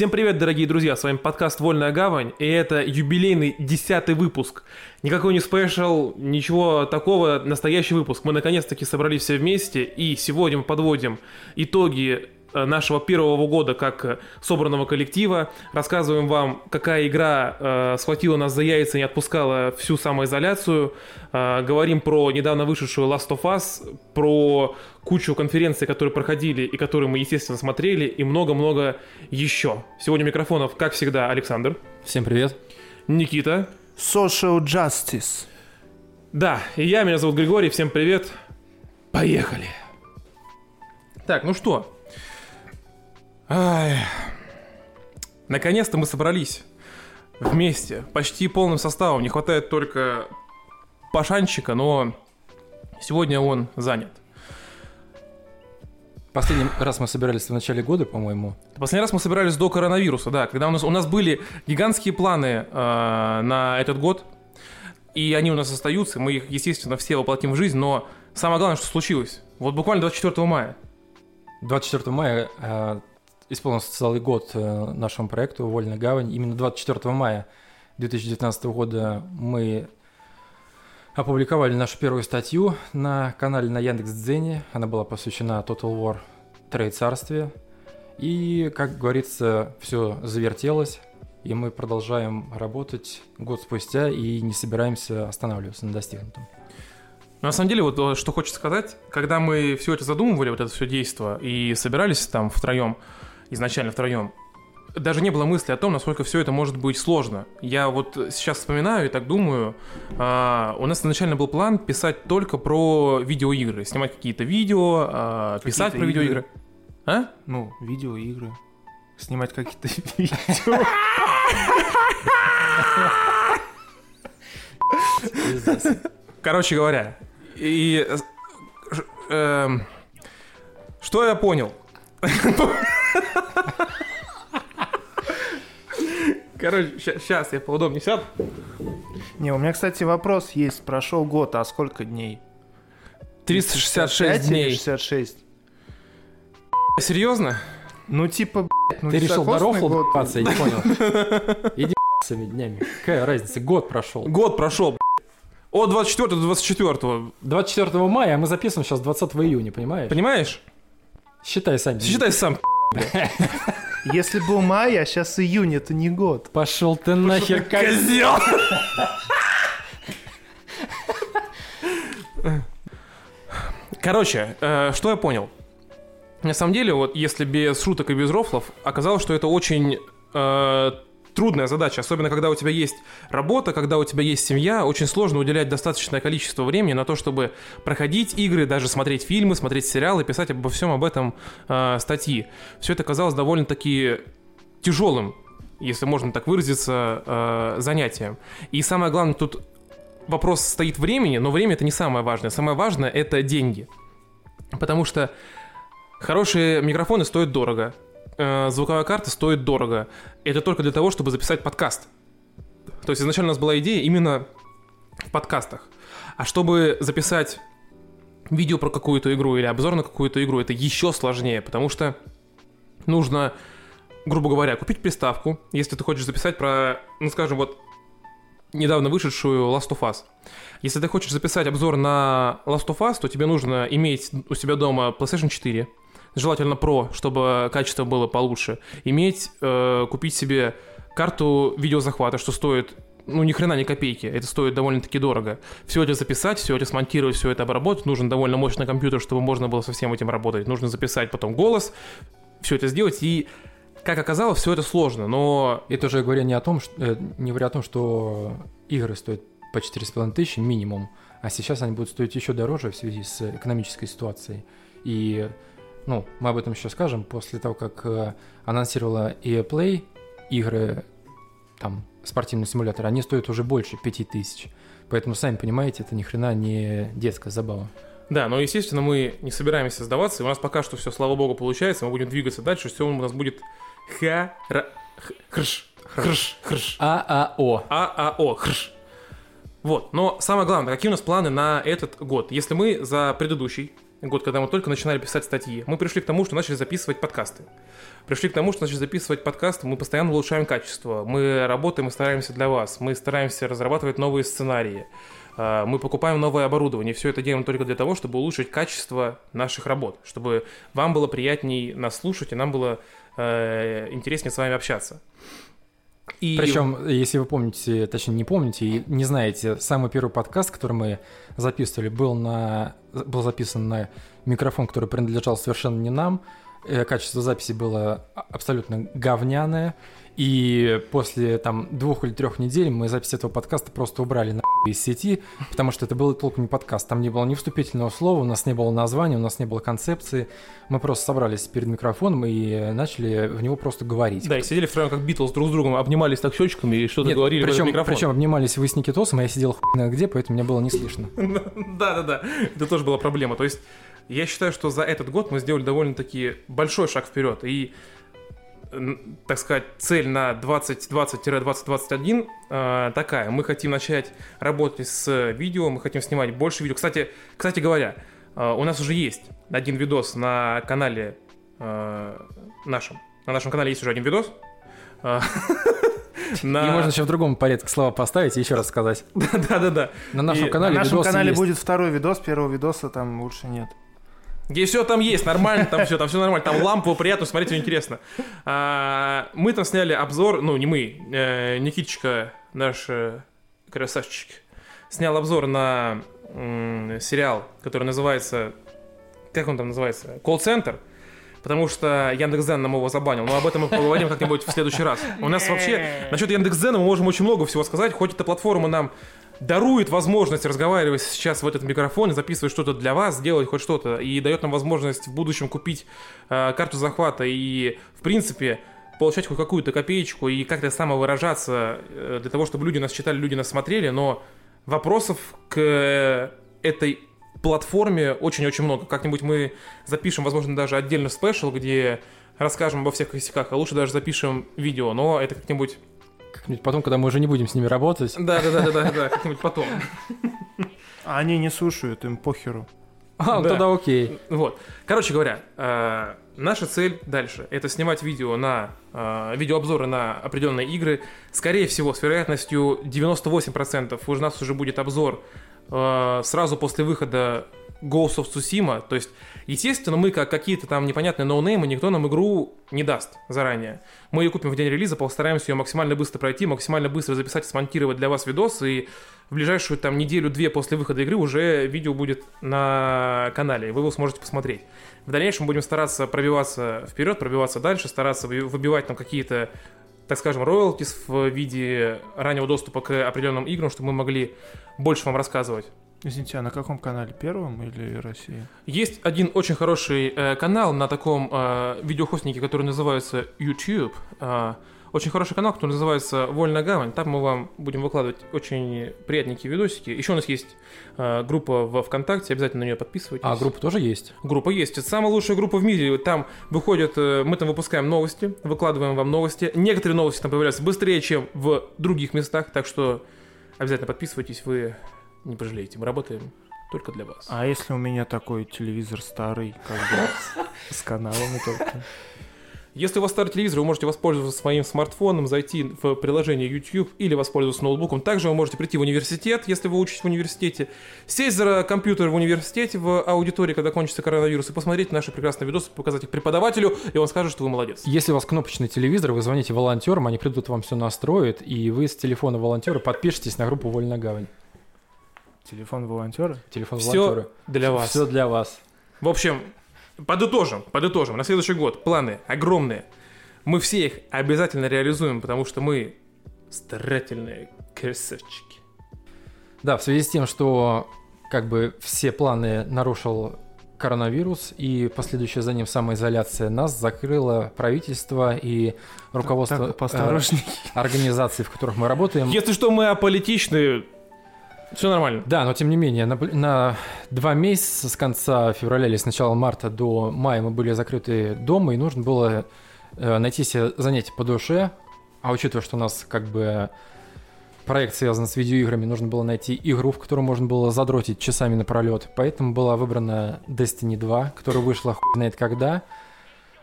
Всем привет, дорогие друзья, с вами подкаст «Вольная гавань», и это юбилейный десятый выпуск. Никакой не спешл, ничего такого, настоящий выпуск. Мы наконец-таки собрались все вместе, и сегодня мы подводим итоги нашего первого года как э, собранного коллектива. Рассказываем вам, какая игра э, схватила нас за яйца и не отпускала всю самоизоляцию. Э, говорим про недавно вышедшую Last of Us, про кучу конференций, которые проходили и которые мы, естественно, смотрели, и много-много еще. Сегодня микрофонов, как всегда, Александр, Всем привет. Никита. Social Justice. Да, и я, меня зовут Григорий, всем привет. Поехали. Так, ну что? Ай. Наконец-то мы собрались вместе, почти полным составом. Не хватает только Пашанчика, но сегодня он занят. Последний раз мы собирались в начале года, по-моему. Последний раз мы собирались до коронавируса, да, когда у нас, у нас были гигантские планы э, на этот год, и они у нас остаются, мы их, естественно, все воплотим в жизнь, но самое главное, что случилось, вот буквально 24 мая, 24 мая э, исполнился целый год э, нашему проекту «Вольная гавань». Именно 24 мая 2019 года мы опубликовали нашу первую статью на канале на Яндекс.Дзене. Она была посвящена Total War Трейд Царстве. И, как говорится, все завертелось, и мы продолжаем работать год спустя и не собираемся останавливаться на достигнутом. Но на самом деле, вот э, что хочется сказать, когда мы все это задумывали, вот это все действо, и собирались там втроем, изначально втроем, даже не было мысли о том, насколько все это может быть сложно. Я вот сейчас вспоминаю и так думаю, а, у нас изначально был план писать только про видеоигры, снимать какие-то видео, а, писать про Какие-то видеоигры. А? Ну, видеоигры. Снимать какие-то видео. Короче говоря, и э, эм, что я понял? Короче, сейчас я поудобнее сяду. Не, у меня, кстати, вопрос есть. Прошел год, а сколько дней? 366 5 или дней. 66. Серьезно? Ну, типа, блядь, ну Ты решил до високосный рофла год. добиваться, я не понял. Иди своими днями. Какая разница? Год прошел. Год прошел. От 24 до 24. 24 мая, а мы записываем сейчас 20 июня, понимаешь? Понимаешь? Считай сами. Считай сам. Если был май, а сейчас июнь, это не год. Пошел ты нахер, Козел! Короче, э, что я понял? На самом деле, вот если без шуток и без рофлов, оказалось, что это очень э, трудная задача, особенно когда у тебя есть работа, когда у тебя есть семья, очень сложно уделять достаточное количество времени на то, чтобы проходить игры, даже смотреть фильмы, смотреть сериалы, писать обо всем об этом э, статьи. Все это казалось довольно-таки тяжелым, если можно так выразиться, э, занятием. И самое главное, тут вопрос стоит времени, но время это не самое важное. Самое важное это деньги. Потому что хорошие микрофоны стоят дорого, э, звуковая карта стоит дорого. Это только для того, чтобы записать подкаст. То есть изначально у нас была идея именно в подкастах. А чтобы записать видео про какую-то игру или обзор на какую-то игру, это еще сложнее, потому что нужно, грубо говоря, купить приставку, если ты хочешь записать про, ну скажем, вот недавно вышедшую Last of Us. Если ты хочешь записать обзор на Last of Us, то тебе нужно иметь у себя дома PlayStation 4, желательно Pro, чтобы качество было получше, иметь, э, купить себе карту видеозахвата, что стоит ну, ни хрена ни копейки, это стоит довольно-таки дорого. Все это записать, все это смонтировать, все это обработать, нужен довольно мощный компьютер, чтобы можно было со всем этим работать. Нужно записать потом голос, все это сделать, и, как оказалось, все это сложно, но Это уже говоря не о том, что, э, не говоря о том, что игры стоят по 4,5 тысячи минимум, а сейчас они будут стоить еще дороже в связи с экономической ситуацией. И, ну, мы об этом еще скажем, после того, как э, анонсировала EA Play, игры, там, спортивные симуляторы, они стоят уже больше 5 тысяч. Поэтому, сами понимаете, это ни хрена не детская забава. Да, но, естественно, мы не собираемся сдаваться, и у нас пока что все, слава богу, получается, мы будем двигаться дальше, все у нас будет ха ра хрш хрш хрш ААО. ААО хрш. Вот, но самое главное, какие у нас планы на этот год? Если мы за предыдущий год, когда мы только начинали писать статьи, мы пришли к тому, что начали записывать подкасты. пришли к тому, что начали записывать подкаст, мы постоянно улучшаем качество, мы работаем и стараемся для вас, мы стараемся разрабатывать новые сценарии, а, мы покупаем новое оборудование, все это делаем только для того, чтобы улучшить качество наших работ, чтобы вам было приятней нас слушать и нам было э, интереснее с вами общаться. И... Причем, если вы помните, точнее не помните и не знаете, самый первый подкаст, который мы записывали, был, на, был записан на микрофон, который принадлежал совершенно не нам. Э, качество записи было абсолютно говняное. И после там двух или трех недель мы запись этого подкаста просто убрали на из сети, потому что это был толком не подкаст. Там не было ни вступительного слова, у нас не было названия, у нас не было концепции. Мы просто собрались перед микрофоном и начали в него просто говорить. Да, и сидели втроем как Битлз друг с другом, обнимались так щечками и что-то говорили причем, в микрофон. Причем обнимались вы с Никитосом, а я сидел хуй где, поэтому меня было не слышно. Да-да-да, это тоже была проблема. То есть я считаю, что за этот год мы сделали довольно-таки большой шаг вперед. И так сказать, цель на 2020-2021 э, такая. Мы хотим начать работать с видео, мы хотим снимать больше видео. Кстати, кстати говоря, э, у нас уже есть один видос на канале э, нашем. На нашем канале есть уже один видос. На... И можно еще в другом порядке слова поставить и еще раз сказать. Да-да-да. На нашем канале, на нашем канале будет второй видос, первого видоса там лучше нет. Где все там есть, нормально, там все, там все нормально, там лампу приятно, смотрите, интересно. А, мы там сняли обзор, ну не мы, э, Никитичка, наш э, красавчик, снял обзор на э, сериал, который называется, как он там называется, колл-центр. Потому что Яндекс.Дзен нам его забанил. Но об этом мы поговорим как-нибудь в следующий раз. У нас вообще... Насчет Яндекс.Дзена мы можем очень много всего сказать. Хоть эта платформа нам дарует возможность разговаривать сейчас в этот микрофон, записывать что-то для вас, делать хоть что-то, и дает нам возможность в будущем купить э, карту захвата и, в принципе, получать хоть какую-то копеечку и как-то самовыражаться э, для того, чтобы люди нас читали, люди нас смотрели, но вопросов к этой платформе очень-очень много. Как-нибудь мы запишем, возможно, даже отдельно спешл, где расскажем обо всех косяках, а лучше даже запишем видео, но это как-нибудь как-нибудь потом, когда мы уже не будем с ними работать. Да, да, да, да, да, как-нибудь потом. А они не слушают, им похеру. А, да. тогда окей. Вот. Короче говоря, э, наша цель дальше это снимать видео на э, видеообзоры на определенные игры. Скорее всего, с вероятностью 98% у нас уже будет обзор э, сразу после выхода Ghost of Tsushima. То есть, естественно, мы как какие-то там непонятные ноунеймы, никто нам игру не даст заранее. Мы ее купим в день релиза, постараемся ее максимально быстро пройти, максимально быстро записать, смонтировать для вас видос, и в ближайшую там неделю-две после выхода игры уже видео будет на канале, и вы его сможете посмотреть. В дальнейшем будем стараться пробиваться вперед, пробиваться дальше, стараться выбивать там какие-то так скажем, роялтис в виде раннего доступа к определенным играм, чтобы мы могли больше вам рассказывать. Извините, а на каком канале? Первом или России? Есть один очень хороший э, канал на таком э, видеохостнике, который называется YouTube. Э, очень хороший канал, который называется «Вольная гавань». Там мы вам будем выкладывать очень приятненькие видосики. Еще у нас есть э, группа в ВКонтакте, обязательно на нее подписывайтесь. А группа тоже есть? Группа есть. Это самая лучшая группа в мире. Там выходят, э, мы там выпускаем новости, выкладываем вам новости. Некоторые новости там появляются быстрее, чем в других местах, так что обязательно подписывайтесь, вы не пожалеете, мы работаем только для вас. А если у меня такой телевизор старый, как бы с каналами только? Если у вас старый телевизор, вы можете воспользоваться своим смартфоном, зайти в приложение YouTube или воспользоваться ноутбуком. Также вы можете прийти в университет, если вы учитесь в университете, сесть за компьютер в университете в аудитории, когда кончится коронавирус, и посмотреть наши прекрасные видосы, показать их преподавателю, и он скажет, что вы молодец. Если у вас кнопочный телевизор, вы звоните волонтерам, они придут, вам все настроят, и вы с телефона волонтера подпишетесь на группу «Вольная гавань». Телефон волонтера? Телефон Все волонтера. для вас. Все для вас. В общем, подытожим, подытожим. На следующий год планы огромные. Мы все их обязательно реализуем, потому что мы старательные красавчики. Да, в связи с тем, что как бы все планы нарушил коронавирус и последующая за ним самоизоляция нас закрыло правительство и руководство так, э, организаций, в которых мы работаем. Если что, мы аполитичны, все нормально. Да, но тем не менее, на, на два месяца с конца февраля или с начала марта до мая мы были закрыты дома, и нужно было э, найти себе занятие по душе. А учитывая, что у нас как бы проект связан с видеоиграми, нужно было найти игру, в которую можно было задротить часами напролет. Поэтому была выбрана Destiny 2, которая вышла хуй знает когда.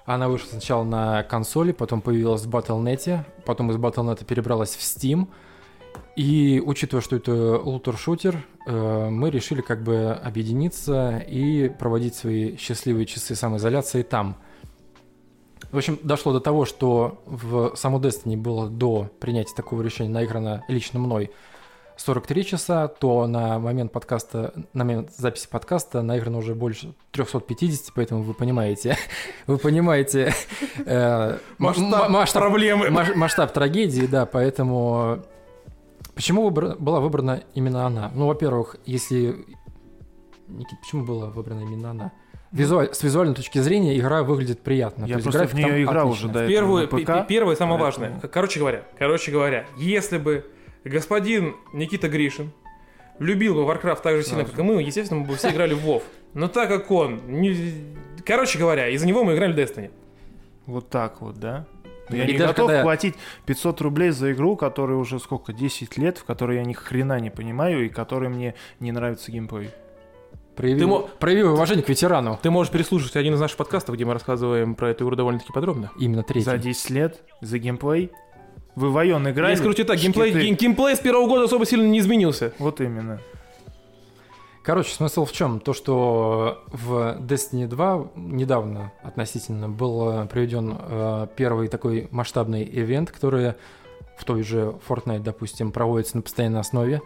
Она вышла сначала на консоли, потом появилась в Battle.net, потом из Battle.net перебралась в Steam. И учитывая, что это лутер-шутер, э, мы решили как бы объединиться и проводить свои счастливые часы самоизоляции там. В общем, дошло до того, что в саму Destiny было до принятия такого решения наиграно лично мной 43 часа, то на момент подкаста, на момент записи подкаста наиграно уже больше 350, поэтому вы понимаете, вы понимаете э, Масштаб проблемы. масштаб трагедии, да, поэтому почему выбра- была выбрана именно она? Ну, во-первых, если Никит, почему была выбрана именно она? Визуаль- С визуальной точки зрения игра выглядит приятно. Я То есть просто в нее играл уже до этого пи- ПК. первое самое поэтому- важное. Короче говоря, короче говоря, если бы господин Никита Гришин любил бы Warcraft так же сильно, Сразу. как и мы, естественно, мы бы все играли в WoW. Но так как он... не- Короче говоря, из-за него мы играли в Destiny. Вот так вот, да? Но Я И не даже готов когда- платить 500 рублей за игру, которая уже сколько, 10 лет, в которой я ни хрена не понимаю и которой мне не нравится геймплей. Прояви, Ты мо- прояви уважение к ветерану. Ты можешь переслушать один из наших подкастов, где мы рассказываем про эту игру довольно-таки подробно. Именно третий. За 10 лет, за геймплей. Вы в Айон играли? Я скажу тебе так, геймплей, геймплей с первого года особо сильно не изменился. Вот именно. Короче, смысл в чем? То, что в Destiny 2 недавно относительно был э, проведен э, первый такой масштабный ивент, который в той же Fortnite, допустим, проводится на постоянной основе.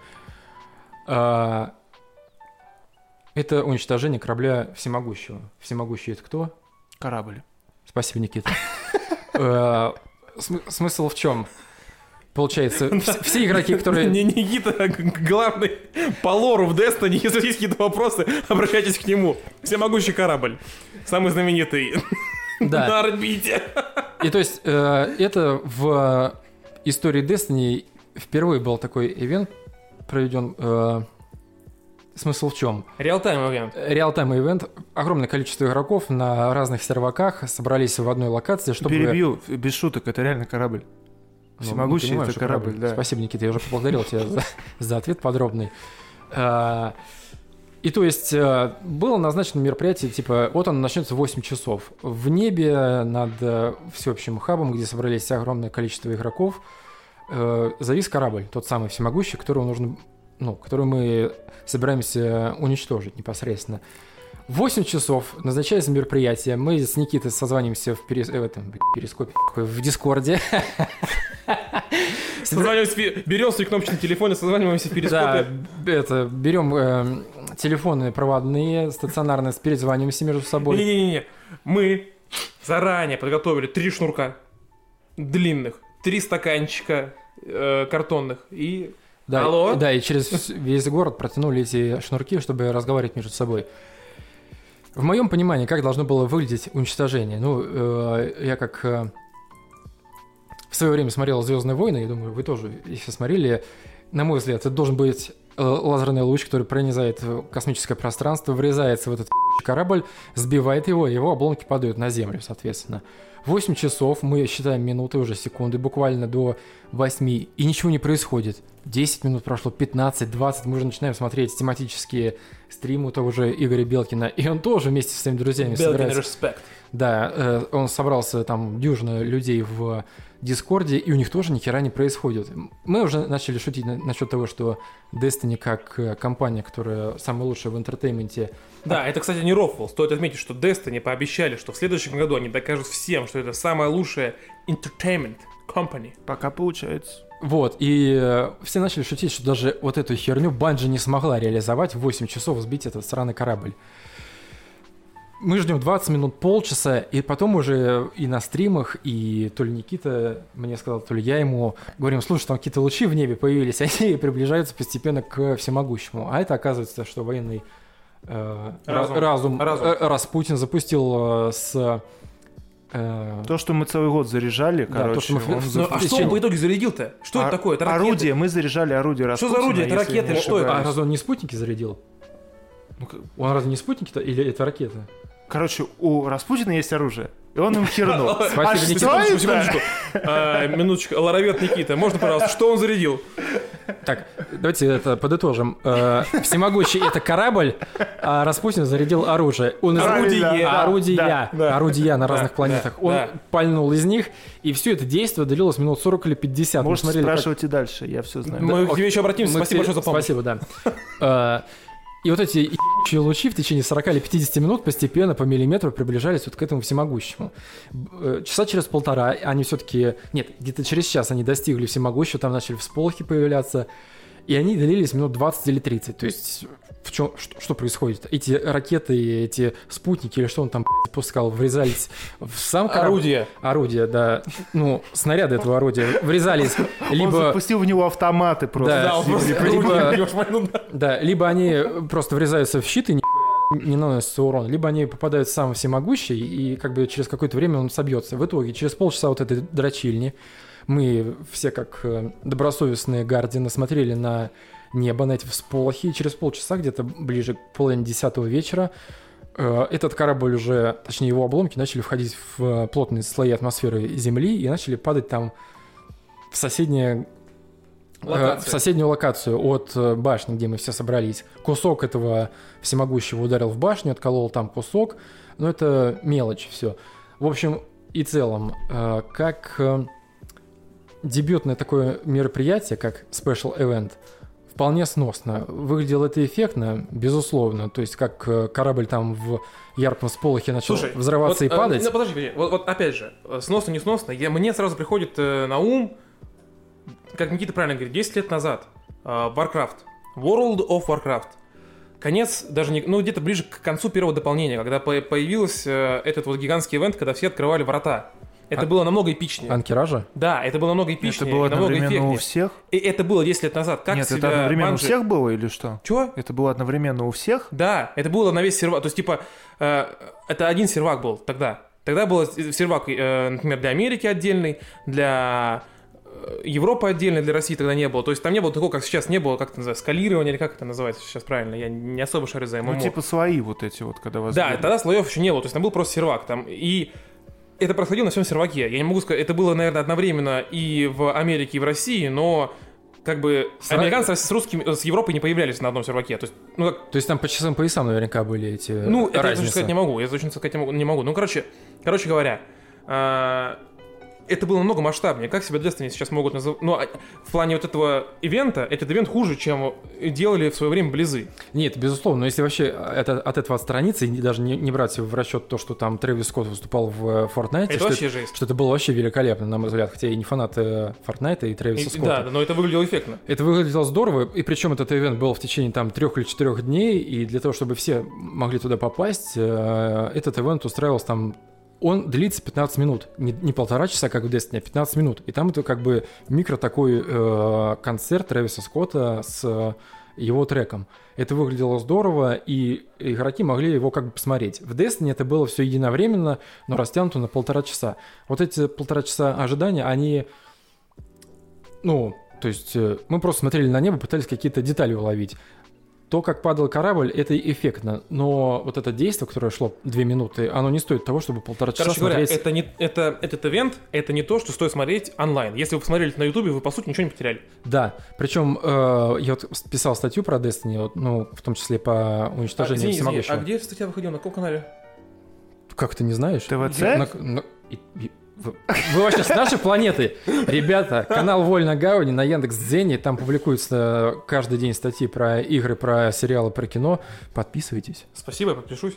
А, Это уничтожение корабля Всемогущего. Всемогущий это кто? Корабль. Спасибо, Никита. Э, см- Смысл в чем? Получается, вс- все игроки, которые... Не Никита, а главный по лору в Destiny. Если есть какие-то вопросы, обращайтесь к нему. Всемогущий корабль. Самый знаменитый Да. на орбите. И то есть э, это в истории Destiny впервые был такой ивент проведен. э, смысл в чем? Реалтайм вариант. Реалтайм ивент. Огромное количество игроков на разных серваках собрались в одной локации, чтобы... Перебью, без шуток, это реально корабль. Ну, Всемогущий понимаем, это корабль, да. Спасибо, Никита, я уже поблагодарил тебя за, за ответ подробный. А, И то есть э, было назначено мероприятие, типа, вот оно начнется в 8 часов. В небе над э, всеобщим хабом, где собрались огромное количество игроков, э, завис корабль, тот самый всемогущий, которого нужно, ну, который мы собираемся уничтожить непосредственно. В 8 часов назначается мероприятие. Мы с Никитой созванимся в, перес... э, в этом, перископе, в Дискорде. Созваниваемся, берем свой кнопочный телефон и созваниваемся в Да, перископе. б- это, берем э, телефоны проводные, стационарные, перезваниваемся между собой. Не-не-не. Мы заранее подготовили три шнурка длинных, три стаканчика э, картонных и... Да, Алло? Да, и через весь город протянули эти шнурки, чтобы разговаривать между собой. В моем понимании, как должно было выглядеть уничтожение? Ну, э, я как э, в свое время смотрел Звездные войны, я думаю, вы тоже, если смотрели, на мой взгляд, это должен быть э, лазерный луч, который пронизает э, космическое пространство, врезается в этот корабль, сбивает его, и его обломки падают на Землю, соответственно. 8 часов, мы считаем минуты, уже секунды, буквально до 8, и ничего не происходит. 10 минут прошло, 15, 20, мы уже начинаем смотреть тематические стримы у того же Игоря Белкина, и он тоже вместе со своими друзьями Belkin собирается. Respect. Да, э, он собрался там дюжина людей в Дискорде, и у них тоже ни хера не происходит. Мы уже начали шутить на- насчет того, что Destiny как э, компания, которая самая лучшая в entertainment е, Да, это, кстати, не рофл. Стоит отметить, что Destiny пообещали, что в следующем году они докажут всем, что это самая лучшая entertainment company. Пока получается. Вот, и э, все начали шутить, что даже вот эту херню Bungie не смогла реализовать в 8 часов сбить этот сраный корабль. Мы ждем 20 минут, полчаса, и потом уже и на стримах, и то ли Никита мне сказал, то ли я ему говорим, слушай, там какие-то лучи в небе появились, они приближаются постепенно к всемогущему. А это оказывается, что военный э, Разум. разум, разум, э, Распутин запустил э, с... э, То, что мы целый год заряжали, Да, короче, то, что мы- он Ну, а что он по итоге зарядил-то? Что это Ор- такое? Это ракеты? Орудие, мы заряжали орудие Что за Распутина, орудие? Это ракеты что это? а разве он не спутники зарядил? Ну, Он разве не спутники-то или это ракеты? Короче, у Распутина есть оружие, и он им хернул. Спасибо, А Никита. что Секундочку. А, минуточку. Ларовет Никита, можно, пожалуйста, что он зарядил? Так, давайте это подытожим. Э, Всемогущий — это корабль, а Распутин зарядил оружие. Он из- Орудие. да, орудия, да. да. орудия на разных планетах. Он пальнул из них, и все это действие длилось минут 40 или 50. Мы Можете смотрели, как- спрашивать и дальше, я все знаю. Мы к тебе еще обратимся. Мы Спасибо большое за помощь. Спасибо, да. И вот эти ебучие лучи в течение 40 или 50 минут постепенно по миллиметру приближались вот к этому всемогущему. Э, Часа через полтора они все-таки... Нет, где-то через час они достигли всемогущего, там начали всполохи появляться, и они длились минут 20 или 30. То есть в чем, что, что происходит? Эти ракеты, эти спутники или что он там пускал, врезались в сам корабль. Орудие. Орудия, да. Ну, снаряды этого орудия врезались Он либо... запустил в него автоматы просто. Да, Да, он просто либо- орудие, ну да. Либо они просто врезаются в щит и ни- не наносится урон, либо они попадают в сам всемогущий, и как бы через какое-то время он собьется. В итоге, через полчаса вот этой дрочильни, мы все как э, добросовестные гардины смотрели на небо, на эти всполохи, и через полчаса, где-то ближе к половине десятого вечера, э, этот корабль уже, точнее его обломки, начали входить в э, плотные слои атмосферы Земли и начали падать там в соседнее Э, Локация. в соседнюю локацию от башни, где мы все собрались. Кусок этого всемогущего ударил в башню, отколол там кусок, но это мелочь все. В общем и целом, как дебютное такое мероприятие, как Special Event, вполне сносно. Выглядело это эффектно, безусловно. То есть, как э, корабль там в ярком сполохе начал Слушай, взрываться вот, и э, падать. ну, подожди, подожди. Вот, вот опять же, э, сносно, не сносно, я, мне сразу приходит э, на ум, как Никита правильно говорит, 10 лет назад, э, Warcraft, World of Warcraft. Конец, даже не, ну где-то ближе к концу первого дополнения, когда по- появился э, этот вот гигантский ивент, когда все открывали врата. Это А- было намного эпичнее. Анкеража? Да, это было намного Это эпичнее, было и намного одновременно у эффектнее. всех? И это было 10 лет назад. Как Нет, себя это одновременно у Bungie- всех было или что? Чё? Это было одновременно у всех? Да, это было на весь сервак. То есть, типа, э, это один сервак был тогда. Тогда был сервак, э, например, для Америки отдельный, для э, Европы отдельный, для России тогда не было. То есть там не было такого, как сейчас не было, как это называется, скалирование или как это называется сейчас правильно. Я не особо шарю за ММО. Ну, типа свои вот эти вот, когда вас... Да, тогда слоев еще не было, то есть там был просто сервак. Там, и это происходило на всем серваке. Я не могу сказать, это было, наверное, одновременно и в Америке, и в России, но как бы Сра- американцы с русскими, с Европой не появлялись на одном серваке. То есть, ну, как, То есть там по часам поясам наверняка были эти ну, это я точно сказать не могу. Я точно сказать не могу. Не могу. Ну, короче, короче говоря, а, это было намного масштабнее. Как себя Destiny сейчас могут называть? Ну, а, в плане вот этого ивента, этот ивент хуже, чем делали в свое время Близы. Нет, безусловно, но если вообще это, от этого отстраниться и даже не, не брать в расчет то, что там Трэвис Скотт выступал в э, Fortnite, Это что, вообще жесть. что это было вообще великолепно, на мой взгляд, хотя я не фанат э, Fortnite и Трэвиса И- Скотта. да, но это выглядело эффектно. Это выглядело здорово, и причем этот ивент был в течение там трех или четырех дней, и для того, чтобы все могли туда попасть, э, этот ивент устраивался там он длится 15 минут, не, не полтора часа, как в Destiny, а 15 минут. И там это как бы микро такой э, концерт Трэвиса Скотта с э, его треком. Это выглядело здорово, и игроки могли его как бы посмотреть. В Destiny это было все единовременно, но растянуто на полтора часа. Вот эти полтора часа ожидания, они ну, то есть э, мы просто смотрели на небо, пытались какие-то детали уловить. То, как падал корабль, это эффектно, но вот это действие, которое шло две минуты, оно не стоит того, чтобы полтора часа Короче говоря, смотреть. это не, это, этот ивент, это не то, что стоит смотреть онлайн. Если вы посмотрели это на Ютубе, вы, по сути, ничего не потеряли. Да, причем э, я вот писал статью про Destiny, вот, ну, в том числе по А, уничтожению извини, извини, всемогущего. а где статья выходила? На каком канале? Как ты не знаешь? ТВЦ? На- на- и- и- Вы, вообще с нашей планеты? Ребята, канал Вольно Гауни на Яндекс Дзене, там публикуются каждый день статьи про игры, про сериалы, про кино. Подписывайтесь. Спасибо, я подпишусь.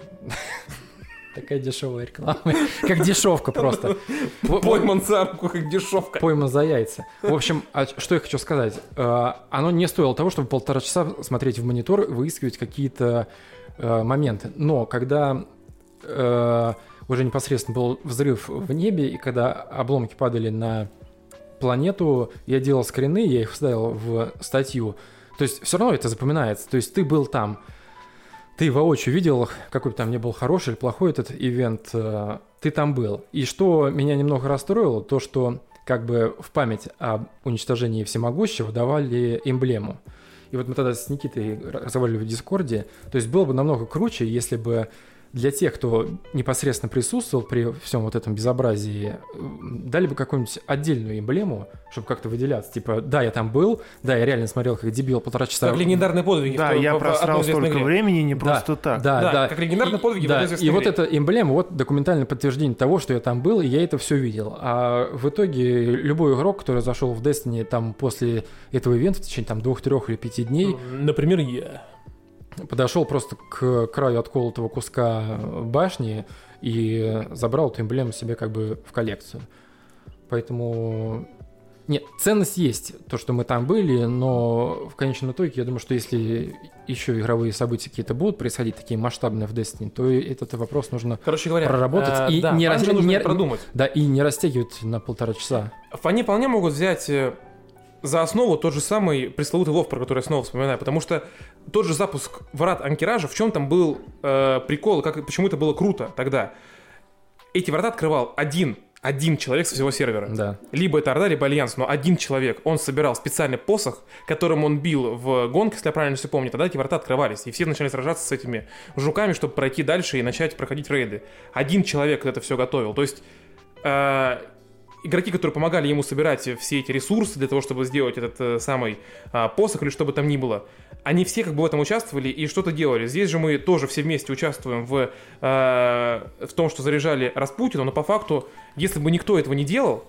Такая дешевая реклама. Как дешевка просто. Пойман за руку, как дешевка. Пойман за яйца. В общем, а что я хочу сказать. Э, Оно не стоило того, чтобы полтора часа смотреть в монитор и выискивать какие-то э, моменты. Но когда э, уже непосредственно был взрыв в небе, и когда обломки падали на планету, я делал скрины, я их вставил в статью. То есть все равно это запоминается. То есть ты был там, ты воочию видел, какой бы там ни был хороший или плохой этот ивент, э, ты там был. И что меня немного расстроило, то что как бы в память об уничтожении всемогущего давали эмблему. И вот мы тогда с Никитой разговаривали в Дискорде. То есть было бы намного круче, если бы для тех, кто непосредственно присутствовал при всем вот этом безобразии, дали бы какую-нибудь отдельную эмблему, чтобы как-то выделяться. Типа, да, я там был, да, я реально смотрел, как дебил полтора часа. Как легендарные подвиги. Да, в- я в- просрал столько игре. времени не Да, просто так. Да, Да, да. как легендарные И- подвиги в да, И вот эта эмблема, вот документальное подтверждение того, что я там был, и я это все видел. А в итоге любой игрок, который зашел в Destiny там после этого ивента в течение там двух-трех или пяти дней, Например, я. Подошел просто к краю отколотого куска башни и забрал эту эмблему себе как бы в коллекцию. Поэтому... Нет, ценность есть, то, что мы там были, но в конечном итоге я думаю, что если еще игровые события какие-то будут происходить, такие масштабные в Destiny, то этот вопрос нужно, Короче говоря, Проработать э, и да, не раз- нужно не- продумать. да, и не растягивать на полтора часа. Они вполне могут взять э, за основу тот же самый пресловутый лов, про который я снова вспоминаю, потому что тот же запуск врат Ан'Киража, в чем там был э, прикол, как, почему это было круто тогда. Эти врата открывал один, один человек со всего сервера. Да. Либо это Орда, либо Альянс, но один человек. Он собирал специальный посох, которым он бил в гонг, если я правильно все помню. Тогда эти врата открывались, и все начали сражаться с этими жуками, чтобы пройти дальше и начать проходить рейды. Один человек это все готовил. То есть э, игроки, которые помогали ему собирать все эти ресурсы для того, чтобы сделать этот э, самый а, посох или что бы там ни было, они все как бы в этом участвовали и что-то делали. Здесь же мы тоже все вместе участвуем в, э, в том, что заряжали Распутина, но по факту, если бы никто этого не делал,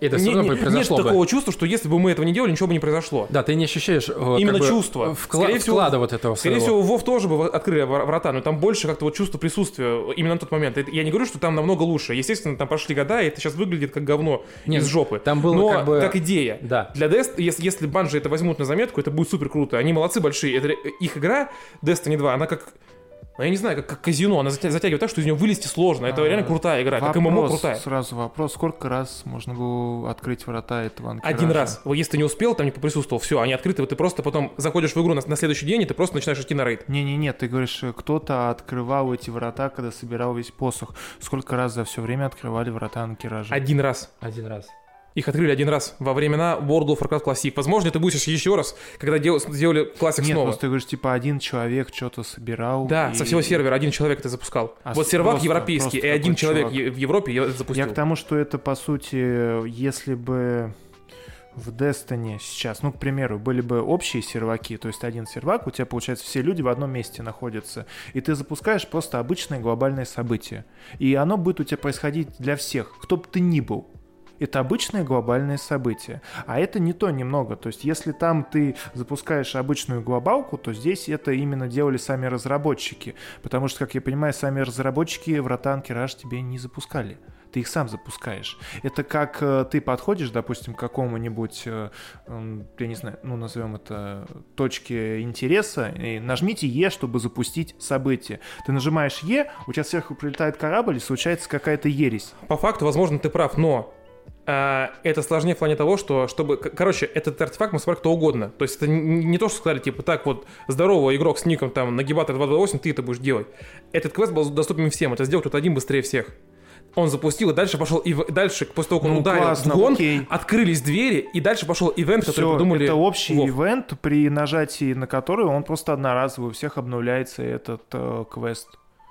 Это все не- равно не- произошло нет бы. такого чувства, что если бы мы этого не делали, ничего бы не произошло. Да, ты не ощущаешь э, Именно как бы, чувство. вкла- Скорее всего- вклада вот этого Скорее своего. всего, Вов тоже бы открыли врата, но там больше как-то вот чувство присутствия именно на тот момент. Я не говорю, что там намного лучше. Естественно, там прошли года, и это сейчас выглядит как говно Нет, из жопы. там было но как бы- идея. Да. Для Дест, если, если банжи это возьмут на заметку, это будет супер круто. Они молодцы большие. Это, их игра Destiny 2, она как... ну, я не знаю, как, как казино, она затя- затягивает так, что из нее вылезти сложно. Это А, реально крутая игра, как ММО Вопрос, крутая. Сразу вопрос, сколько раз можно было открыть врата этого анкеража? Один раз. Вот Если ты не успел, там не поприсутствовал, все, они открыты, вот ты просто потом заходишь в игру на, на следующий день, и ты просто начинаешь идти на рейд. Не-не-не, ты говоришь, э, кто-то открывал эти врата, когда собирал весь посох. Сколько раз за все время открывали врата анкеража? Один раз. Один раз. Их открыли один раз во времена World of Warcraft Classic. Возможно, это будет сейчас еще раз, когда дел- сделали классик Нет, снова. просто ты говоришь, типа, один человек что-то собирал. Да, и- со всего сервера один человек это запускал. А вот сервак просто- европейский, просто и один человек чувак. в Европе это запустил. Я к тому, что это, по сути, если бы в Destiny сейчас, ну, к примеру, были бы общие серваки, то есть один сервак, у тебя, получается, все люди в одном месте находятся, и ты запускаешь просто обычное глобальное событие. И оно будет у тебя происходить для всех, кто бы ты ни был. Это обычное глобальное событие. А это не то немного. То есть, если там ты запускаешь обычную глобалку, то здесь это именно делали сами разработчики. Потому что, как я понимаю, сами разработчики врата Анкераж тебе не запускали. Ты их сам запускаешь. Это как э, ты подходишь, допустим, к какому-нибудь, э, м, я не знаю, ну, назовем это точке интереса, и нажмите Е, чтобы запустить событие. Ты нажимаешь Е, у тебя сверху прилетает корабль, и случается какая-то ересь. По факту, возможно, ты прав, но это сложнее в плане того, что, чтобы... Короче, этот артефакт может собрать кто угодно. То есть это не, то, что сказали, типа, так вот, здорово, игрок с ником там нагибатор 228, ты это будешь делать. Этот квест был доступен всем, это сделал кто-то один быстрее всех. Он запустил, и дальше пошел, и дальше, после того, как он Ну, ударил классно, гон, окей. открылись двери, и дальше пошел ивент, который Всё, придумали это общий Вов. ивент, при нажатии на который он просто одноразовый, у всех обновляется этот э, квест.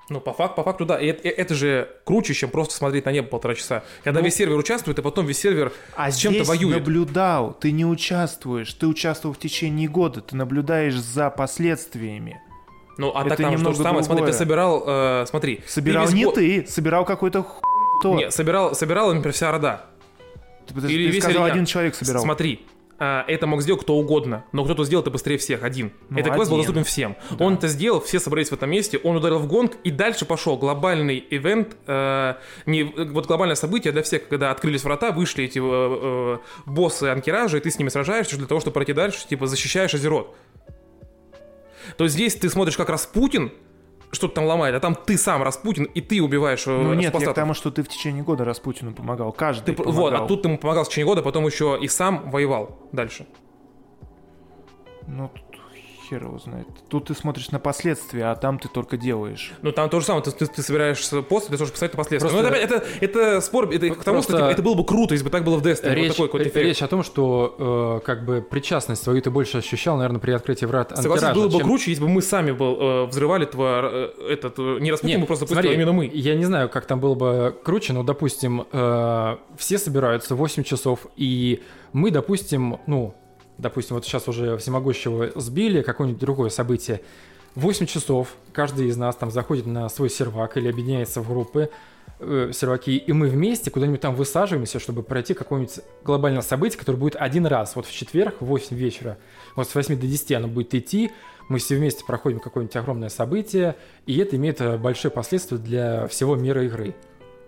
Ну, по, фак- по факту, да. И это, это же круче, чем просто смотреть на небо полтора часа. Когда Ну, весь сервер участвует, и потом весь сервер А с чем-то здесь воюет. наблюдал, ты не участвуешь, ты участвовал в течение года, ты наблюдаешь за последствиями. Ну, а Это так там немного же самое. Смотри, ты другое. собирал, э, смотри. ты Собирал весь не год- ты, собирал какой-то х... кто. Не, собирал, собирал, например, вся Орда. Ты, подожди, или ты весь сказал, один человек собирал. Смотри, а, это мог сделать кто угодно, но кто-то сделал это быстрее всех, один. Ну, это квест был доступен всем. Он это сделал, все собрались в этом месте, он ударил в гонг, и дальше пошел глобальный ивент, э, не, вот глобальное событие для всех, когда открылись врата, вышли эти э, э, боссы анкеража, и ты с ними сражаешься для того, чтобы пройти дальше, типа защищаешь Азерот. То есть здесь ты смотришь, как Распутин что-то там ломает, а там ты сам Распутин, и ты убиваешь э, Ну нет, я к тому, что ты в течение года Распутину помогал. Каждый Ты помогал. вот, а тут ты ему помогал в течение года, потом еще и сам воевал дальше. Ну, хер его знает. Тут ты смотришь на последствия, а там ты только делаешь. Ну там то же самое, ты, ты, ты собираешь после, ты тоже посмотреть на последствия. Просто- Но это, это, это спор, это к тому, что Просто- типа, это было бы круто, если бы так было в Destiny. Речь, вот такой речь о том, что э, как бы причастность свою ты больше ощущал, наверное, при открытии врат Согласен, было бы чем- круче, если бы мы сами был, э, взрывали этого, э, этот, э, не Распутин, Нет, мы просто смотри, а именно мы. Я не знаю, как там было бы круче, но, допустим, э, все собираются 8 часов, и мы, допустим, ну, допустим, вот сейчас уже всемогущего сбили, какое-нибудь другое событие, 8 часов каждый из нас там заходит на свой сервак или объединяется в группы, э, серваки, и мы вместе куда-нибудь там высаживаемся, чтобы пройти какое-нибудь глобальное событие, которое будет один раз, вот в четверг в 8 вечера, вот с 8 до 10 оно будет идти, мы все вместе проходим какое-нибудь огромное событие, и это имеет э, большие последствия для всего мира игры.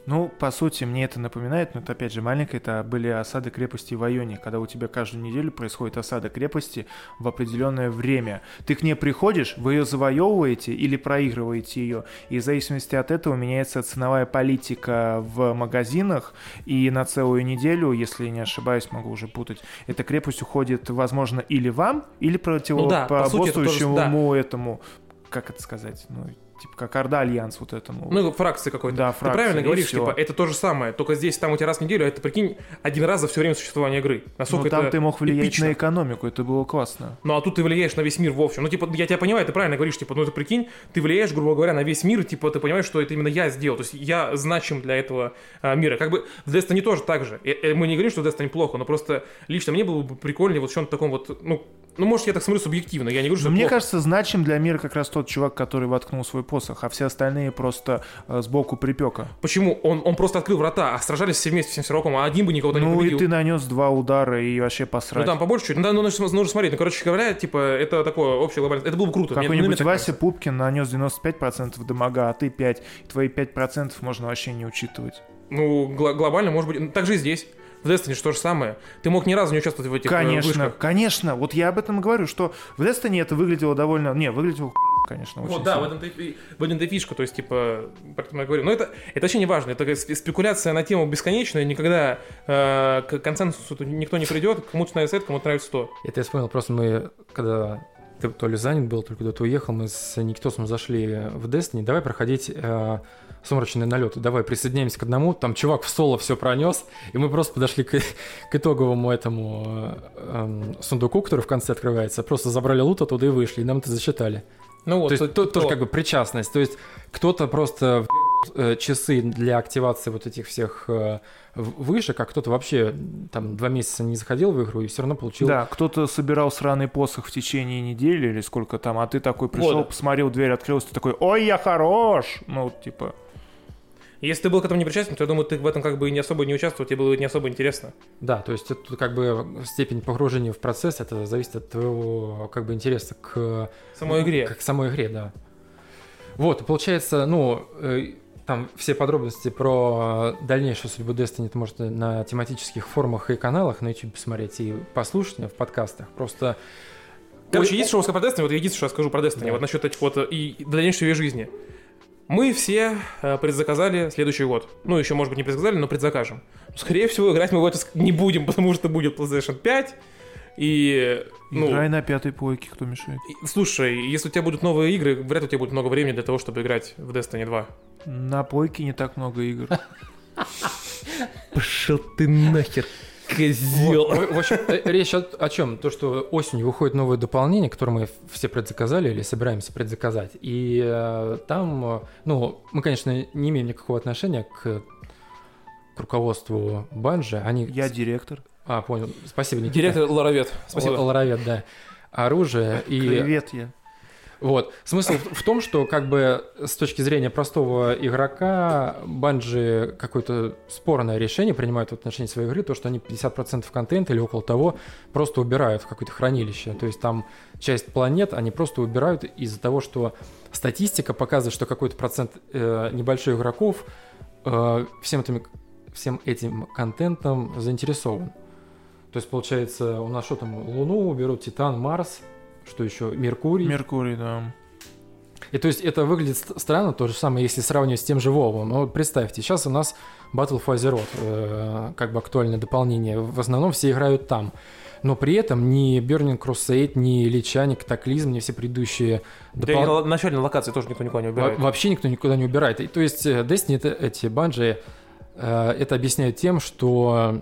Ну, по сути, мне это напоминает, но это опять же маленькое, это были осады крепости в Айоне, когда у тебя каждую неделю происходит осада крепости в определенное время. Ты к ней приходишь, вы ее завоевываете или проигрываете ее, и в зависимости от этого меняется ценовая политика в магазинах, и на целую неделю, если не ошибаюсь, могу уже путать, эта крепость уходит, возможно, или вам, или Ну да, по сути, это тоже- противоборствующему этому, как это сказать, ну, типа как Орда Альянс вот этому. Ну, фракции какой-то. да, Ты фракции, правильно и говоришь, всё. типа, это то же самое, только здесь там у тебя раз в неделю, а это, прикинь, один раз за все время существования игры. Насколько Ну, там это ты мог влиять эпично. на экономику, это было классно. Ну, а тут ты влияешь на весь мир в общем. Ну, типа, я тебя понимаю, ты правильно говоришь, типа, ну, ты прикинь, ты влияешь, грубо говоря, на весь мир, и, типа, ты понимаешь, что это именно я сделал, то есть я значим для этого а, мира. Как бы в Destiny тоже так же. Э, э, Мы не говорим, что Destiny плохо, но просто лично мне было бы прикольнее вот в чем-то таком вот, ну, ну, может, я так смотрю субъективно, я не говорю, что Но мне плохо. кажется, значим для мира как раз тот чувак, который воткнул свой посох, а все остальные просто э, сбоку припека. Почему? Он, он просто открыл врата, а сражались все вместе всем серваком, а один бы никого-то не Ну и победил. ты нанес два удара и вообще Ну посрать. там побольше чуть. Ну, да, ну, нужно, нужно смотреть. Ну, короче говоря, типа, это такое общее глобальное. Это было бы круто. Ну, Какой-нибудь Вася кажется. Пупкин нанес 95% дамага, а ты 5. И твои 5% можно вообще не учитывать. Ну, гла- глобально, может быть. ну, Так же и здесь. В Destiny же то же самое. Ты мог ни разу не участвовать в этих э, Конечно, вышках. конечно. Вот я об этом и говорю, что в Destiny это выглядело довольно... Не, выглядело конечно, очень Вот, да, в сильно. этом-то в этом-то и фишка, то есть, типа, поэтому я говорю, но это, это вообще не важно, это спекуляция на тему бесконечная, никогда э, к консенсусу никто не придет, кому-то нравится это, кому-то нравится то. Это я вспомнил, просто мы, когда ты то ли занят был, только когда ты уехал, мы с Никитосом зашли в Destiny, давай проходить э, сумрачный налет, давай присоединяемся к одному, там чувак в соло все пронес, и мы просто подошли к, к итоговому этому э, эм, сундуку, который в конце открывается, просто забрали лут оттуда и вышли, и нам это засчитали. Ну вот, То есть то- тут тоже то- как бы причастность, то есть кто-то просто э, часы для активации вот этих всех э, вышек, а кто-то вообще там два месяца не заходил в игру и все равно получил Да, кто-то собирал сраный посох в течение недели или сколько там, а ты такой пришел, Года. посмотрел, дверь открылась, ты такой, ой, я хорош! Ну, типа, Если ты был к этому не причастен, то я думаю, ты в этом как бы не особо не участвовал, тебе было не особо интересно. Да, то есть это как бы степень погружения в процесс, это зависит от твоего как бы интереса к самой игре. К самой игре, да. Вот, получается, ну, э, там все подробности про дальнейшую судьбу Destiny ты можете на тематических форумах и каналах на YouTube посмотреть и послушать в подкастах. Просто Короче, Ой, есть что сказать про Destiny, вот единственное, что я скажу про Destiny, Да. вот насчет этих вот э, и дальнейшей ее жизни. Мы все э, предзаказали следующий год. Ну, еще, может быть, не предзаказали, но предзакажем. Скорее всего, играть мы в это ск- не будем, потому что будет PlayStation 5. И, ну, играй на пятой пойке, кто мешает. и- слушай, если у тебя будут новые игры, вряд ли у тебя будет много времени для того, чтобы играть в Destiny 2. На пойке не так много игр. Пошел ты нахер, козел. Вот, в общем, э, речь о, о чем? То, что осенью выходит новое дополнение, которое мы все предзаказали или собираемся предзаказать. И э, там, э, ну, мы, конечно, не имеем никакого отношения к, к руководству Банжи. Они... Я директор. А, понял. Спасибо, Никита. Директор Ларовет, спасибо. Л- Ларовет, да. Оружие и... Привет я. Вот. Смысл в том, что как бы с точки зрения простого игрока Банжи какое-то спорное решение принимают в отношении своей игры, то, что они 50% контента или около того просто убирают в какое-то хранилище. То есть там часть планет они просто убирают из-за того, что статистика показывает, что какой-то процент э, небольшой игроков э, всем, этим, всем этим контентом заинтересован. То есть, получается, у нас что там, Луну уберут, Титан, Марс, что еще, Меркурий. Меркурий, да. И то есть это выглядит ст- странно, то же самое, если сравнивать с тем же Вовом. Но вот представьте, сейчас у нас Battle for Azeroth, э, как бы актуальное дополнение. В основном все играют там. Но при этом ни Burning Crusade, ни Лича, ни Катаклизм, ни все предыдущие... Да и допол- на начальной локации тоже никто никуда не Во- убирает. Вообще никто никуда не убирает. И, то есть э, Destiny, это, эти банжи, э, это объясняют тем, что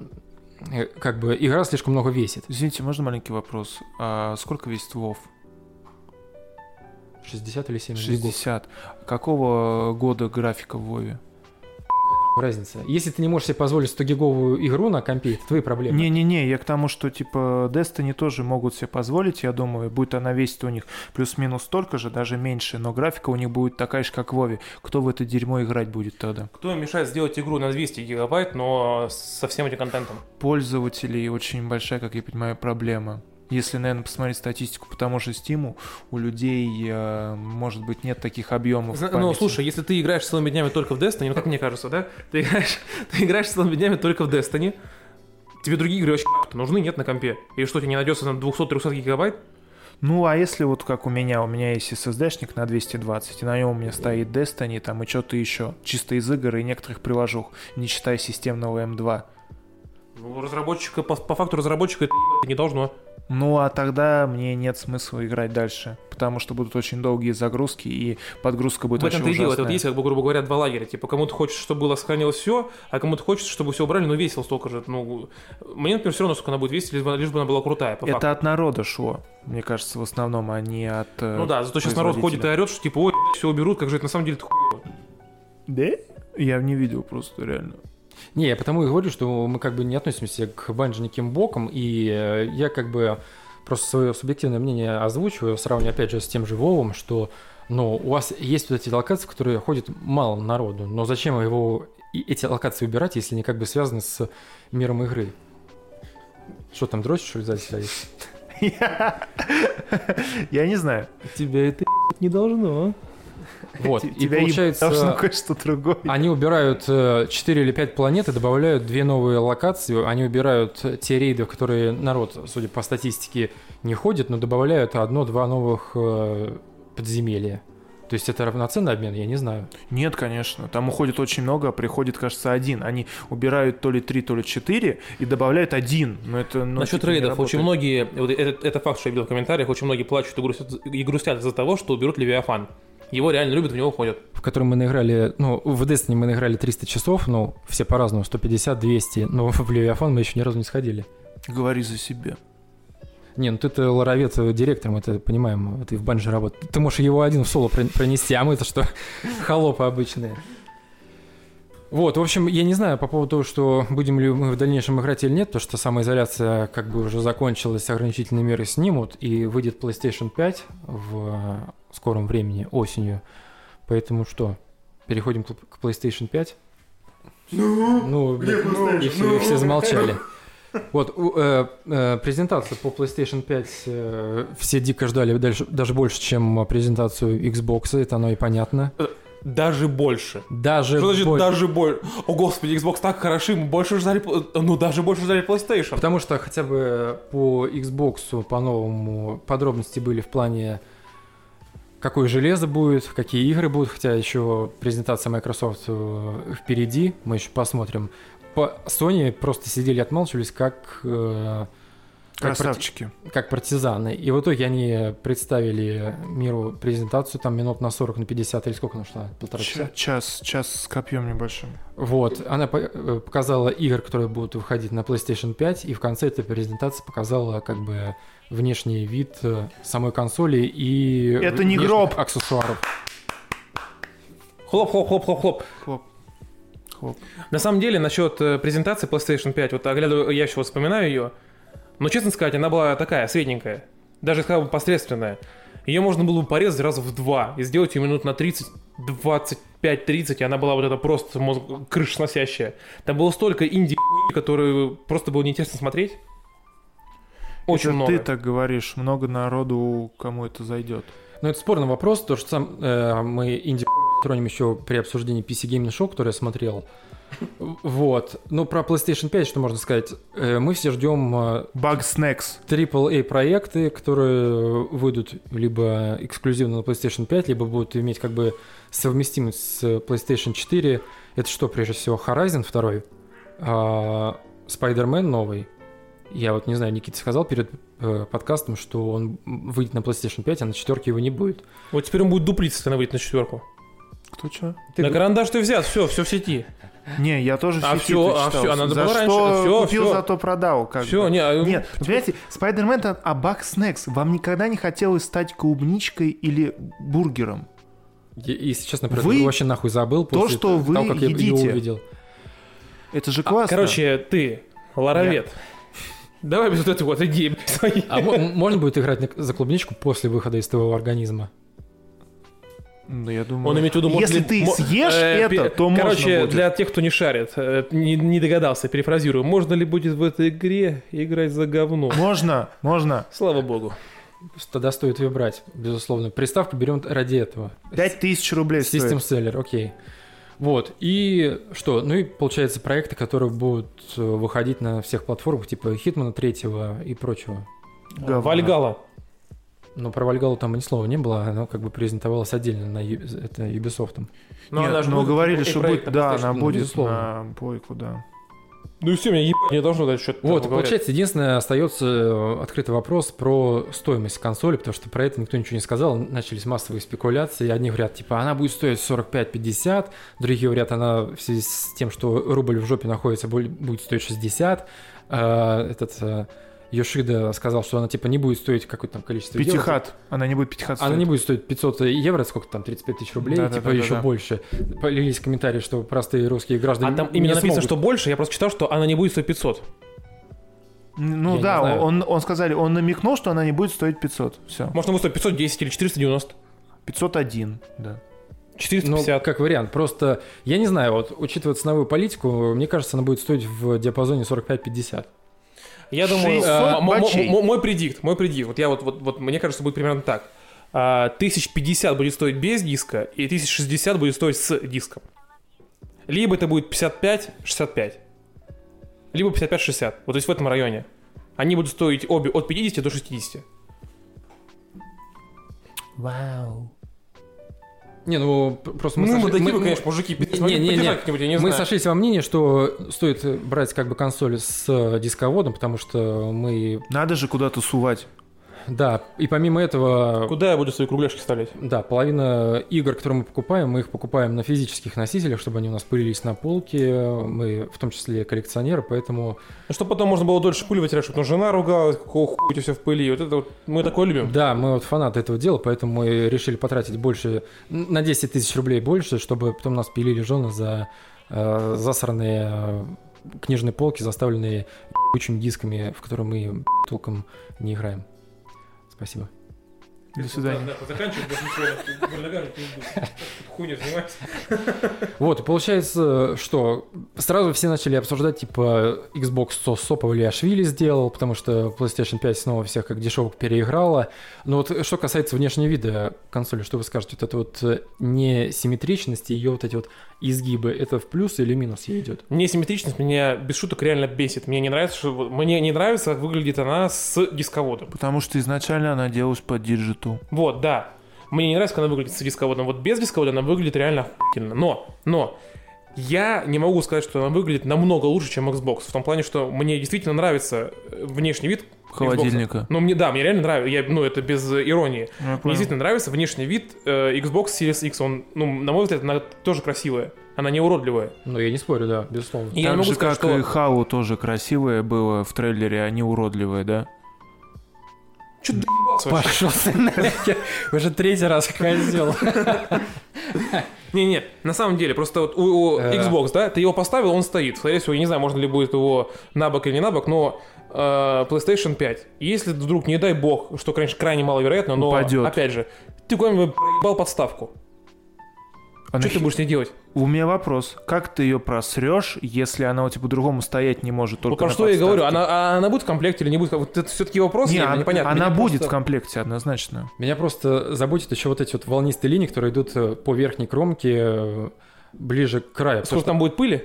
как бы игра слишком много весит. Извините, можно маленький вопрос? А сколько весит Вов? 60 или 70 60. Какого года графика в Вове? Разница. Если ты не можешь себе позволить 100-гиговую игру на компе, это твои проблемы. Не-не-не, я к тому, что типа Destiny тоже могут себе позволить, я думаю, будет она весить у них плюс-минус столько же, даже меньше, но графика у них будет такая же, как в Вове. Кто в это дерьмо играть будет тогда? Кто им мешает сделать игру на 200 гигабайт, но со всем этим контентом? Пользователей очень большая, как я понимаю, проблема. Если, наверное, посмотреть статистику по тому же Стиму, у людей, э, может быть, нет таких объемов. Ну, памяти. слушай, если ты играешь целыми днями только в Destiny, ну, как мне кажется, да? Ты играешь, ты играешь целыми днями только в Destiny, тебе другие игры вообще нужны, нет на компе. И что, тебе не найдется на 200-300 гигабайт? Ну, а если вот как у меня, у меня есть SSD-шник на 220, и на нем у меня стоит Destiny, там, и что-то еще, чисто из игр и некоторых приложух, не считая системного M2. Ну, разработчика, по, по факту разработчика это не должно. Ну, а тогда мне нет смысла играть дальше, потому что будут очень долгие загрузки, и подгрузка будет в этом-то и очень дело. ужасная. Это вот есть, как бы, грубо говоря, два лагеря. Типа, кому-то хочется, чтобы было сохранилось все, а кому-то хочется, чтобы все убрали, но весело столько же. Ну, мне, например, все равно, сколько она будет весить, лишь бы, лишь бы она была крутая, по Это факту. от народа шло, мне кажется, в основном, а не от э, Ну да, зато сейчас народ ходит и орет, что типа, ой, все уберут, как же это на самом деле это хуево. Да? Я не видел просто, реально. Не, я потому и говорю, что мы как бы не относимся к банже никаким боком, и э, я как бы просто свое субъективное мнение озвучиваю, сравниваю опять же с тем же Вовом, что ну, у вас есть вот эти локации, в которые ходит мало народу, но зачем его эти локации убирать, если они как бы связаны с миром игры? Что там, дрочь, что ли, сзади стоит? Я не знаю. Тебя это не должно. Вот, и Тебя получается... кое-что другое. Они убирают 4 или 5 планет и добавляют две новые локации. Они убирают э, те рейды, в которые народ, судя по статистике, не ходит, но добавляют одно-два новых э, подземелья. То есть это равноценный обмен, я не знаю. Нет, конечно. Там уходит очень много, а приходит, кажется, один. Они убирают то ли три, то ли четыре и добавляют один. Но это ну, Насчет типа, рейдов, очень многие, вот это, это факт, что я видел в комментариях, очень многие плачут и грустят, и грустят из-за того, что уберут Левиафан. Его реально любят, в него ходят. В котором мы наиграли, ну, в Destiny мы наиграли 300 часов, ну, все по-разному, 150, 200, но в Левиафан мы еще ни разу не сходили. Говори за себя. Не, ну ты-то ларовед директор, мы это понимаем, ты в банже работаешь. Ты можешь его один в соло про- пронести, а мы-то что, холопы обычные. Вот, в общем, я не знаю по поводу того, что будем ли мы в дальнейшем играть или нет, потому что самоизоляция как бы уже закончилась, ограничительные меры снимут, и выйдет PlayStation 5 в скором времени, осенью. Поэтому что, переходим к PlayStation 5? Ну, и все, и все замолчали. Вот, э, э, презентация по PlayStation 5 э, все дико ждали дальше, даже больше, чем презентацию Xbox, это оно и понятно. Даже больше. Даже, Что значит боль- даже больше? О, господи, Xbox так хороши, мы больше ждали, ну, даже больше ждали PlayStation. Потому что хотя бы по Xbox по-новому подробности были в плане какое железо будет, какие игры будут, хотя еще презентация Microsoft э, впереди, мы еще посмотрим. По Sony просто сидели и отмалчивались, как, э, Красавчики. как партизаны. И в итоге они представили миру презентацию там минут на 40, на 50 или сколько она шла? Полтора часа? Ча- Час, час с копьем небольшим. Вот, она э, показала игр, которые будут выходить на PlayStation 5, и в конце этой презентации показала как бы внешний вид э, самой консоли и Это не гроб. аксессуаров. Хлоп-хлоп-хлоп-хлоп-хлоп. Хлоп. Хлоп. На самом деле, насчет э, презентации PlayStation 5, вот оглядываю, я еще вспоминаю ее, но, честно сказать, она была такая, средненькая, даже сказал бы посредственная. Ее можно было бы порезать раза в два и сделать ее минут на 30, 25-30, и она была вот это просто мозг, крыш сносящая. Там было столько инди которые просто было неинтересно смотреть. Очень Это много. ты так говоришь, много народу, кому это зайдет. Но это спорный вопрос, то что сам э, мы инди тронем еще при обсуждении PC Gaming Show, который я смотрел. Вот. Ну, про PlayStation 5 что можно сказать? Э, мы все ждем э, Bug Snacks. AAA проекты, которые выйдут либо эксклюзивно на PlayStation 5, либо будут иметь как бы совместимость с PlayStation 4. Это что, прежде всего, Horizon 2, а, Spider-Man новый Я вот не знаю, Никита сказал перед э, подкастом, что он выйдет на PlayStation 5, а на четверке его не будет. Вот теперь он будет дуплиться, она выйдет на четверку. Кто что? на карандаш ты взят, все, все в сети. Не, я тоже в А это а читал. всё, а надо За было что раньше. Всё, купил, всё. зато продал. Как Все, бы. не, а, Нет, ну, понимаете, Спайдермен это Абак Снекс. Вам никогда не хотелось стать клубничкой или бургером? Я, если честно, про Вы- вообще нахуй забыл то, после что вы того, как я едите. его увидел. Это же А, классно. Короче, ты, Ларовед, давай без вот этой вот идеи. А мо- можно будет играть за клубничку после выхода из твоего организма? Ну, я думаю... Он имеет в виду, может Если ли- ты съешь э, это, то можно Короче, будет. для тех, кто не шарит, э, не, не догадался, перефразирую, можно ли будет в этой игре играть за говно? Можно, можно. Слава богу. Тогда стоит ее брать, безусловно. Приставку берем ради этого. Пять тысяч рублей System стоит. Seller, окей. Вот, и что? Ну и получается проекты, которые будут э, выходить на всех платформах, типа Хитмана третьего и прочего. Говно. Вальгала. Но про Вальгалу там ни слова не было, она как бы презентовалась отдельно на Ю- это Ubisoft. Но Нет, она же но будет говорили, что будет, да, она ну, будет на бойку, да. Ну и все, меня ебать не должно дать что-то. Вот, получается, единственное, остается э, открытый вопрос про стоимость консоли, потому что про это никто ничего не сказал, начались массовые спекуляции, одни говорят, типа, она будет стоить 45-50, другие говорят, она в связи с тем, что рубль в жопе находится, будет стоить 60, А, этот э, Йошида сказал, что она, типа, не будет стоить какое-то там количество евро. Пятихат. Она не будет пятихат Она стоить. не будет стоить 500 евро, сколько там, 35 тысяч рублей, Да-да-да-да-да. типа еще больше. Полились комментарии, что простые русские граждане А там не именно написано, смогут. что больше, я просто читал, что она не будет стоить 500. Ну Я не да, он, он сказали, он намекнул, что она не будет стоить 500. Все. Может, она будет стоить 510 или 490. 501, да. 450. Ну, как вариант. Просто, я не знаю, вот, учитывая ценовую политику, мне кажется, она будет стоить в диапазоне 45-50. Я думаю, 600 э, мой предикт, мой предикт, вот я вот, вот, вот мне кажется, будет примерно так. А, 1050 будет стоить без диска, и 1060 будет стоить с диском. Либо это будет 55-65, либо 55-60, вот то есть в этом районе. Они будут стоить обе от 50 до 60. Вау. Не, ну, просто мы, Ну, сошли- мы такие, мы- конечно, мужики, Не, не, не, не мы знаю. сошлись во мнении, что стоит брать как бы консоль с э, дисководом, потому что мы, Надо же куда-то сувать. Да, и помимо этого, Куда я буду свои кругляшки вставлять? да, половина игр, которые мы покупаем, мы их покупаем на физических носителях, чтобы они у нас пылились на полке, мы в том числе коллекционеры, поэтому Ну, чтобы потом можно было дольше пыль вытирать, чтобы ну, жена ругалась, какого хуя у тебя все в пыли. Вот это вот, мы такое любим. Да, мы вот фанаты этого дела, поэтому мы решили потратить больше, на 10 тысяч рублей больше, чтобы потом нас пилили жены за э, засранные э, книжные полки, заставленные ебучими дисками, в которые мы толком не играем. Спасибо. До свидания. ничего. Хуйня занимайся. Вот, и получается, что сразу все начали обсуждать, типа, Xbox со Сопов или Ашвили сделал, потому что PlayStation 5 снова всех как дешевок переиграла. Но вот что касается внешнего вида консоли, что вы скажете? Вот это вот э, несимметричность, ее вот эти вот изгибы, это в плюс или минус ей идет? Несимметричность меня без шуток реально бесит. Мне не нравится, что мне не нравится, как выглядит она с дисководом. Потому что изначально она делалась под диджиту. Вот, да. Мне не нравится, как она выглядит с дисководом. Вот без дисковода она выглядит реально охуительно. Но, но, я не могу сказать, что она выглядит намного лучше, чем Xbox. В том плане, что мне действительно нравится внешний вид Холодильника. Xbox. Ну, мне, да, мне реально нравится. Я, ну, это без иронии. Ну, я Мне действительно нравится внешний вид э, Xbox Series X. Он, ну, на мой взгляд, она тоже красивая. Она не уродливая. Ну, я не спорю, да, безусловно. И Так могу же, сказать, как что... и Хау тоже красивое было в трейлере, а не уродливое, да? Чё ты? Пошел ты нахер. Уже третий раз козел. Не-не, на самом деле, просто вот у, у Э. Xbox, да, ты его поставил, он стоит. Скорее всего, я не знаю, можно ли будет его на бок или не на бок, но э, PlayStation 5. Если вдруг, не дай бог, что, конечно, крайне маловероятно, но, Упадет. опять же, ты куда-нибудь проебал подставку. А Что нахи- ты будешь с ней делать? У меня вопрос. Как ты ее просрешь, если она у тебя по-другому стоять не может только Вот про что я и говорю, она, а она будет в комплекте или не будет? Вот это все-таки вопрос, Не, не, она, непонятно. она Мне будет просто- в комплекте, однозначно. Меня просто заботит еще вот эти вот волнистые линии, которые идут э, по верхней кромке э, ближе к краю. Сколько там будет пыли?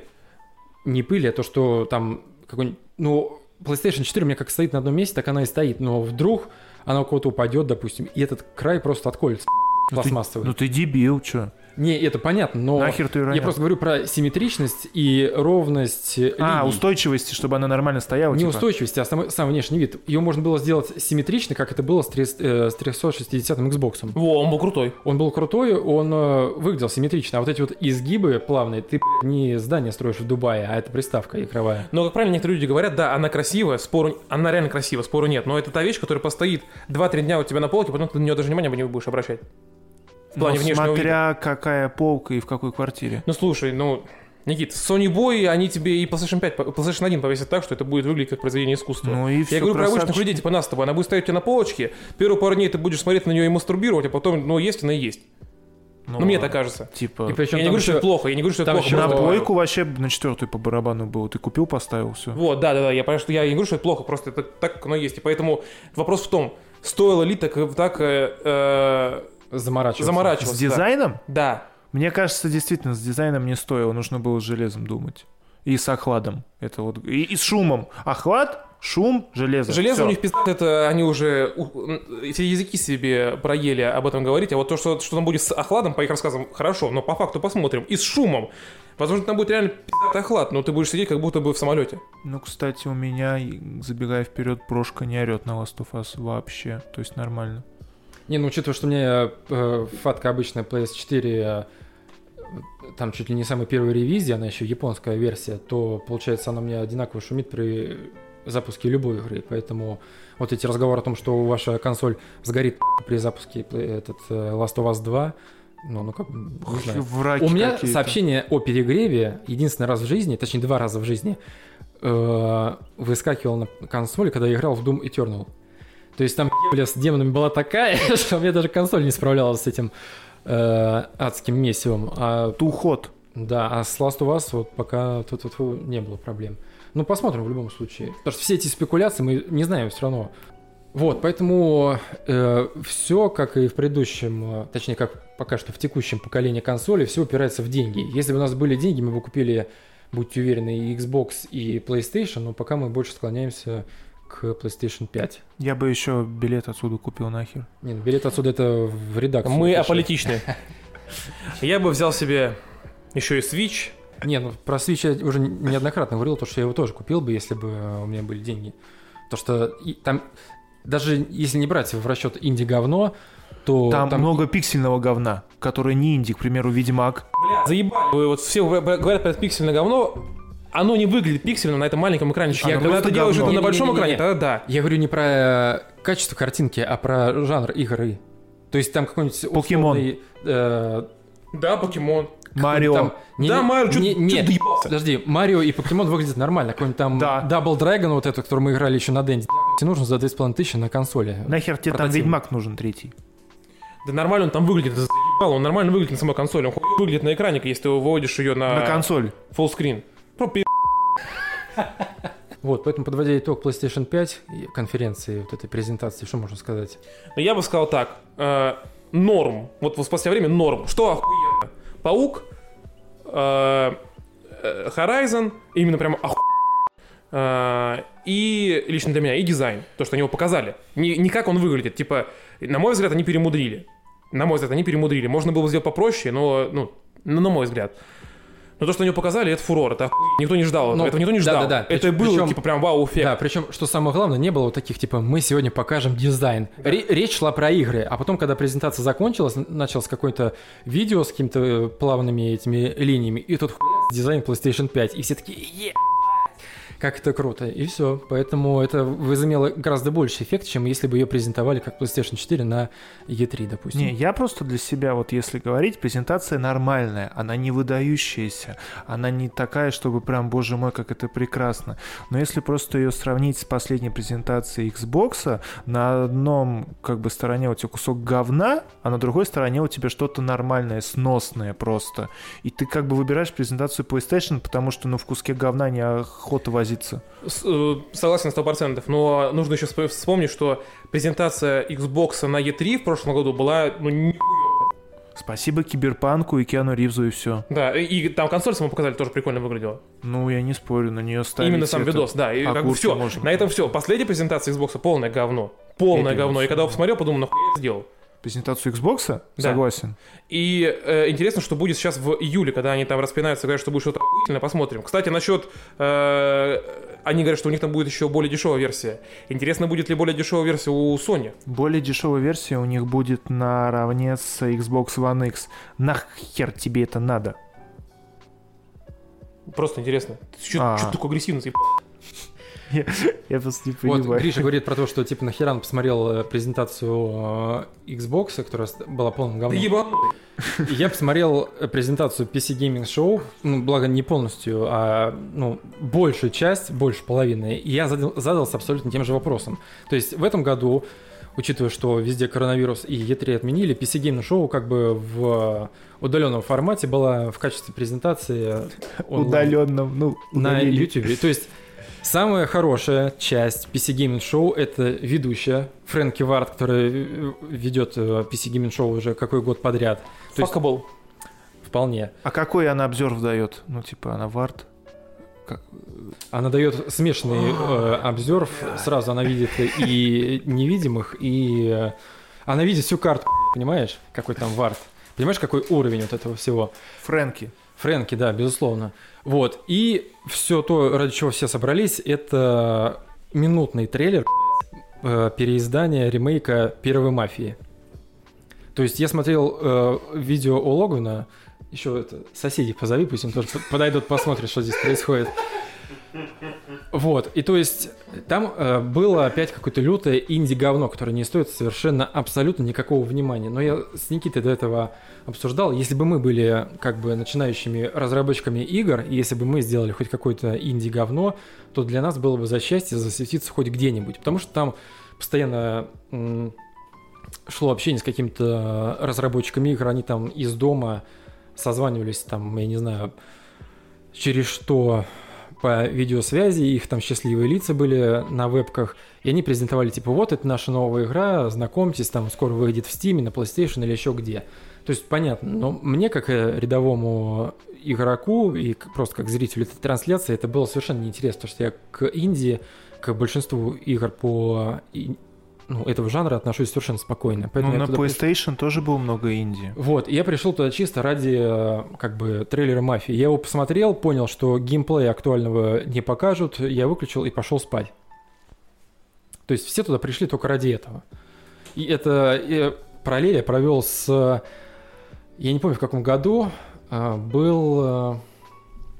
что не пыли, а то, что там какой-нибудь... Ну, PlayStation 4 у меня как стоит на одном месте, так она и стоит. Но вдруг она у кого-то упадет, допустим, и этот край просто отколется. Ну ты- Пластмассовый. Ну ты дебил, чё? Не, это понятно, но Нахер ты я просто говорю про симметричность и ровность А, линий. устойчивости, чтобы она нормально стояла. Не типа. устойчивости, а сам, сам внешний вид. Ее можно было сделать симметрично, как это было с, 300, э, с 360 Xbox. Во, он был крутой. Он был крутой, он э, выглядел симметрично, а вот эти вот изгибы плавные, ты не здание строишь в Дубае, а это приставка игровая. Но, как правильно некоторые люди говорят, да, она красивая, спору... она реально красивая, спору нет. Но это та вещь, которая постоит 2-3 дня у тебя на полке, потом ты на нее даже внимания не будешь обращать. В Ну, плане внешнего вида. смотря какая полка и в какой квартире. Ну слушай, ну, Никит, Sony Boy, они тебе и PlayStation 5, по- PlayStation 1 повесят так, что это будет выглядеть как произведение искусства. Ну и все, Я говорю про обычных людей, типа нас с тобой. Она будет стоять у тебя на полочке, первые пару дней ты будешь смотреть на нее и мастурбировать, а потом, ну, есть она и есть. Ну, мне так кажется. Типа, И причем я не говорю, что это плохо, я не говорю, что это плохо. на просто- плойку вообще на четвертую по барабану было. Ты купил, поставил, все. Вот, да, да, да, я понимаю, что я не говорю, что это плохо, просто это так, оно есть. И поэтому вопрос в том, стоило ли так, так э, э, заморачиваться. заморачиваться. С дизайном? Да. Мне кажется, действительно, с дизайном не стоило. Нужно было с железом думать. И с охладом. Это вот. И, и с шумом. Охлад, шум, железо. Железо Всё. у них пиздат, это они уже все языки себе проели об этом говорить, а вот то, что, что там будет с охладом, по их рассказам, хорошо, но по факту посмотрим. И с шумом. Возможно, там будет реально пиздатый охлад, но ты будешь сидеть как будто бы в самолете. Ну, кстати, у меня, забегая вперед, прошка не орет на Last of Us вообще. То есть нормально. Не, ну учитывая, что у меня э, фатка обычная PS4, э, там чуть ли не самая первая ревизия, она еще японская версия, то получается она меня одинаково шумит при запуске любой игры. Поэтому вот эти разговоры о том, что ваша консоль сгорит при запуске этот э, Last of Us 2, ну, ну как, бы, не знаю. Враки У меня сообщение о перегреве единственный раз в жизни, точнее два раза в жизни, э, выскакивал на консоли, когда я играл в Doom Eternal. То есть там бля, с демонами была такая, что мне даже консоль не справлялась с этим э, адским месивом. А, Туход. да, а с Last of Us вот пока тут, тут не было проблем. Ну, посмотрим в любом случае. Потому что все эти спекуляции мы не знаем все равно. Вот, поэтому все, как и в предыдущем, э, точнее, как пока что в текущем поколении консолей, все упирается в деньги. Если бы у нас были деньги, мы бы купили, будьте уверены, и Xbox, и PlayStation, но пока мы больше склоняемся к PlayStation 5. Я бы еще билет отсюда купил нахер. Не, ну билет отсюда это в редакцию. Мы пиши. аполитичны. Я бы взял себе еще и Switch. Не, ну про Switch я уже неоднократно говорил, то, что я его тоже купил бы, если бы у меня были деньги. То, что и там, даже если не брать в расчет инди-говно, то Там, много пиксельного говна, которое не инди, к примеру, Ведьмак. Бля, заебали. Вы вот все говорят про это пиксельное говно. Оно не выглядит пиксельным на этом маленьком экранчике. Я когда ты делаешь это на большом экране, тогда да. Я говорю не про э, качество картинки, а про жанр игры. То есть там какой-нибудь Покемон. э, Да, покемон. Марио. там- не- Да, Марио, чё- не- чё? Подожди, Марио и Покемон выглядят нормально. Какой-нибудь там Да. Double Dragon, вот этот, который мы играли еще на Денде. Тебе нужно за 2500 тысяч на консоли. Нахер тебе там. Ведьмак нужен третий. Да нормально он там выглядит, это заебало, он нормально выглядит на самой консоли. Он выглядит на экране, если ты выводишь ее на, На консоль. фуллскрин. Ну, пи***. Вот, поэтому подводя итог PlayStation 5 и конференции, вот этой презентации, что можно сказать? Но я бы сказал так. э, норм. Вот в последнее время норм. Что охуенно? Паук, э, э, Horizon, именно прям охуенно. Э, и лично для меня, и дизайн. То, что они его показали. Не, не как он выглядит. Типа, на мой взгляд, они перемудрили. На мой взгляд, они перемудрили. Можно было сделать попроще, но, ну, ну, на мой взгляд. Но то, что они показали, это фурор. Это охуенно. Никто не ждал. этого. Ну, этого никто не ждал. да-да-да. Это Прич- было, причем- типа, прям вау-эффект. Да, причем, что самое главное, не было вот таких, типа, мы сегодня покажем дизайн. Ре- Речь шла про игры, а потом, когда презентация закончилась, началось какое-то видео с какими-то э, плавными этими линиями, и тут хуй дизайн PlayStation 5, и все такие, «Е, как это круто, и все. Поэтому это возымело гораздо больше эффект, чем если бы ее презентовали как PlayStation 4 на E3, допустим. Не, я просто для себя, вот если говорить, презентация нормальная, она не выдающаяся, она не такая, чтобы прям, боже мой, как это прекрасно. Но если просто ее сравнить с последней презентацией Xbox, на одном как бы стороне у тебя кусок говна, а на другой стороне у тебя что-то нормальное, сносное просто. И ты как бы выбираешь презентацию PlayStation, потому что ну в куске говна неохота возиться. С- э, Согласен, сто процентов. Но нужно еще вспо- вспомнить, что презентация Xbox на E3 в прошлом году была, ну, ни- Спасибо Киберпанку и Киану Ривзу и все. Да, и, и там консоль саму показали, тоже прикольно выглядела. Ну, я не спорю, на нее ставить Именно сам это- видос, да. И как бы все. можно. На этом все. Последняя презентация Xbox полное говно. Полное Это говно. И когда я посмотрел, подумал, нахуй я это сделал. Презентацию Xbox? Да. Согласен. И э, интересно, что будет сейчас в июле, когда они там распинаются, говорят, что будет что-то охуительное, посмотрим. Кстати, насчет... э, они говорят, что у них там будет еще более дешевая версия. Интересно, будет ли более дешевая версия у Sony? Более дешевая версия у них будет наравне с Xbox One X. Нахер тебе это надо? Просто интересно. Ты что, А. что такое агрессивно Я просто не Вот понимаю. Гриша говорит про то, что типа нахера он посмотрел э, презентацию э, Xbox, которая была полным говном. И Я посмотрел э, презентацию PC Gaming Show, ну, благо не полностью, а ну, большую часть, больше половины, и я задал- задался абсолютно тем же вопросом. То есть в этом году, учитывая, что везде коронавирус и E3 отменили, PC Gaming Show как бы в удаленном формате была в качестве презентации онлайн Удаленном, ну, на удалили. YouTube. То есть самая хорошая часть PC Gaming Show это ведущая Фрэнки Вард, которая э, ведет э, PC Gaming Show уже какой год подряд. Факабол. вполне. А какой она обзор дает? Ну, типа, она вард? Она дает смешанный э, обзор. Сразу она видит и невидимых, и э, она видит всю карту, понимаешь, какой там вард. Понимаешь, какой уровень вот этого всего. Фрэнки. Фрэнки, да, безусловно. Вот. И все то, ради чего все собрались, это минутный трейлер э, переиздания ремейка первой мафии. То есть я смотрел э, видео у Логана, еще это, соседей позови, пусть им тоже под- подойдут, посмотрят, что здесь происходит. Вот, и то есть там э, было опять какое-то лютое инди-говно, которое не стоит совершенно абсолютно никакого внимания. Но я с Никитой до этого обсуждал, если бы мы были как бы начинающими разработчиками игр, и если бы мы сделали хоть какое-то инди-говно, то для нас было бы за счастье засветиться хоть где-нибудь, потому что там постоянно м, шло общение с какими-то разработчиками игр, они там из дома созванивались, там, я не знаю, через что по видеосвязи, их там счастливые лица были на вебках, и они презентовали, типа, вот, это наша новая игра, знакомьтесь, там скоро выйдет в Steam, на PlayStation или еще где. То есть, понятно, но мне, как э, рядовому игроку и просто как зрителю этой трансляции, это было совершенно неинтересно, потому что я к Индии, к большинству игр по ну, этого жанра отношусь совершенно спокойно. Поэтому Ну, на PlayStation тоже было много инди. вот, и я пришел туда чисто ради э, как бы трейлера мафии. Я его посмотрел, понял, что геймплея актуального не покажут, я выключил и пошел спать. То есть все туда пришли только ради этого. И это параллель я провел с... Я не помню, в каком году э, был э,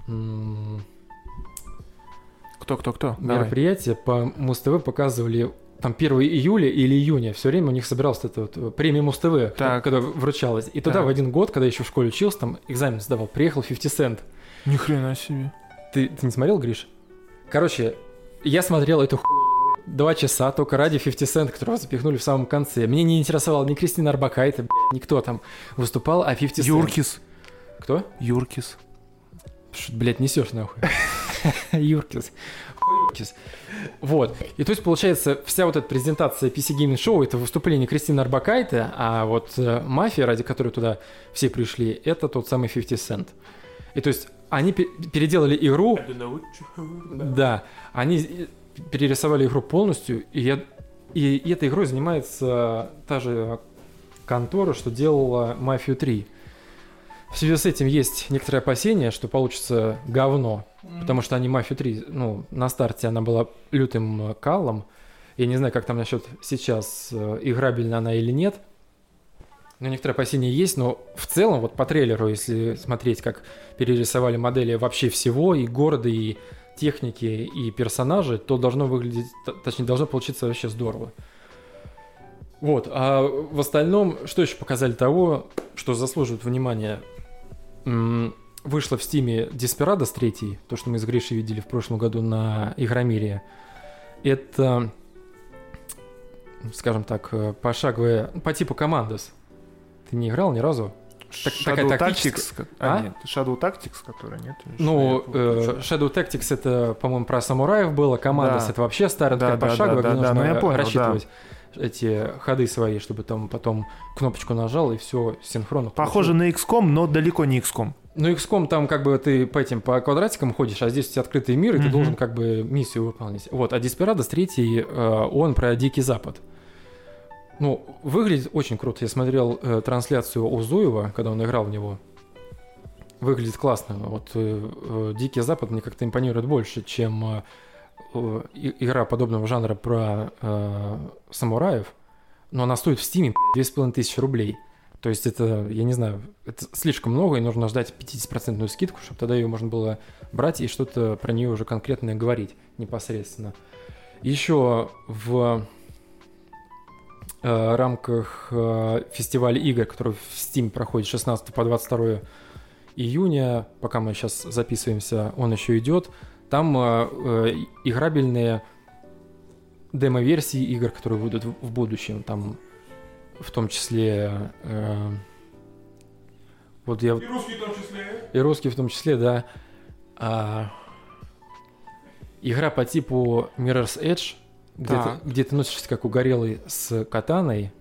м, Кто-кто-кто? Давай. мероприятие по Муз-ТВ показывали там 1 июля или июня, все время у них собиралась эта вот э, премия Муз-ТВ, Так. когда вручалась. И туда Так. в один год, когда я еще в школе учился, там экзамен сдавал, приехал 50 Cent. Ни хрена себе. Ты, ты не смотрел, Гриш? Короче, я смотрел эту ху... два часа только ради 50 Cent, которого запихнули в самом конце. Мне не интересовала ни Кристина Арбакайте, никто там выступал, а 50 Cent. Юркис. Кто? Юркис. Что, блядь, несешь нахуй? Юркис. Хуйкис. Вот. И то есть, получается, вся вот эта презентация PC Gaming Show это выступление Кристины Арбакайте, а вот э, мафия, ради которой туда все пришли, это тот самый 50 Cent. И то есть, они пе- переделали игру, да, они э, перерисовали игру полностью, и, я, и, и этой игрой занимается та же контора, что делала Мафию 3. В связи с этим есть некоторые опасения, что получится говно, потому что они Мафию 3, ну, на старте она была лютым э, калом. Я не знаю, как там насчет сейчас, э, играбельна она или нет. Но некоторые опасения есть, но в целом, вот по трейлеру, если смотреть, как перерисовали модели вообще всего, и города, и техники, и персонажей, то должно выглядеть, точнее, должно получиться вообще здорово. Вот, а в остальном, что еще показали того, что заслуживает внимания? М, Вышло в стиме Desperados 3, то, что мы с Гришей видели в прошлом году на Игромире. Это, скажем так, э, пошаговая, по типу Командос. Ты не играл ни разу? Так- такая Shadow тактическая- Tactics. А, А? нет, Shadow Tactics, которая нет. Ну, э. Shadow Tactics это, по-моему, про самураев было, Командос Да. это вообще старая Да, такая да, пошаговая, да, где да, да, нужно ну я понял, рассчитывать эти ходы свои, чтобы там потом кнопочку нажал и все синхронно. Похоже на XCOM, но далеко не XCOM. Ну, XCOM там как бы ты по этим по квадратикам ходишь, а здесь у тебя открытый мир, и ты Мгм. должен как бы миссию выполнить. Вот, а Desperados 3, э, он про Дикий Запад. Ну, выглядит очень круто. Я смотрел э, трансляцию Узуева, когда он играл в него. Выглядит классно. Вот э, э, Дикий Запад мне как-то импонирует больше, чем э, игра подобного жанра про э, самураев. Но она стоит в Стиме 2500 рублей. То есть это, я не знаю, это слишком много, и нужно ждать 50% скидку, чтобы тогда ее можно было брать и что-то про нее уже конкретное говорить непосредственно. Еще в э, рамках э, фестиваля игр, который в Steam проходит с 16 по 22 июня, пока мы сейчас записываемся, он еще идет. Там э, э, играбельные демо-версии игр, которые выйдут в в будущем. Там в том числе... э, вот я... И русский в том числе. И русский в том числе, да. А, игра по типу Mirror's Edge, где, Так. ты, где ты носишься как угорелый с катаной.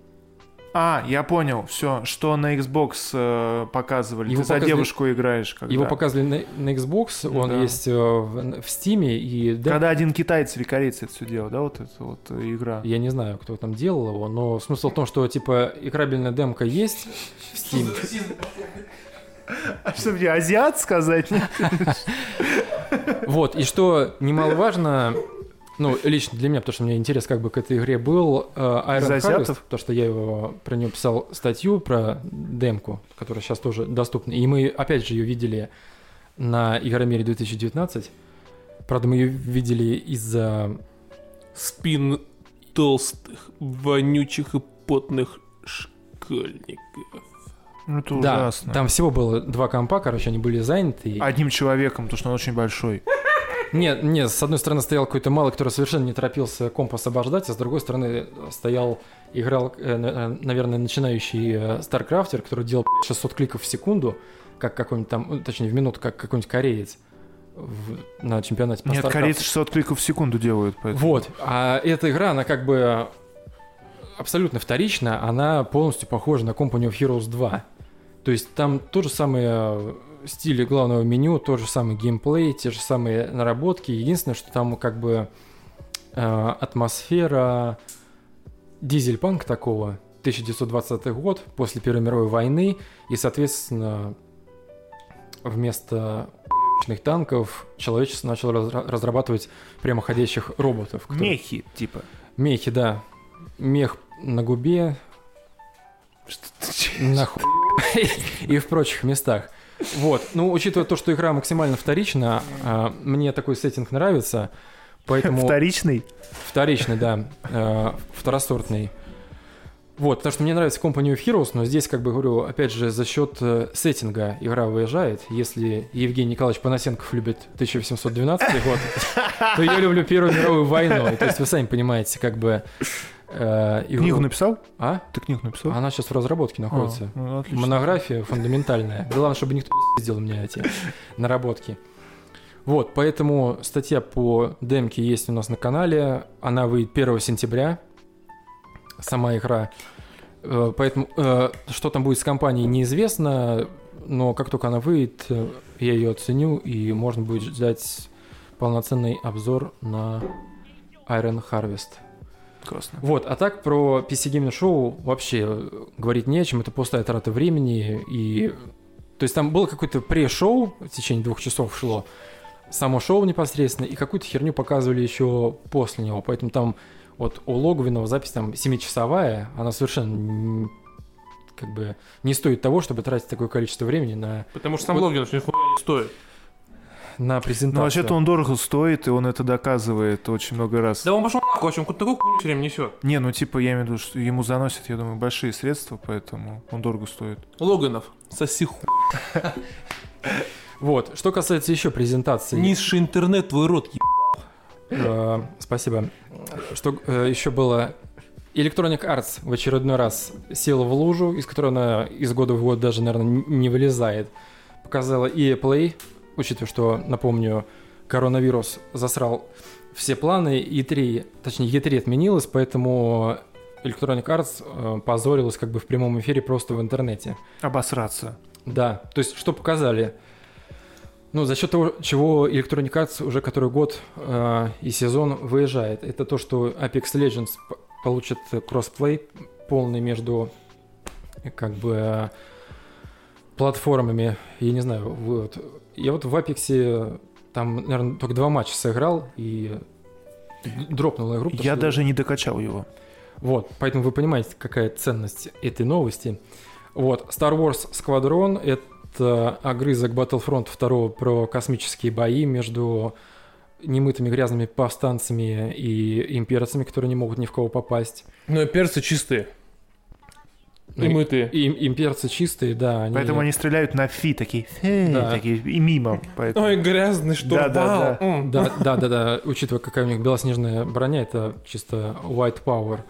А, я понял, все, что на Xbox э, показывали. Его Ты за показывали- девушку играешь. Когда, Его показывали на, на Xbox, он Да. есть э, в, в Steam, и когда один китаец или корейец это все делал, да, вот эта вот э, игра. я не знаю, кто там делал его, но смысл в том, что типа играбельная демка есть в Steam. А что мне, азиат сказать? Вот, и что немаловажно, ну, лично для меня, потому что у меня интерес как бы к этой игре был, э, Iron Из Harvest, потому что я его, про нее писал статью, про демку, которая сейчас тоже доступна, и мы, опять же, ее видели на Игромире 2019, правда, мы ее видели из-за... Спин толстых, вонючих и потных школьников. Ну, это Да, ужасно. там всего было два компа, короче, они были заняты. Одним человеком, потому что он очень большой. Нет, нет, с одной стороны стоял какой-то малый, который совершенно не торопился комп освобождать, а с другой стороны стоял, играл, э, э, наверное, начинающий э, старкрафтер, который делал 600 кликов в секунду, как какой-нибудь там, ну, точнее, в минуту, как какой-нибудь кореец в- на чемпионате по Нет, StarCraft. корейцы 600 кликов в секунду делают. Поэтому. Вот, а эта игра, она как бы абсолютно вторична, она полностью похожа на Company of Heroes 2. То есть там тот же самый стиль главного меню, тот же самый геймплей, те же самые наработки. Единственное, что там как бы э, атмосфера дизельпанк такого, 1920 год, после Первой мировой войны, и, соответственно, вместо ***чных танков человечество начало разра- разрабатывать прямоходящих роботов. которые- Мехи, типа. Мехи, да. Мех на губе, на ху... и в прочих местах. Вот. Ну, учитывая то, что игра максимально вторична, а, мне такой сеттинг нравится, поэтому... Вторичный. Вторичный, да. э, второсортный. Вот, потому что мне нравится Company of Heroes, но здесь, как бы говорю, опять же, за счет э, сеттинга игра выезжает. Если Евгений Николаевич Панасенков любит 1812 год, то я люблю Первую мировую войну. То есть вы сами понимаете, как бы... э, игру- Книгу написал? А? Ты книгу написал? Она сейчас в разработке находится. А, ну, отлично. Монография фундаментальная. Главное, чтобы никто не сделал мне эти наработки. Вот, поэтому статья по демке есть у нас на канале. Она выйдет 1 сентября. Сама игра. Э, Поэтому э, что там будет с компанией, неизвестно. Но как только она выйдет, я ее оценю, и можно будет ждать полноценный обзор на Iron Harvest. Классно. Вот, а так про PC Gaming Show вообще говорить не о чем, это пустая трата времени, и... То есть там было какое-то пре-шоу, в течение двух часов шло, само шоу непосредственно, и какую-то херню показывали еще после него, поэтому там вот у Логвинова запись там 7-часовая, она совершенно как бы не стоит того, чтобы тратить такое количество времени на, Потому что сам Вот- очень хуй не стоит. На презентацию. Ну, вообще-то он дорого стоит, и он это доказывает очень много раз. Да он пошел нахуй, он такую хуйню все время несет. Не, ну типа я имею в виду, что ему заносят, я думаю, большие средства, поэтому он дорого стоит. Логинов, соси хуй. Вот, что касается еще презентации. Низший интернет, твой рот, еб... Э, Спасибо. Что э, еще было? Electronic Arts в очередной раз села в лужу, из которой она из года в год даже, наверное, не вылезает. Показала и Play, учитывая, что, напомню, коронавирус засрал все планы, E3, точнее, E3 отменилась, поэтому Electronic Arts э, позорилась как бы в прямом эфире просто в интернете. Обосраться. Да, то есть что показали? Ну, за счет того, чего Electronic Arts уже который год э, и сезон выезжает, это то, что Apex Legends получит кроссплей полный между как бы э, платформами. Я не знаю, вот. Я вот в Апексе там, наверное, только два матча сыграл и дропнул игру. Я что- даже не докачал его. Вот, поэтому вы понимаете, какая ценность этой новости. Вот, Star Wars Squadron — это огрызок Battlefront 2 про космические бои между немытыми грязными повстанцами и имперцами, которые не могут ни в кого попасть. Но перцы чистые. Ну, И мытые. И имперцы чистые, да. Они... Поэтому они стреляют на фи, такие, «Фе», Да. такие и мимо. Поэтому... Ой, грязный штурвал. Да-да-да. М. Да, да, да, да. Учитывая, какая у них белоснежная броня, это чисто white power.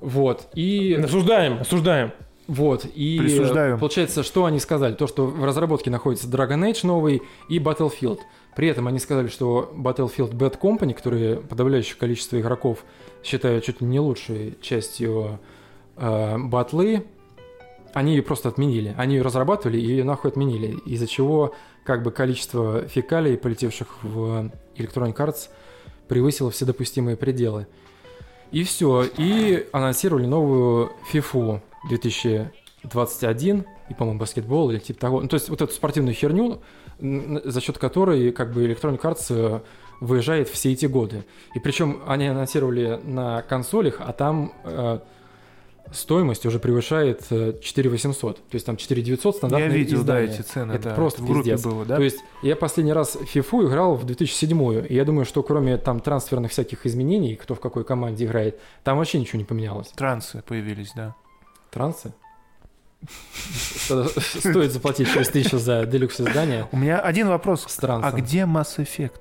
Вот. И Осуждаем, осуждаем. Вот, и Присуждаю. получается, что они сказали? То, что в разработке находится Dragon Age новый и Battlefield. При этом они сказали, что Battlefield Bad Company, которые подавляющее количество игроков считают чуть ли не лучшей частью батлы, они ее просто отменили. Они ее разрабатывали и ее нахуй отменили. Из-за чего как бы количество фекалий, полетевших в Electronic Arts, превысило все допустимые пределы. И все. И анонсировали новую FIFA 2021, и, по-моему, баскетбол или типа того. Ну, то есть вот эту спортивную херню, за счет которой как бы Electronic Arts э, выезжает все эти годы. И причем они анонсировали на консолях, а там э, стоимость уже превышает э, 4800. То есть там 4900 Я стандартное видел, да, издание. эти цены. Это да. просто в группе пиздец. было, да? То есть я последний раз в FIFA играл в 2007 и я думаю, что кроме там трансферных всяких изменений, кто в какой команде играет, там вообще ничего не поменялось. Трансы появились, да. Трансы? Стоит заплатить через тысячу за делюкс издание У меня один вопрос. А где Mass Effect?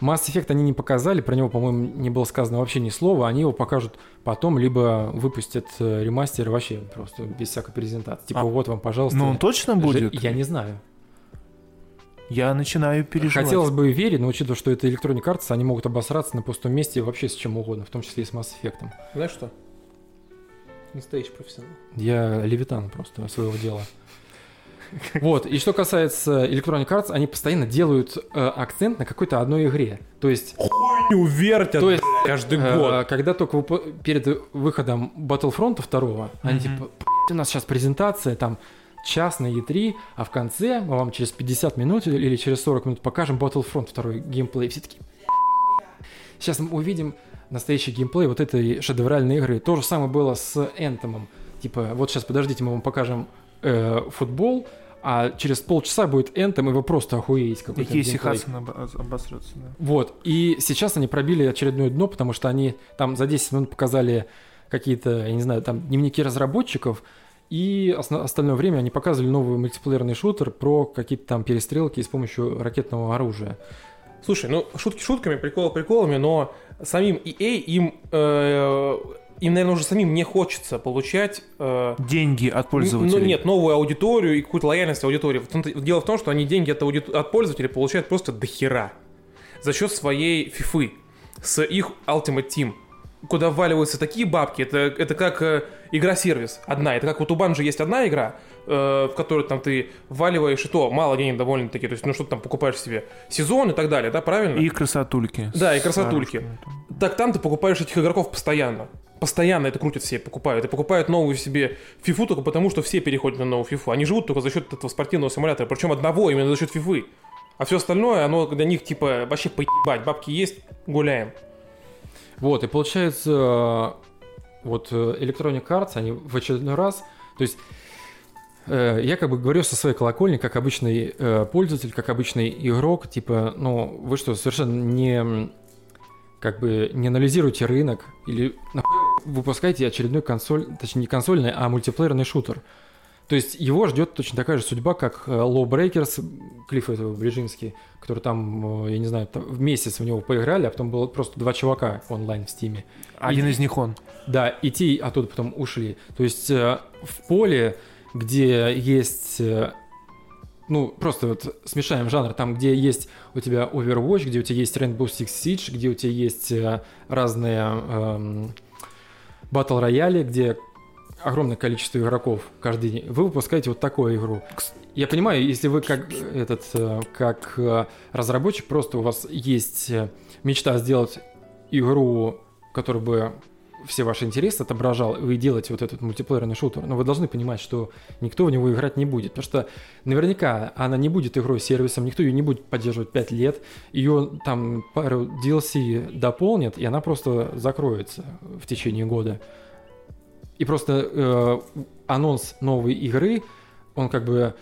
Mass Effect они не показали, про него, по-моему, не было сказано вообще ни слова. Они его покажут потом, либо выпустят э, ремастер вообще просто без всякой презентации. Типа, А, вот вам, пожалуйста. Ну, он точно будет? Я не знаю. Я начинаю переживать. Хотелось бы верить, но учитывая, что это Electronic Arts, они могут обосраться на пустом месте вообще с чем угодно, в том числе и с Mass Effect. Знаешь что? Настоящий профессионал. Я левитан просто своего дела. Вот, и что касается Electronic Arts, они постоянно делают э, акцент на какой-то одной игре. То есть, Не увертят То есть, каждый э, год. когда только выпу- перед выходом Battlefront 2, они Мгм. типа, «П***ь, у нас сейчас презентация, там, час на E3, а в конце мы вам через 50 минут или- через 40 минут покажем Battlefront 2 геймплей. Все такие, сейчас мы увидим настоящий геймплей вот этой шедевральной игры. То же самое было с Anthem. Типа, вот сейчас подождите, мы вам покажем э, футбол, а через полчаса будет Anthem, и вы просто охуеете какой-то И Кейси. Хадсон обо- обосрется, да. Вот, и сейчас они пробили очередное дно, потому что они там за 10 минут показали какие-то, я не знаю, там дневники разработчиков, и осно- остальное время они показывали новый мультиплеерный шутер про какие-то там перестрелки с помощью ракетного оружия. Слушай, ну шутки шутками, приколы приколами, но самим EA им, э, им, наверное, уже самим не хочется получать э, Деньги от пользователей. Ну нет, новую аудиторию и какую-то лояльность аудитории. Дело в том, что они деньги от, ауди- от пользователей получают просто до хера. За счет своей фифы. С их Ultimate Team. Куда вваливаются такие бабки, это, это как э, игра-сервис одна. Это как вот у Банжи есть одна игра, э, в которой там ты вваливаешь, и то мало денег довольно-таки. То есть, ну что ты там покупаешь себе сезон и так далее, да, правильно? И красотульки. Да, и красотульки. Так там ты покупаешь этих игроков постоянно. Постоянно это крутят все, покупают. И покупают новую себе фифу только потому, что все переходят на новую фифу. Они живут только за счет этого спортивного симулятора. Причем одного именно за счет фифы. А все остальное, оно для них типа вообще поебать. Бабки есть, гуляем. Вот, и получается, э, вот э, Electronic Arts, они в очередной раз, то есть э, я как бы говорю со своей колокольни, как обычный э, пользователь, как обычный игрок, типа, ну, вы что, совершенно не, как бы, не анализируете рынок или выпускаете очередной консоль, точнее, не консольный, а мультиплеерный шутер. То есть его ждет точно такая же судьба, как э, Low Breakers, Клифф этого Брижинский, который там, э, я не знаю, там в месяц в него поиграли, а потом было просто два чувака онлайн в Стиме. Один И- из них он. Да, и те оттуда потом ушли. То есть э, в поле, где есть... ну, просто вот смешаем жанр, там, где есть у тебя Overwatch, где у тебя есть Rainbow Six Siege, где у тебя есть разные эм, батл рояли, где огромное количество игроков каждый день. Вы выпускаете вот такую игру. Я понимаю, если вы как этот э, как э, разработчик, просто у вас есть э, мечта сделать игру, которая бы все ваши интересы отображал, и вы делаете вот этот мультиплеерный шутер, но вы должны понимать, что никто в него играть не будет, потому что наверняка она не будет игрой-сервисом, никто ее не будет поддерживать 5 лет, ее там пару DLC дополнят, и она просто закроется в течение года. И просто э, анонс новой игры, он как бы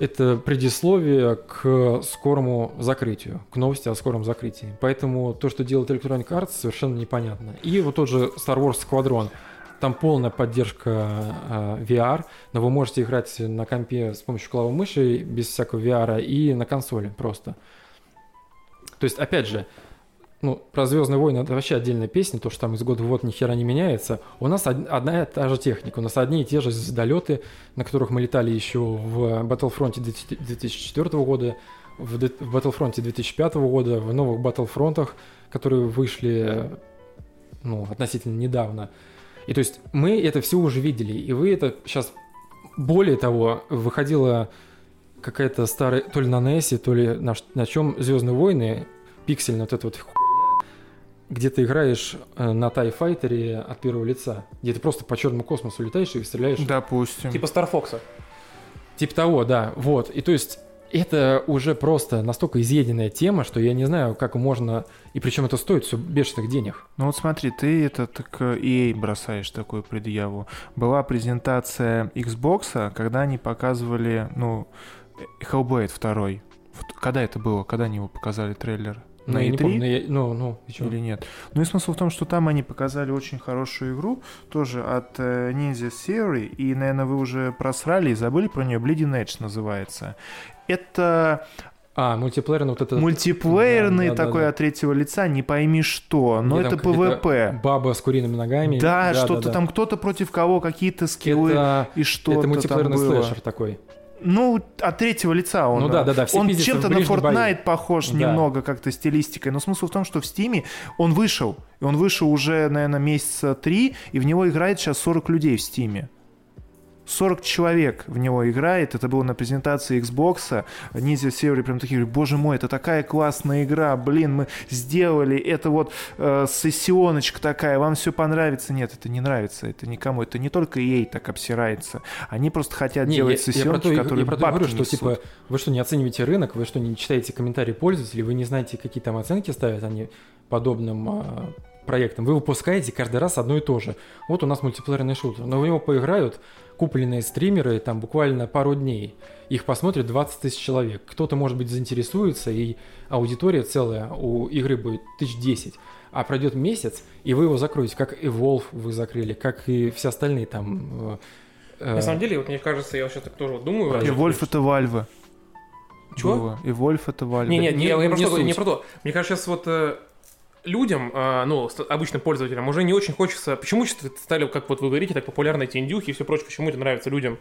это предисловие к скорому закрытию, к новости о скором закрытии. Поэтому то, что делает Electronic Arts, совершенно непонятно. И вот тот же Star Wars Squadron. Там полная поддержка э, VR, но вы можете играть на компе с помощью клавы мыши без всякого VR и на консоли просто. То есть, опять же, ну, про Звездные войны это вообще отдельная песня, то, что там из года в год ни хера не меняется. У нас одна и та же техника, у нас одни и те же звездолеты, на которых мы летали еще в Battlefront 2004 года, в Battlefront 2005 года, в новых Battlefront, которые вышли ну, относительно недавно. И то есть мы это все уже видели, и вы это сейчас... Более того, выходила какая-то старая, то ли на NES, то ли на, на чем Звездные войны, пиксельная вот эта вот где ты играешь э, на Тай Файтере от первого лица, где ты просто по черному космосу летаешь и стреляешь. Допустим. Типа Старфокса. Типа того, да. Вот. И то есть это уже просто настолько изъеденная тема, что я не знаю, как можно... И причем это стоит все бешеных денег. Ну вот смотри, ты это так EA бросаешь такую предъяву. Была презентация Xbox, когда они показывали, ну, Hellblade 2. Когда это было? Когда они его показали трейлер? На ну, E3. Не помню, я... ну, ну, или нет. Ну и смысл в том, что там они показали очень хорошую игру, тоже от э, Ninja Theory, и, наверное, вы уже просрали и забыли про нее, Bleeding Edge называется. Это а, мультиплеерный вот это... Мультиплеерный да, да, такой да, да. от третьего лица, не пойми что, но Где это PvP. Баба с куриными ногами. Да, да что-то да, да. там кто-то против кого, какие-то скиллы это, и что-то Это мультиплеерный слэшер такой. Ну, от третьего лица он. Ну да, да, да. Все он чем-то на Fortnite бои. похож да. немного как-то стилистикой. Но смысл в том, что в Стиме он вышел. И он вышел уже, наверное, месяца три, и в него играет сейчас 40 людей в Стиме. 40 человек в него играет. Это было на презентации Xbox. Ninja Theory прям такие, боже мой, это такая классная игра. Блин, мы сделали. Это вот э, сессионочка такая. Вам все понравится? Нет, это не нравится. Это никому. Это не только EA так обсирается. Они просто хотят не, делать я, сессионочку, я которые я про говорю, что типа вы что, не оцениваете рынок? Вы что, не читаете комментарии пользователей? Вы не знаете, какие там оценки ставят они подобным проектам. Вы выпускаете каждый раз одно и то же. Вот у нас мультиплеерный шутер. Но в него поиграют купленные стримеры там буквально пару дней. Их посмотрит 20 тысяч человек. Кто-то, может быть, заинтересуется, и аудитория целая у игры будет тысяч десять. А пройдет месяц, и вы его закроете, как Evolve вы закрыли, как и все остальные там... Э, На самом деле, вот мне кажется, я сейчас так тоже вот думаю... Evolve это Valve. Чего? И Вольф это Valve. Не, не, не, я, я не, просто, не про то. Мне кажется, сейчас вот э, людям, а, ну, обычным пользователям уже не очень хочется... Почему стали, как вот вы говорите, так популярны эти индюхи и все прочее, почему это нравится людям?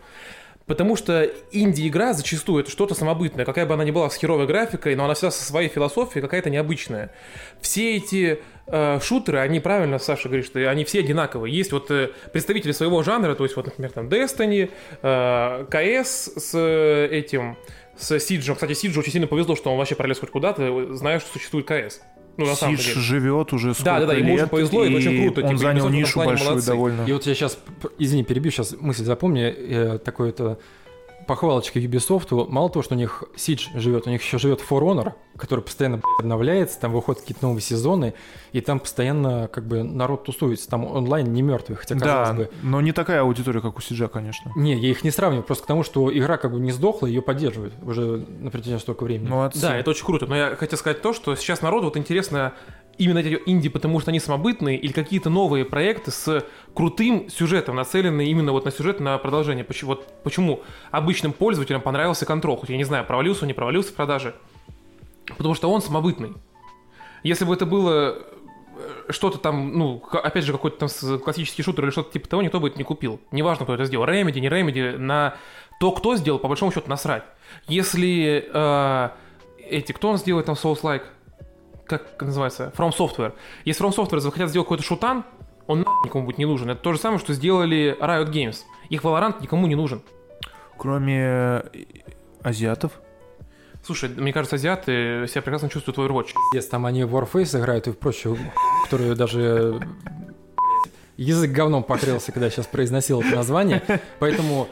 Потому что инди-игра зачастую это что-то самобытное, какая бы она ни была с херовой графикой, но она всегда со своей философией какая-то необычная. Все эти э, шутеры, они правильно, Саша говорит, что они все одинаковые. Есть вот э, представители своего жанра, то есть вот, например, там Destiny, э, CS с э, этим, с Сиджем. Кстати, Сиджу очень сильно повезло, что он вообще пролез хоть куда-то, зная, что существует CS. Ну, на самом деле. живет уже сколько Да, да, да, ему лет, очень повезло, и, и очень круто. Он типа, занял нишу большую молодцы. довольно. И вот я сейчас, извини, перебью, сейчас мысль запомни, э, такое это похвалочка Ubisoft, мало того, что у них Siege живет, у них еще живет For Honor, который постоянно обновляется, там выходят какие-то новые сезоны, и там постоянно как бы народ тусуется, там онлайн не мертвый, хотя казалось да, бы. но не такая аудитория, как у Сиджа, конечно. Не, я их не сравниваю, просто к тому, что игра как бы не сдохла, ее поддерживают уже на протяжении столько времени. Молодцы. Да, это очень круто, но я хотел сказать то, что сейчас народу вот интересно именно эти инди, потому что они самобытные, или какие-то новые проекты с крутым сюжетом, нацеленные именно вот на сюжет, на продолжение. Почему, вот, почему обычным пользователям понравился Control, хоть я не знаю, провалился он, не провалился в продаже. Потому что он самобытный. Если бы это было э, что-то там, ну, опять же, какой-то там классический шутер или что-то типа того, никто бы это не купил. Неважно, кто это сделал. Remedy, не Remedy, на то, кто сделал, по большому счету, насрать. Если э, эти, кто он сделает там Souls-like? Как называется, From Software. Если From Software захотят сделать какой-то шутан, он никому будет не нужен. Это то же самое, что сделали Riot Games. Их Valorant никому не нужен. Кроме э, азиатов? Слушай, мне кажется, азиаты себя прекрасно чувствуют в Overwatch. Yes, там они Warface играют и прочее, которые даже язык говном покрылся, когда сейчас произносил это название. Поэтому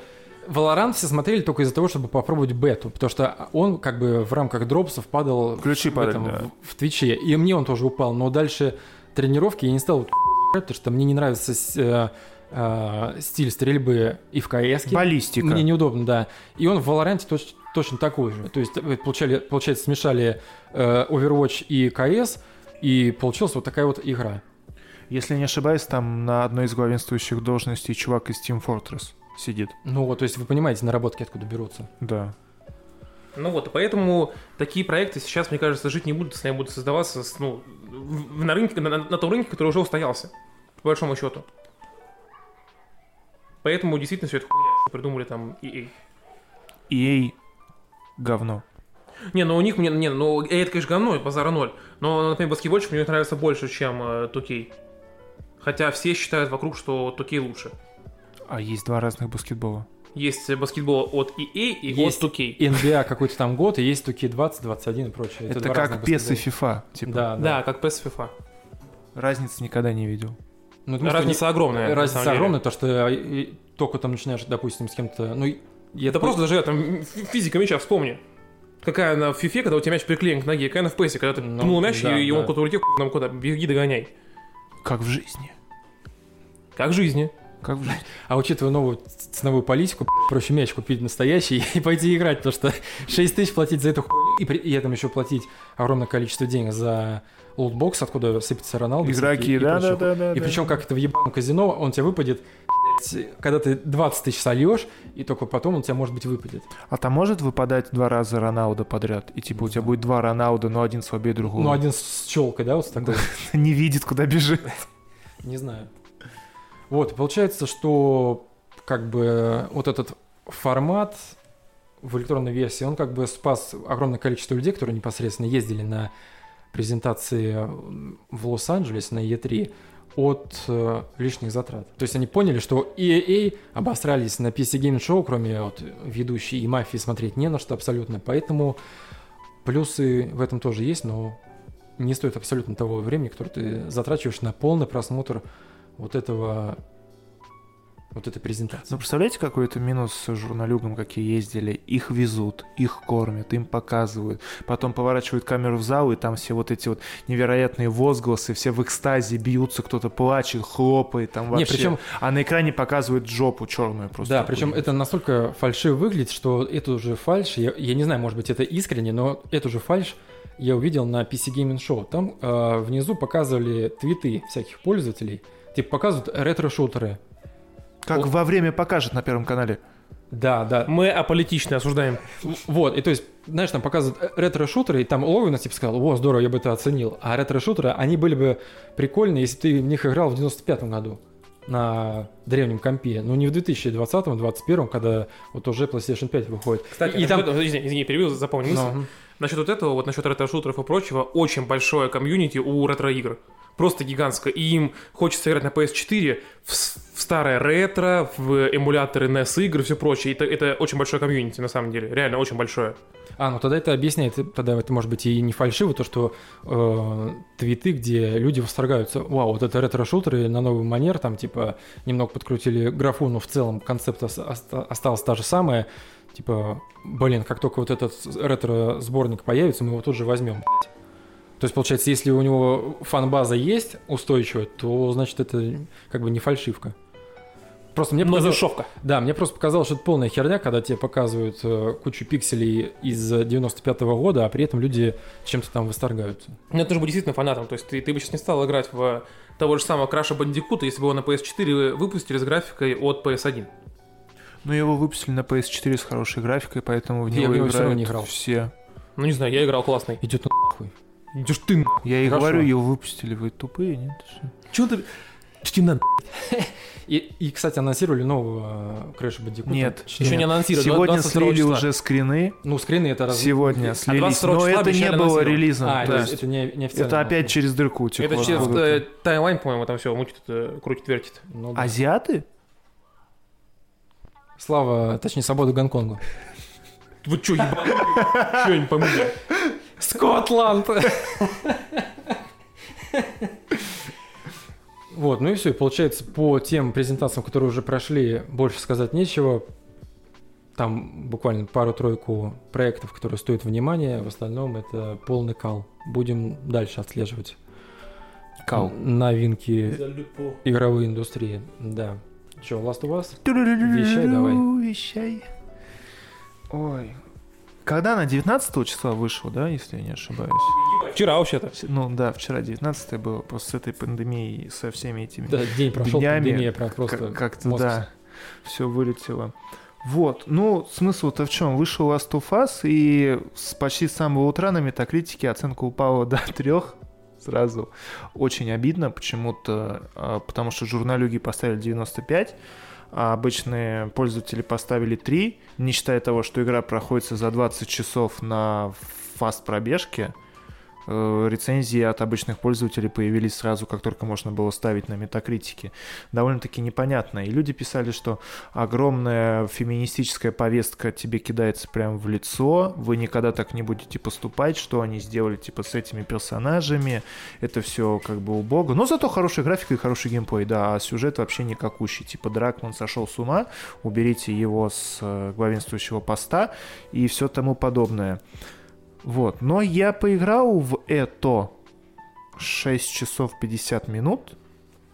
Valorant все смотрели только из-за того, чтобы попробовать бету, потому что он как бы в рамках дропсов падал Ключи в, падали, этом, да. в, в Твиче. И мне он тоже упал, но дальше тренировки я не стал потому что мне не нравится э, э, стиль стрельбы и в КС. Баллистика. Мне неудобно, да. И он в Valorant точ- точно такой же. То есть, вы получали, получается, смешали э, Overwatch и КС, и получилась вот такая вот игра. Если не ошибаюсь, там на одной из главенствующих должностей чувак из Team Fortress сидит. Ну вот, то есть вы понимаете, наработки откуда берутся. Да. Ну вот, и поэтому такие проекты сейчас, мне кажется, жить не будут, если они будут создаваться с, ну, в- на, рынке, на, на том рынке, который уже устоялся, по большому счету. Поэтому действительно все это хуйня, что придумали там EA. EA говно. Не, ну у них, мне, не, ну EA это, конечно, говно, базара ноль. Но, например, баскетбольщик мне нравится больше, чем э, 2K. Хотя все считают вокруг, что 2K лучше. А есть два разных баскетбола. Есть баскетбол от EA и Есть от 2K. NBA какой-то там год, и есть Туки 20, 21 и прочее. Это, два как PES и. FIFA. Типа. Да, да. Да, как PES и FIFA. Разницы никогда не видел. Ну, потому что Разница огромная. не- на разница огромная, то, что э, и только там начинаешь, допустим, с кем-то... Ну, я Это просто даже там фи- физика мяча, вспомни. Какая она в фифе, когда у тебя мяч приклеен к ноге, какая она в пэсе, когда ты Ну, пнул мяч, да, и, и да. он куда-то улетел, нам куда, беги догоняй. Как в жизни. Как в жизни. Как жизни. А учитывая новую ценовую политику, проще мяч купить настоящий и пойти играть, потому что 6 тысяч платить за эту хуйню, и при и этом еще платить огромное количество денег за лутбокс, откуда сыпется Роналду. Игроки, и да, да, прочее. да, да. И да. причем как это в ебаном казино, он тебе выпадет, когда ты 20 тысяч сольешь, и только потом он тебя, может быть, выпадет. А там может выпадать два раза Роналда подряд? И типа у тебя будет два Роналда, но один слабее другого. Ну, один с челкой, да, вот с такой? не видит, куда бежит. Не знаю. Вот, получается, что как бы вот этот формат в электронной версии, он как бы спас огромное количество людей, которые непосредственно ездили на презентации в Лос-Анджелесе на E3 от э, лишних затрат. То есть они поняли, что EA обосрались на PC Gaming Show, кроме вот ведущей и мафии смотреть не на что абсолютно, поэтому плюсы в этом тоже есть, но не стоит абсолютно того времени, которое ты затрачиваешь на полный просмотр вот этого вот этой презентации. Ну, представляете, какой это минус с журналюгам, какие ездили? Их везут, их кормят, им показывают. Потом поворачивают камеру в зал, и там все вот эти вот невероятные возгласы, все в экстазе бьются, кто-то плачет, хлопает, там вообще. Не, причем, А на экране показывают жопу черную просто. да, причем это настолько фальшиво выглядит, что эту же фальш, я, я не знаю, может быть, это искренне, но эту же фальш я увидел на PC Gaming Show. Там э, внизу показывали твиты всяких пользователей, типа показывают ретро-шутеры. Как во время покажет на Первом канале. Да, да. Мы аполитично осуждаем. Вот, и то есть, знаешь, там показывают э, ретро-шутеры, и там Логвинс типа сказал, о, здорово, я бы это оценил. А ретро-шутеры, они были бы прикольны, если ты в них играл в 95-м году на древнем компе. Ну, не в 2020-м, 2021 когда вот уже PlayStation 5 выходит. Кстати, и насчет там... извини, извини, перебил, запомни мысль. Ну, Насчет вот этого, вот насчет ретро-шутеров и прочего, очень большое комьюнити у ретро-игр. Просто гигантское. И им хочется играть на PS4 в, в старое ретро, в эмуляторы NES игр и все прочее. Это, это очень большое комьюнити, на самом деле. Реально очень большое. А, ну тогда это объясняет, тогда это может быть и не фальшиво, то, что э, твиты, где люди восторгаются, вау, вот это ретро-шутеры на новый манер, там типа немного подкрутили графу, но в целом концепт ос- оста- осталась та же самая, типа, блин, как только вот этот ретро-сборник появится, мы его тут же возьмем. блядь. То есть, получается, если у него фан-база есть устойчивая, то, значит, это как бы не фальшивка. Просто мне показалось- дешевка. да, мне просто показалось, что это полная херня, когда тебе показывают э, кучу пикселей из 95-го года, а при этом люди чем-то там восторгаются. Ну, это же быть действительно фанатом. То есть ты, ты бы сейчас не стал играть в того же самого Краша Бандикута, если бы его на PS4 выпустили с графикой от PS1. Но его выпустили на PS4 с хорошей графикой, поэтому в Я него равно играют не играл. все. Ну, не знаю, я играл классный. Идет нахуй. Идешь ты. Я и Хорошо. говорю, его выпустили, вы тупые, нет? Чего ты... Что тебе надо? И, и, кстати, анонсировали нового Крэша Бандикута. Нет. Еще не анонсировали. Сегодня 22 слили числа. уже скрины. Ну, скрины это раз... Сегодня А слились. 22 Но это не было релизом. А, то это, есть это не, не это опять через дырку утекло. Это через откуда-то. э, таймлайн, по-моему, там все мутит, это, крутит, вертит. Ну, да. Азиаты? Слава, точнее, свободу Гонконгу. Вы что, ебаные? Что я не пойму? Скотланд! Вот, ну и все. Получается, по тем презентациям, которые уже прошли, больше сказать нечего. Там буквально пару-тройку проектов, которые стоят внимания. В остальном это полный кал. Будем дальше отслеживать Кал. новинки игровой индустрии. Да. Че, Last of Us? Вещай давай. Вещай. Ой. Когда она 19 числа вышел, да, если я не ошибаюсь? Вчера вообще-то. Ну да, вчера 19 было, просто с этой пандемией, со всеми этими Да, день прошел, Днями пандемия просто Как- Как-то, мозг да, все вылетело. Вот, ну, смысл-то в чем? Вышел Last of Us, и с почти с самого утра на Метакритике оценка упала до трех сразу. Очень обидно почему-то, а, потому что журналюги поставили 95, а обычные пользователи поставили 3, не считая того, что игра проходится за 20 часов на фаст-пробежке. Э, Рецензии от обычных пользователей появились сразу, как только можно было ставить на метакритике. Довольно-таки непонятно. И люди писали, что огромная феминистическая повестка тебе кидается прямо в лицо, вы никогда так не будете поступать, что они сделали типа с этими персонажами, это все как бы убого. Но зато хорошая графика и хороший геймплей, да, а сюжет вообще никакущий. Типа Дракман сошел с ума, уберите его с э, главенствующего поста и все тому подобное. Вот. Но я поиграл в это 6 часов 50 минут.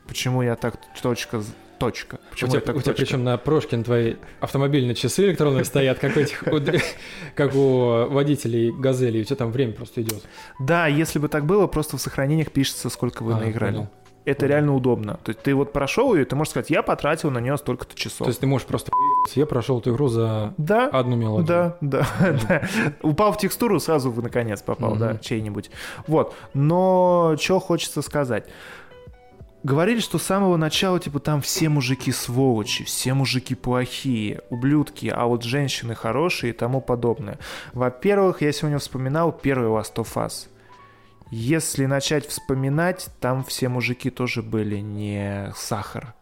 Почему я так точка... Точка. У Почему тебя, я так у тебя причем на прошке на твои автомобильные часы электронные стоят, как, у этих, у- как у водителей газели, у тебя там время просто идет. Да, если бы так было, просто в сохранениях пишется, сколько вы А, наиграли. Это реально удобно. То есть ты вот прошел ее, ты можешь сказать, я потратил на нее столько-то часов. То есть ты можешь просто я прошел эту игру за да, одну мелодию. Да, да, да. Упал в текстуру, сразу в наконец попал, да, чей-нибудь. Вот. Но что хочется сказать. Говорили, что с самого начала, типа, там все мужики сволочи, все мужики плохие, ублюдки, а вот женщины хорошие и тому подобное. Во-первых, я сегодня вспоминал первый Last of Us. Если начать вспоминать, там все мужики тоже были не сахар.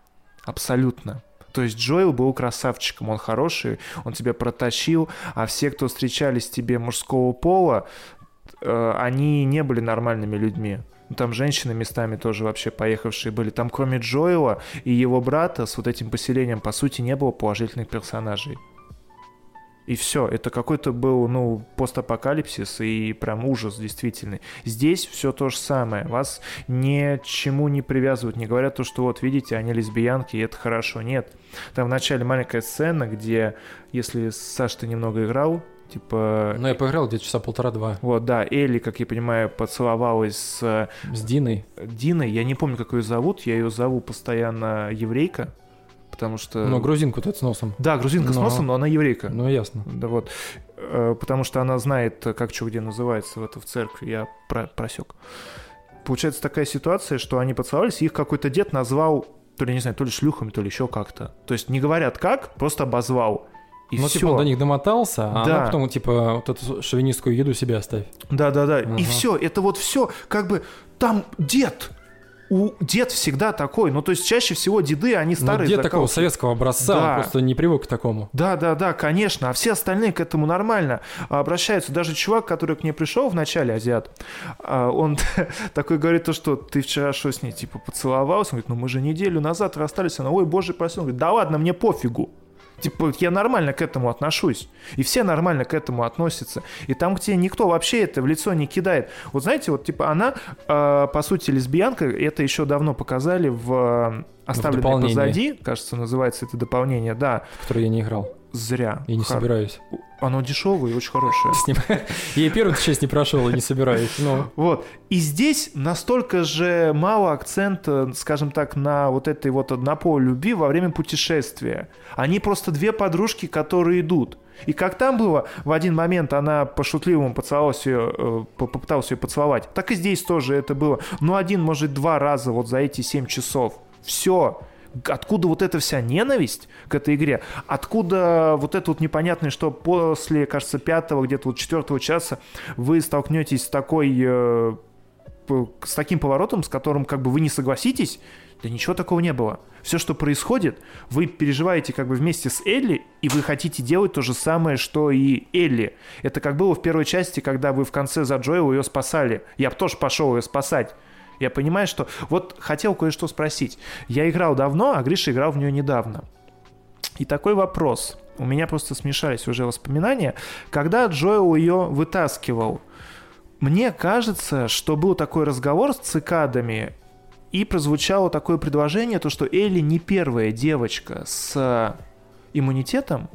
Абсолютно. То есть Джоэл был красавчиком, он хороший, он тебя протащил, а все, кто встречались тебе мужского пола, э, они не были нормальными людьми. Ну, Там женщины местами тоже вообще поехавшие были. Там кроме Джоэла и его брата с вот этим поселением, по сути, не было положительных персонажей. И все, это какой-то был, ну, постапокалипсис и прям ужас действительный. Здесь все то же самое. Вас ни к чему не привязывают, не говорят то, что вот, видите, они лесбиянки, и это хорошо. Нет. Там вначале маленькая сцена, где, если Саш, ты немного играл, типа... Ну, я поиграл где-то часа полтора-два Вот, да, Элли, как я понимаю, поцеловалась с с Диной. Диной. Я не помню, как ее зовут. Я ее зову постоянно еврейка, потому что... Ну, грузинку тут с носом. Да, грузинка с Но- носом, но она еврейка. Ну, ясно. Да вот. Э, Потому что она знает, как что где называется в это в церкви. Я про просек. Получается такая ситуация, что они поцеловались, и их какой-то дед назвал то ли, не знаю, то ли шлюхами, то ли еще как-то. То есть не говорят как, просто обозвал. И ну, все. типа, он до них домотался, а Да. она потом, типа, вот эту шовинистскую еду себе оставь. Да, да, да. И все, это вот все, как бы там дед. У дед всегда такой. Ну, то есть чаще всего деды, они Но старые. дед такого советского образца, Да. он просто не привык к такому. Да, да, да, конечно. А все остальные к этому нормально обращаются. Даже чувак, который к ней пришел в начале, азиат, а, он такой говорит, то, что ты вчера что с ней, типа, поцеловался? Он говорит, ну мы же неделю назад расстались. Она, ой, боже, прости. Он говорит, да ладно, мне пофигу. Типа, я нормально к этому отношусь. И все нормально к этому относятся. И там, где никто вообще это в лицо не кидает. Вот знаете, вот, типа, она, э, по сути, лесбиянка. Это еще давно показали в «Оставленные дополнении. позади», кажется, называется это дополнение, да. в который я не играл. Зря. И не Хар- собираюсь. Оно дешевое и очень хорошее. Я первую часть не прошел, и не собираюсь. Но Вот. И здесь настолько же мало акцента, скажем так, на вот этой вот однополой любви во время путешествия. Они просто две подружки, которые идут. И как там было, в один момент она по-шутливому поцеловалась ее, э, по- попыталась ее поцеловать, так и здесь тоже это было. Ну, один, может, два раза вот за эти семь часов. Все. Откуда вот эта вся ненависть к этой игре? Откуда вот это вот непонятное, что после, кажется, пятого, где-то вот четвертого часа вы столкнетесь с такой э, с таким поворотом, с которым как бы вы не согласитесь, да ничего такого не было. Все, что происходит, вы переживаете как бы вместе с Элли, и вы хотите делать то же самое, что и Элли. Это как было в первой части, когда вы в конце за Джоэла ее спасали. Я бы тоже пошел ее спасать. Я понимаю, что... Вот хотел кое-что спросить. Я играл давно, а Гриша играл в нее недавно. И такой вопрос. У меня просто смешались уже воспоминания. Когда Джоэл ее вытаскивал, мне кажется, что был такой разговор с цикадами, и прозвучало такое предложение, то, что Элли не первая девочка с иммунитетом,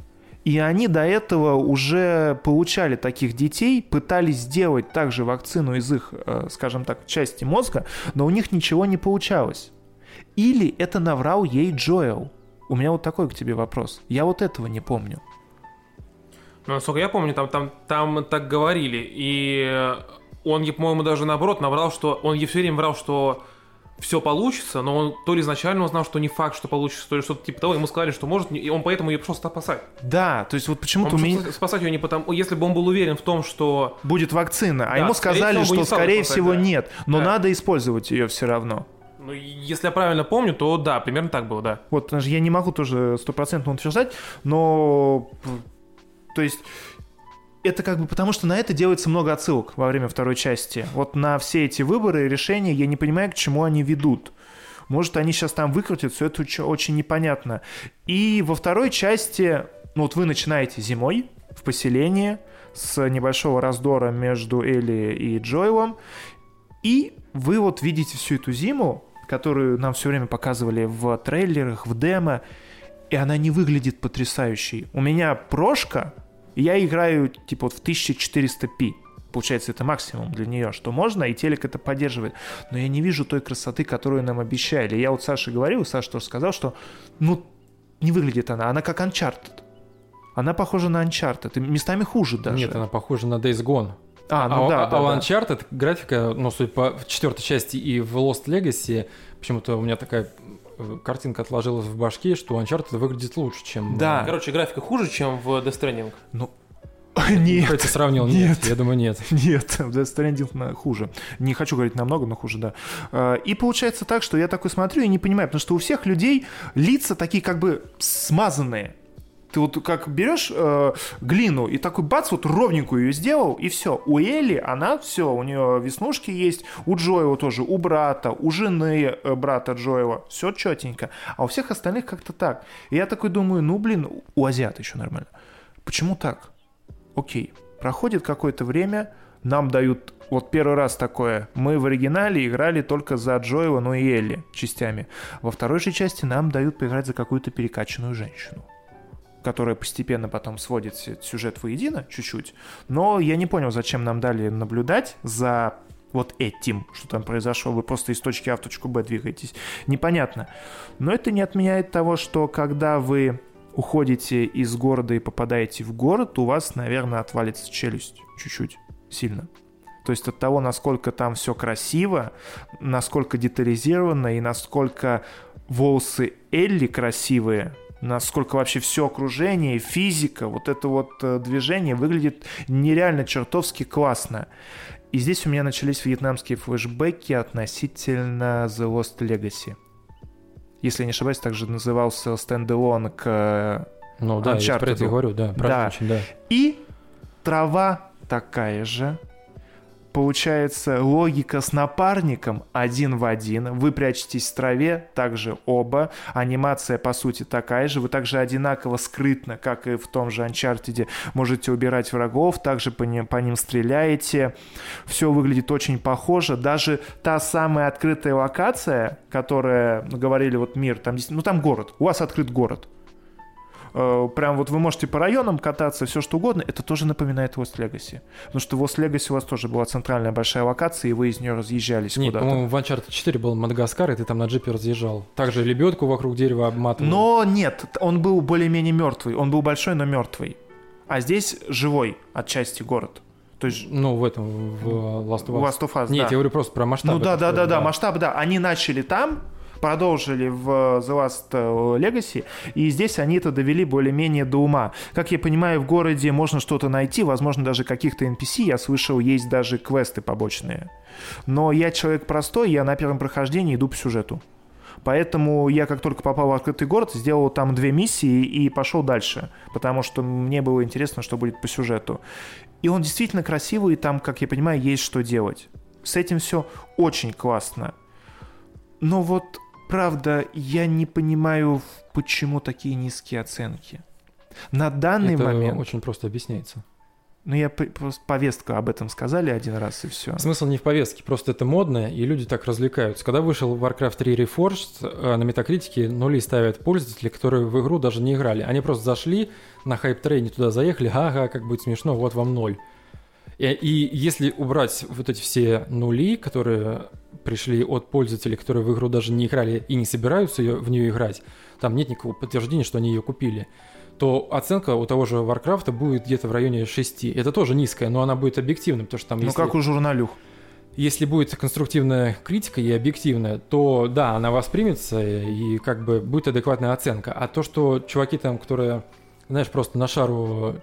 и они до этого уже получали таких детей, пытались сделать также вакцину из их, э, скажем так, части мозга, но у них ничего не получалось. Или это наврал ей Джоэл? У меня вот такой к тебе вопрос. Я вот этого не помню. Ну, насколько я помню, там, там, там так говорили. И он, по-моему, даже наоборот наврал, что... Он ей все время врал, что все получится, но он то ли изначально узнал, что не факт, что получится, то ли что-то типа того, ему сказали, что может, и он поэтому ее пришел спасать. Да, то есть вот почему-то у меня... спасать ее не потому, если бы он был уверен в том, что... Будет вакцина, а Да, ему сказали, всего, что скорее спасать, всего да. нет, но Да. надо использовать ее все равно. Ну, если я правильно помню, то да, примерно так было, да. Вот, я не могу тоже стопроцентно утверждать, но... То есть это как бы потому, что на это делается много отсылок во время второй части. Вот на все эти выборы и решения я не понимаю, к чему они ведут. Может, они сейчас там выкрутят, все это очень непонятно. И во второй части, ну вот вы начинаете зимой в поселении с небольшого раздора между Элли и Джоэлом, и вы вот видите всю эту зиму, которую нам все время показывали в трейлерах, в демо, и она не выглядит потрясающей. У меня прошка, и я играю типа вот в 1400p. Получается, это максимум для нее, что можно, и телек это поддерживает. Но я не вижу той красоты, которую нам обещали. Я вот Саше говорил, Саша тоже сказал, что ну, не выглядит она, она как Uncharted. Она похожа на Uncharted, и местами хуже даже. Нет, она похожа на Days Gone. А, ну да, а, да, а да. Uncharted графика, ну, судя по четвертой части и в Lost Legacy, почему-то у меня такая картинка отложилась в башке, что Uncharted выглядит лучше, чем... Да. э, Короче, графика хуже, чем в Death Stranding. Ну, нет, Хоть ты сравнил, нет. Нет. Я думаю, нет. Нет, в Death Stranding хуже. Не хочу говорить намного, но хуже, да. Э, И получается так, что я такой смотрю и не понимаю, потому что у всех людей лица такие как бы смазанные. Ты вот как берешь э, глину и такой бац, вот ровненькую ее сделал, и все. У Элли она все, у нее веснушки есть, у Джоэла тоже, у брата, у жены э, брата Джоэла, все четенько. А у всех остальных как-то так. И я такой думаю, ну блин, у азиата еще нормально. Почему так? Окей, проходит какое-то время, нам дают вот первый раз такое. Мы в оригинале играли только за Джоэла, ну и Элли частями. Во второй же части нам дают поиграть за какую-то перекачанную женщину которая постепенно потом сводит сюжет воедино чуть-чуть. Но я не понял, зачем нам дали наблюдать за вот этим, что там произошло. Вы просто из точки А в точку Б двигаетесь. Непонятно. Но это не отменяет того, что когда вы уходите из города и попадаете в город, у вас, наверное, отвалится челюсть чуть-чуть, сильно. То есть от того, насколько там все красиво, насколько детализировано и насколько волосы Элли красивые, насколько вообще все окружение, физика, вот это вот э, движение выглядит нереально чертовски классно. И здесь у меня начались вьетнамские флешбеки относительно The Lost Legacy. Если не ошибаюсь, также назывался стендалон к э, Ну да, я про это Uncharted. говорю, да. Да. очень, да. И трава такая же. Получается, логика с напарником один в один. Вы прячетесь в траве, также оба. Анимация, по сути, такая же. Вы также одинаково скрытно, как и в том же Uncharted, можете убирать врагов, также по ним, по ним стреляете. Все выглядит очень похоже. Даже та самая открытая локация, которая, ну, говорили, вот мир, там, ну там город. У вас открыт город. Э, Прям вот вы можете по районам кататься, все что угодно, это тоже напоминает Lost Legacy. Потому что в Lost Legacy у вас тоже была центральная большая локация, и вы из нее разъезжались Нет, куда-то. по-моему, в Uncharted 4 был Мадагаскар, и ты там на джипе разъезжал. Также лебедку вокруг дерева обматывал. Но нет, он был более-менее мертвый. Он был большой, но мертвый. А здесь живой отчасти город. То есть Ну, в этом, в Last of Us. Last of Us, Нет, да. я говорю просто про масштаб. Ну да, да, да, да, масштаб, да. Они начали там, продолжили в The Last Legacy, и здесь они это довели более-менее до ума. Как я понимаю, в городе можно что-то найти, возможно, даже каких-то NPC, я слышал, есть даже квесты побочные. Но я человек простой, я на первом прохождении иду по сюжету. Поэтому я как только попал в открытый город, сделал там две миссии и пошел дальше, потому что мне было интересно, что будет по сюжету. И он действительно красивый, и там, как я понимаю, есть что делать. с этим все очень классно. Но вот, правда, я не понимаю, почему такие низкие оценки. На данный Это момент... очень просто объясняется. Ну, я просто повестку об этом сказали один раз, и все. Смысл не в повестке, просто это модно, и люди так развлекаются. Когда вышел Warcraft 3 Reforged, э, на Метакритике нули ставят пользователи, которые в игру даже не играли. Они просто зашли на хайп-трейне, туда заехали, ага, как будет смешно, вот вам ноль. И, и если убрать вот эти все нули, которые пришли от пользователей, которые в игру даже не играли и не собираются ее, в нее играть, там нет никакого подтверждения, что они ее купили, то оценка у того же Варкрафта будет где-то в районе 6. Это тоже низкая, но она будет объективной, потому что там Ну, если, как у журналюх. если будет конструктивная критика и объективная, то да, она воспримется и как бы будет адекватная оценка. А то, что чуваки там, которые, знаешь, просто на шару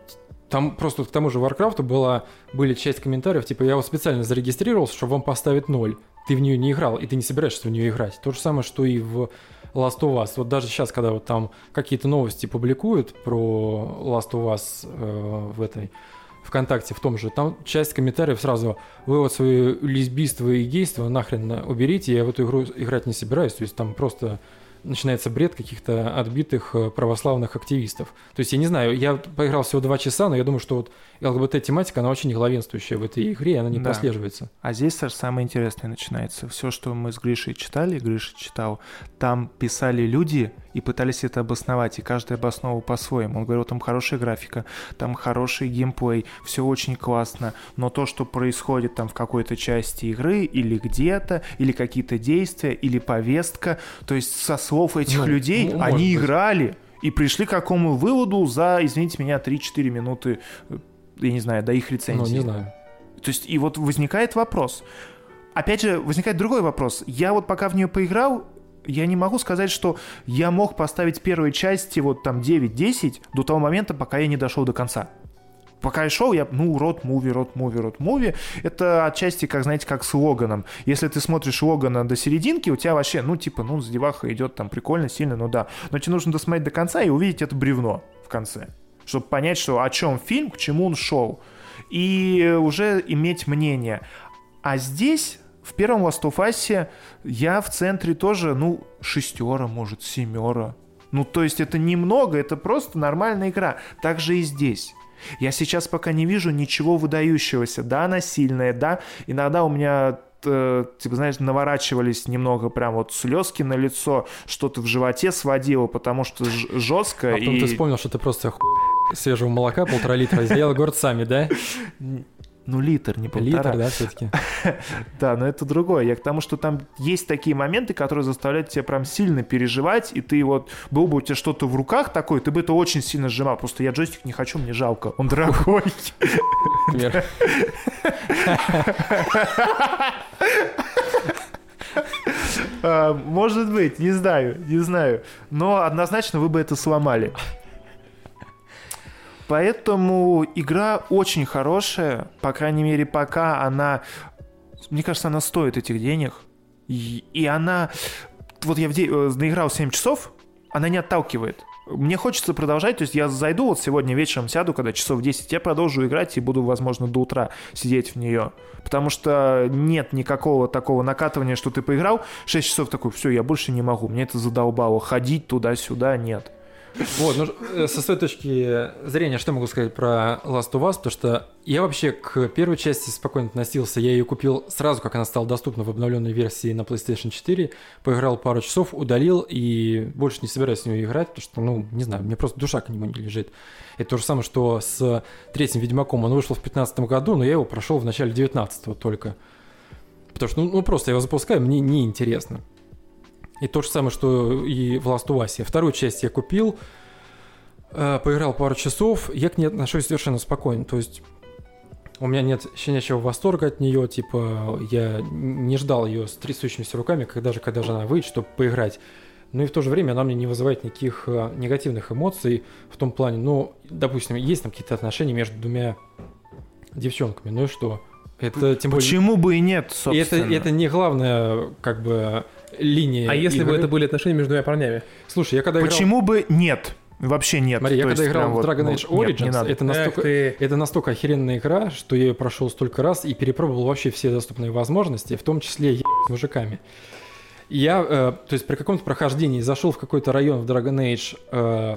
там просто к тому же Варкрафту была, были часть комментариев, типа, я вот специально зарегистрировался, чтобы вам поставить ноль. Ты в нее не играл, и ты не собираешься в нее играть. То же самое, что и в Last of Us. Вот даже сейчас, когда вот там какие-то новости публикуют про Last of Us э, в этой ВКонтакте в том же, там часть комментариев сразу «Вы вот свои лесбийство и гейство нахрен уберите, я в эту игру играть не собираюсь». То есть там просто начинается бред каких-то отбитых э, православных активистов. То есть я не знаю, я поиграл всего два часа, но я думаю, что вот ЛГБТ-тематика, она очень главенствующая в этой игре, и она не Да. прослеживается. А здесь, самое интересное начинается. Все, что мы с Гришей читали, Гриша читал, там писали люди и пытались это обосновать, и каждый обосновывал по-своему. Он говорил, там хорошая графика, там хороший геймплей, все очень классно, но то, что происходит там в какой-то части игры или где-то, или какие-то действия, или повестка, то есть со слов этих Ну, людей, может они играли и пришли к какому выводу за, извините меня, 3-4 минуты, э, я не знаю, до их Ну, рецензии. не знаю. То есть, и вот возникает вопрос. Опять же, возникает другой вопрос. Я вот пока в нее поиграл, я не могу сказать, что я мог поставить первые части вот там 9-10 до того момента, пока я не дошел до конца. Пока я шел, я, ну, рот муви, рот муви, рот муви. Это отчасти, как, знаете, как с Логаном. Если ты смотришь Логана до серединки, у тебя вообще, ну, типа, ну, деваха идет там прикольно, сильно, ну да. Но тебе нужно досмотреть до конца и увидеть это бревно в конце. Чтобы понять, что о чем фильм, к чему он шел. И уже иметь мнение. А здесь, в первом Last of Us, я в центре тоже, ну, шестера, может, семера. Ну, то есть это немного, это просто нормальная игра. Так же и здесь. Я сейчас пока не вижу ничего выдающегося. Да, она сильная, да. Иногда у меня э, типа, знаешь, наворачивались немного прям вот слезки на лицо, что-то в животе сводило, потому что жестко. А потом и... ты вспомнил, что ты просто ху... свежего молока полтора литра сделал огурцами, да? Ну, литр, не полтора. Литр, да, все-таки? Да, но это другое. Я к тому, что там есть такие моменты, которые заставляют тебя прям сильно переживать, и ты вот, был бы у тебя что-то в руках такое, ты бы это очень сильно сжимал. Просто я джойстик не хочу, мне жалко, он дорогой. А, Может быть, не знаю, не знаю. Но однозначно вы бы это сломали. Поэтому игра очень хорошая, по крайней мере, пока она... Мне кажется, она стоит этих денег. И, она... Вот я в де- э, наиграл 7 часов, она не отталкивает. Мне хочется продолжать, то есть я зайду вот сегодня вечером, сяду, когда часов 10, я продолжу играть и буду, возможно, до утра сидеть в нее. Потому что нет никакого такого накатывания, что ты поиграл, 6 часов такой, все, я больше не могу, мне это задолбало, ходить туда-сюда, нет. Вот, ну, э, со своей точки зрения, что могу сказать про Last of Us, потому что я вообще к первой части спокойно относился, я ее купил сразу, как она стала доступна в обновленной версии на PlayStation 4, поиграл пару часов, удалил и больше не собираюсь в нее играть, потому что, ну, не знаю, мне просто душа к нему не лежит. Это то же самое, что с третьим Ведьмаком, он вышел в 2015 году, но я его прошел в начале 19 только. Потому что, ну, ну, просто я его запускаю, мне неинтересно. И то же самое, что и в Last of Us. Вторую часть я купил, э, поиграл пару часов, я к ней отношусь совершенно спокойно. То есть у меня нет щенячьего восторга от нее, типа я не ждал ее с трясущимися руками, когда же, когда же она выйдет, чтобы поиграть. Ну и в то же время она мне не вызывает никаких э, негативных эмоций в том плане, ну, допустим, есть там какие-то отношения между двумя девчонками, ну и что? Это тем более... Почему бы и нет, И собственно? это, это не главная, как бы, линия. А если бы игры. это были отношения между двумя парнями? Слушай, я когда играл- Почему бы нет? Вообще нет. Смотри, я когда есть играл в Dragon ну, Age нет, не Origins, надо. это настолько, ты. это настолько охеренная игра, что я ее прошел столько раз и перепробовал вообще все доступные возможности, в том числе с мужиками. Я, э, то есть при каком-то прохождении зашел в какой-то район в Dragon Age э,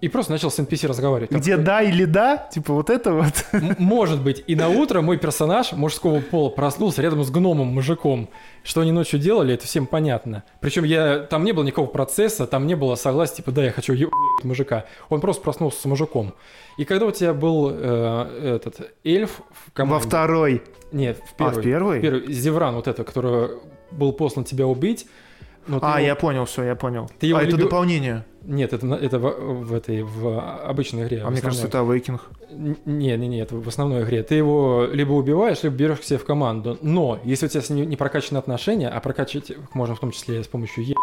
и просто начал с NPC разговаривать. Где да или да, типа вот это вот. М- Может быть, и на утро мой персонаж мужского пола проснулся рядом с гномом мужиком. Что они ночью делали, это всем понятно. Причем я там не было никакого процесса, там не было согласия, типа, да, я хочу ебать мужика. Он просто проснулся с мужиком. И когда у тебя был э, этот эльф в Во команде... второй. Нет, в А, первый. в первый? Первый, Зевран вот это, который был послан тебя убить. Но ты А, его- я понял, все, я понял. Ты его а это любил- дополнение. Нет, это, это в, в этой, в обычной игре. А мне кажется, это Awakening. Не, не, не, это в основной игре. Ты его либо убиваешь, либо берешь к себе в команду. Но если у тебя с ним не прокачаны отношения, а прокачать их можно в том числе с помощью е...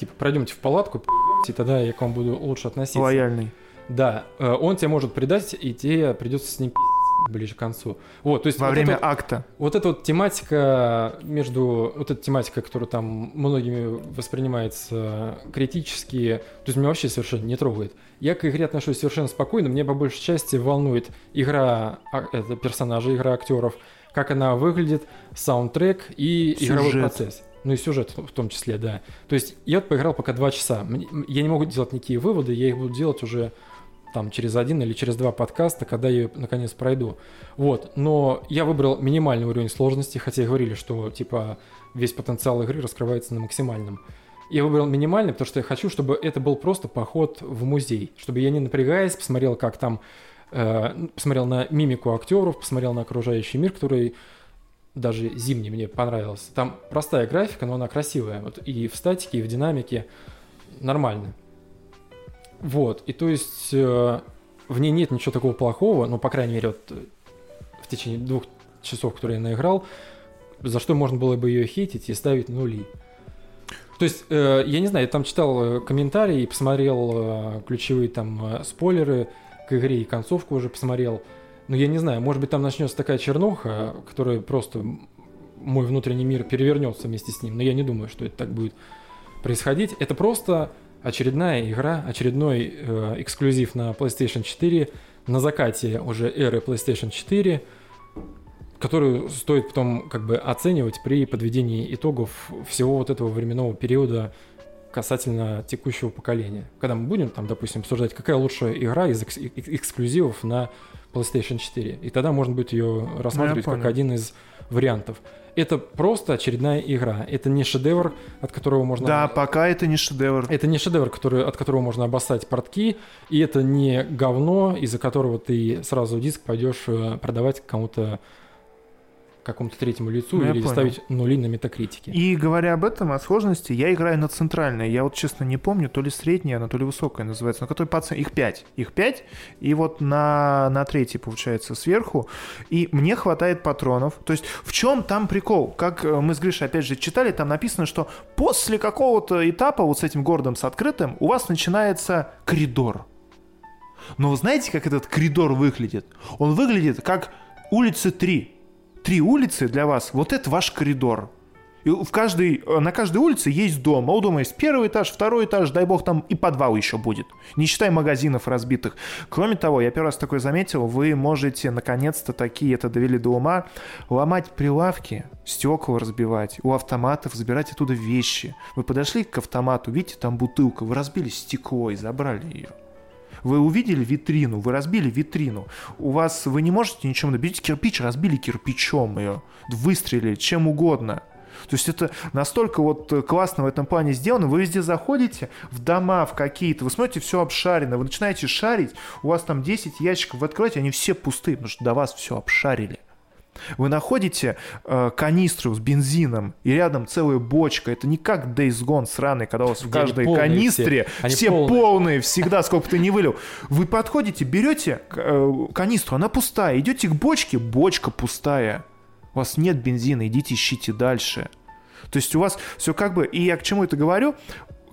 Типа, пройдемте в палатку, и тогда я к вам буду лучше относиться. Лояльный. Да, э, он тебя может предать, и тебе придется с ним пи***ться ближе к концу. Вот, то есть Во вот время это- акта. вот эта вот тематика между... Вот эта тематика, которая там многими воспринимается критически, то есть меня вообще совершенно не трогает. Я к игре отношусь совершенно спокойно, мне по большей части волнует игра а, это, персонажей, игра актеров, как она выглядит, саундтрек и игровой Сюжет. процесс. Ну и сюжет в том числе, да. То есть я вот поиграл пока два часа. Я не могу делать никакие выводы, я их буду делать уже там через один или через два подкаста, когда я ее наконец пройду. Вот, но я выбрал минимальный уровень сложности, хотя и говорили, что типа весь потенциал игры раскрывается на максимальном. Я выбрал минимальный, потому что я хочу, чтобы это был просто поход в музей, чтобы я не напрягаясь посмотрел, как там, э, посмотрел на мимику актеров, посмотрел на окружающий мир, который даже зимний мне понравился. Там простая графика, но она красивая. Вот и в статике, и в динамике нормально. Вот, и то есть э, в ней нет ничего такого плохого, ну, по крайней мере, вот э, в течение двух часов, которые я наиграл, за что можно было бы ее хейтить и ставить нули. То есть, э, я не знаю, я там читал э, комментарии, посмотрел э, ключевые там э, спойлеры к игре и концовку уже посмотрел. Но я не знаю, может быть, там начнется такая чернуха, которая просто мой внутренний мир перевернется вместе с ним. Но я не думаю, что это так будет происходить. Это просто очередная игра, очередной э, эксклюзив на PlayStation 4 на закате уже эры PlayStation 4, которую стоит потом как бы оценивать при подведении итогов всего вот этого временного периода касательно текущего поколения. Когда мы будем там, допустим, обсуждать, какая лучшая игра из экс- эк- эксклюзивов на PlayStation 4. И тогда можно будет ее рассматривать как понял. один из вариантов. Это просто очередная игра. Это не шедевр, от которого можно... Да, пока это не шедевр. Это не шедевр, который, от которого можно обоссать портки, и это не говно, из-за которого ты сразу диск пойдешь э, продавать кому-то какому-то третьему лицу Ну, или ставить нули на метакритике. И говоря об этом, о сложности, я играю на центральной. Я вот, честно, не помню, то ли средняя, она, то ли высокая называется. На которой по оцен- Их пять. Их пять. И вот на, на третьей, получается, сверху. И мне хватает патронов. То есть в чем там прикол? Как э, мы с Гришей, опять же, читали, там написано, что после какого-то этапа вот с этим городом, с открытым, у вас начинается коридор. Но вы знаете, как этот коридор выглядит? Он выглядит как улицы 3. Три улицы для вас, вот это ваш коридор. И в каждой, э, на каждой улице есть дом. А у дома есть первый этаж, второй этаж, дай бог, там и подвал еще будет. Не считай магазинов разбитых. Кроме того, я первый раз такое заметил, вы можете наконец-то такие, это довели до ума, ломать прилавки, стекла разбивать, у автоматов забирать оттуда вещи. Вы подошли к автомату, видите, там бутылка, вы разбили стекло и забрали ее. Вы увидели витрину, вы разбили витрину. У вас вы не можете ничем набить кирпич, разбили кирпичом ее, выстрелили, чем угодно. То есть это настолько вот классно в этом плане сделано. Вы везде заходите, в дома, в какие-то, вы смотрите, все обшарено, вы начинаете шарить, у вас там 10 ящиков, вы откроете, они все пустые, потому что до вас все обшарили. Вы находите э, канистру с бензином, и рядом целая бочка. Это не как Days Gone сраный, когда у вас в каждой полные канистре все. Все полные. полные, всегда, сколько ты не вылил. Вы подходите, берете э, канистру, она пустая, идете к бочке, бочка пустая. У вас нет бензина, идите ищите дальше. То есть у вас все как бы... И я к чему это говорю?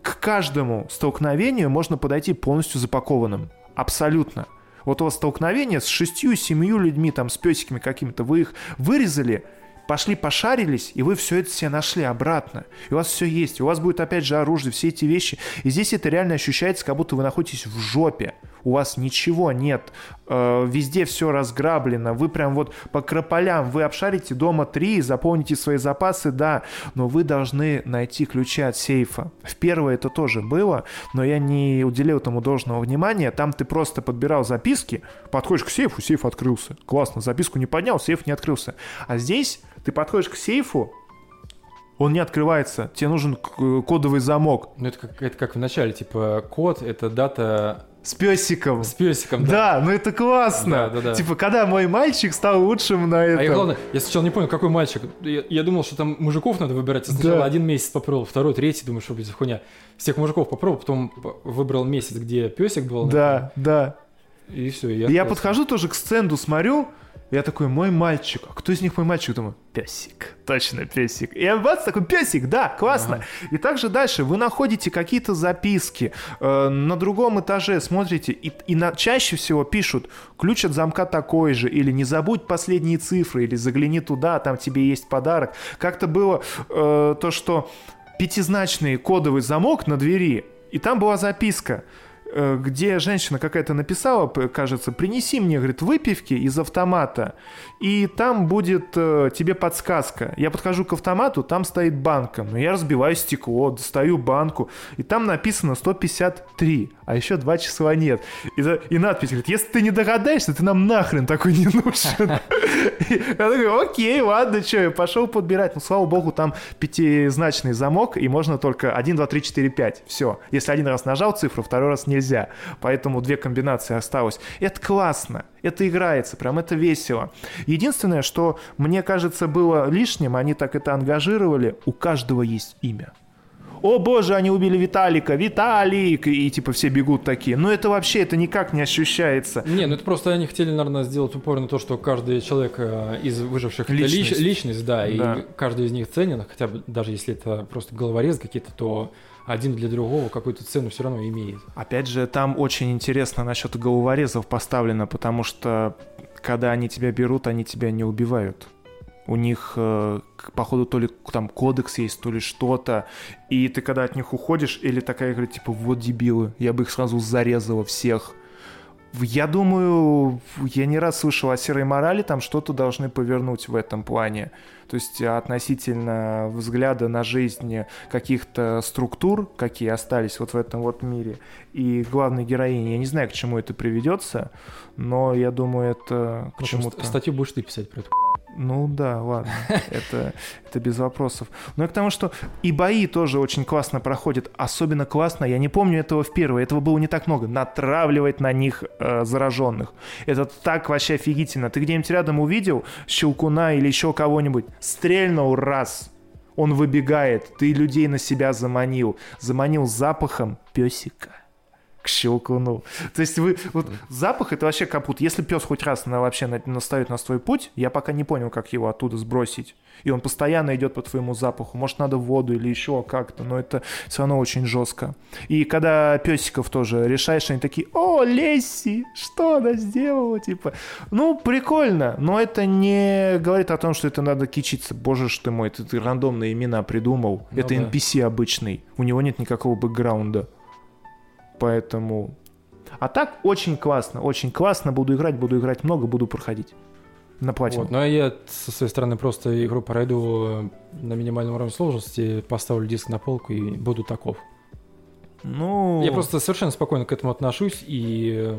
К каждому столкновению можно подойти полностью запакованным. Абсолютно. Вот у вас столкновение с шестью, семью людьми, там, с песиками какими-то, вы их вырезали, пошли пошарились, и вы все это себе нашли обратно. И у вас все есть, и у вас будет опять же оружие, все эти вещи. И здесь это реально ощущается, как будто вы находитесь в жопе у вас ничего нет, э, везде все разграблено, вы прям вот по крополям, вы обшарите дома три, заполните свои запасы, да, но вы должны найти ключи от сейфа. В первое это тоже было, но я не уделил этому должного внимания, там ты просто подбирал записки, подходишь к сейфу, сейф открылся, классно, записку не поднял, сейф не открылся. А здесь ты подходишь к сейфу, он не открывается, тебе нужен кодовый замок. Ну, это как, это как в начале, типа, код — это дата с песиком. С песиком, да. Да, ну это классно. Да, да, да. Типа, когда мой мальчик стал лучшим на этом. А я, главное, я сначала не понял, какой мальчик. Я, я думал, что там мужиков надо выбирать. Я сначала да. один месяц попробовал, второй, третий, думаю, что, за хуйня. Всех мужиков попробовал, потом выбрал месяц, где песик был. Да, да. И все. Я, я подхожу тоже к стенду, смотрю, я такой, мой мальчик. А кто из них мой мальчик? Думаю, песик. Точно, песик. И я бац, такой, песик, да, классно. Ага. И также дальше вы находите какие-то записки э, на другом этаже, смотрите, и, и на, чаще всего пишут, ключ от замка такой же, или не забудь последние цифры, или загляни туда, там тебе есть подарок. Как-то было э, то, что пятизначный кодовый замок на двери, и там была записка – где женщина какая-то написала, кажется, принеси мне, говорит, выпивки из автомата, и там будет э, тебе подсказка. Я подхожу к автомату, там стоит банка, но я разбиваю стекло, достаю банку, и там написано 153, а еще два числа нет. И, и надпись говорит, если ты не догадаешься, ты нам нахрен такой не нужен. Я такой, окей, ладно, что, я пошел подбирать. Ну, слава богу, там пятизначный замок, и можно только 1, 2, 3, 4, 5. Все. Если один раз нажал цифру, второй раз нельзя. Поэтому две комбинации осталось. Это классно. Это играется, прям это весело. Единственное, что мне кажется было лишним, они так это ангажировали, у каждого есть имя о боже, они убили Виталика, Виталик, и типа все бегут такие. Но это вообще, это никак не ощущается. Не, ну это просто они хотели, наверное, сделать упор на то, что каждый человек э, из выживших личность. лич, личность, да, да, и каждый из них ценен, хотя бы даже если это просто головорез какие-то, то один для другого какую-то цену все равно имеет. Опять же, там очень интересно насчет головорезов поставлено, потому что когда они тебя берут, они тебя не убивают у них, э, походу, то ли там кодекс есть, то ли что-то, и ты когда от них уходишь, или такая говорит, типа, вот дебилы, я бы их сразу зарезала всех. Я думаю, я не раз слышал о серой морали, там что-то должны повернуть в этом плане. То есть относительно взгляда на жизнь каких-то структур, какие остались вот в этом вот мире, и главной героини. Я не знаю, к чему это приведется, но я думаю, это к чему-то... Статью будешь ты писать про это. Ну да, ладно, это, это без вопросов. Но и к тому, что и бои тоже очень классно проходят, особенно классно, я не помню этого в первой, этого было не так много, натравливать на них э, зараженных. Это так вообще офигительно. Ты где-нибудь рядом увидел Щелкуна или еще кого-нибудь, стрельнул раз, он выбегает, ты людей на себя заманил, заманил запахом песика к щелкуну. То есть вы... Вот запах — это вообще капут. Если пес хоть раз на, вообще наставит на свой путь, я пока не понял, как его оттуда сбросить. И он постоянно идет по твоему запаху. Может, надо воду или еще как-то, но это все равно очень жестко. И когда песиков тоже решаешь, они такие, о, Лесси, что она сделала? Типа, ну, прикольно, но это не говорит о том, что это надо кичиться. Боже ж ты мой, ты, ты рандомные имена придумал. Ну, это да. NPC обычный, у него нет никакого бэкграунда. Поэтому... А так очень классно, очень классно. Буду играть, буду играть много, буду проходить на платину. Вот, ну а я со своей стороны просто игру пройду на минимальном уровне сложности, поставлю диск на полку и буду таков. Ну... Я просто совершенно спокойно к этому отношусь и,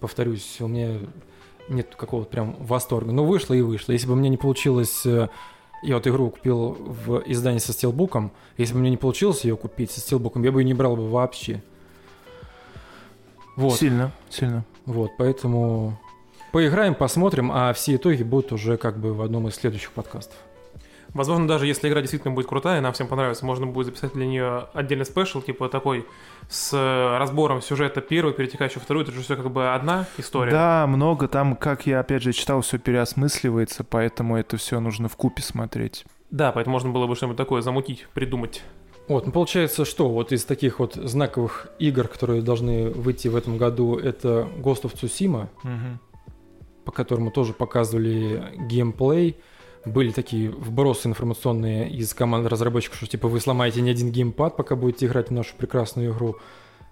повторюсь, у меня нет какого-то прям восторга. Ну, вышло и вышло. Если бы мне не получилось... Э, я вот игру купил в издании со стилбуком. Если бы мне не получилось ее купить со стилбуком, я бы ее не брал бы вообще. Вот. Сильно, сильно. Вот, поэтому поиграем, посмотрим, а все итоги будут уже как бы в одном из следующих подкастов. Возможно, даже если игра действительно будет крутая, нам всем понравится, можно будет записать для нее отдельный спешл, типа такой с разбором сюжета первый, перетекающий второй, это же все как бы одна история. Да, много там, как я опять же читал, все переосмысливается, поэтому это все нужно в купе смотреть. Да, поэтому можно было бы что-нибудь такое замутить, придумать. Вот, ну получается, что вот из таких вот знаковых игр, которые должны выйти в этом году, это Ghost of Tsushima, угу. по которому тоже показывали геймплей. были такие вбросы информационные из команд разработчиков, что типа вы сломаете не один геймпад, пока будете играть в нашу прекрасную игру,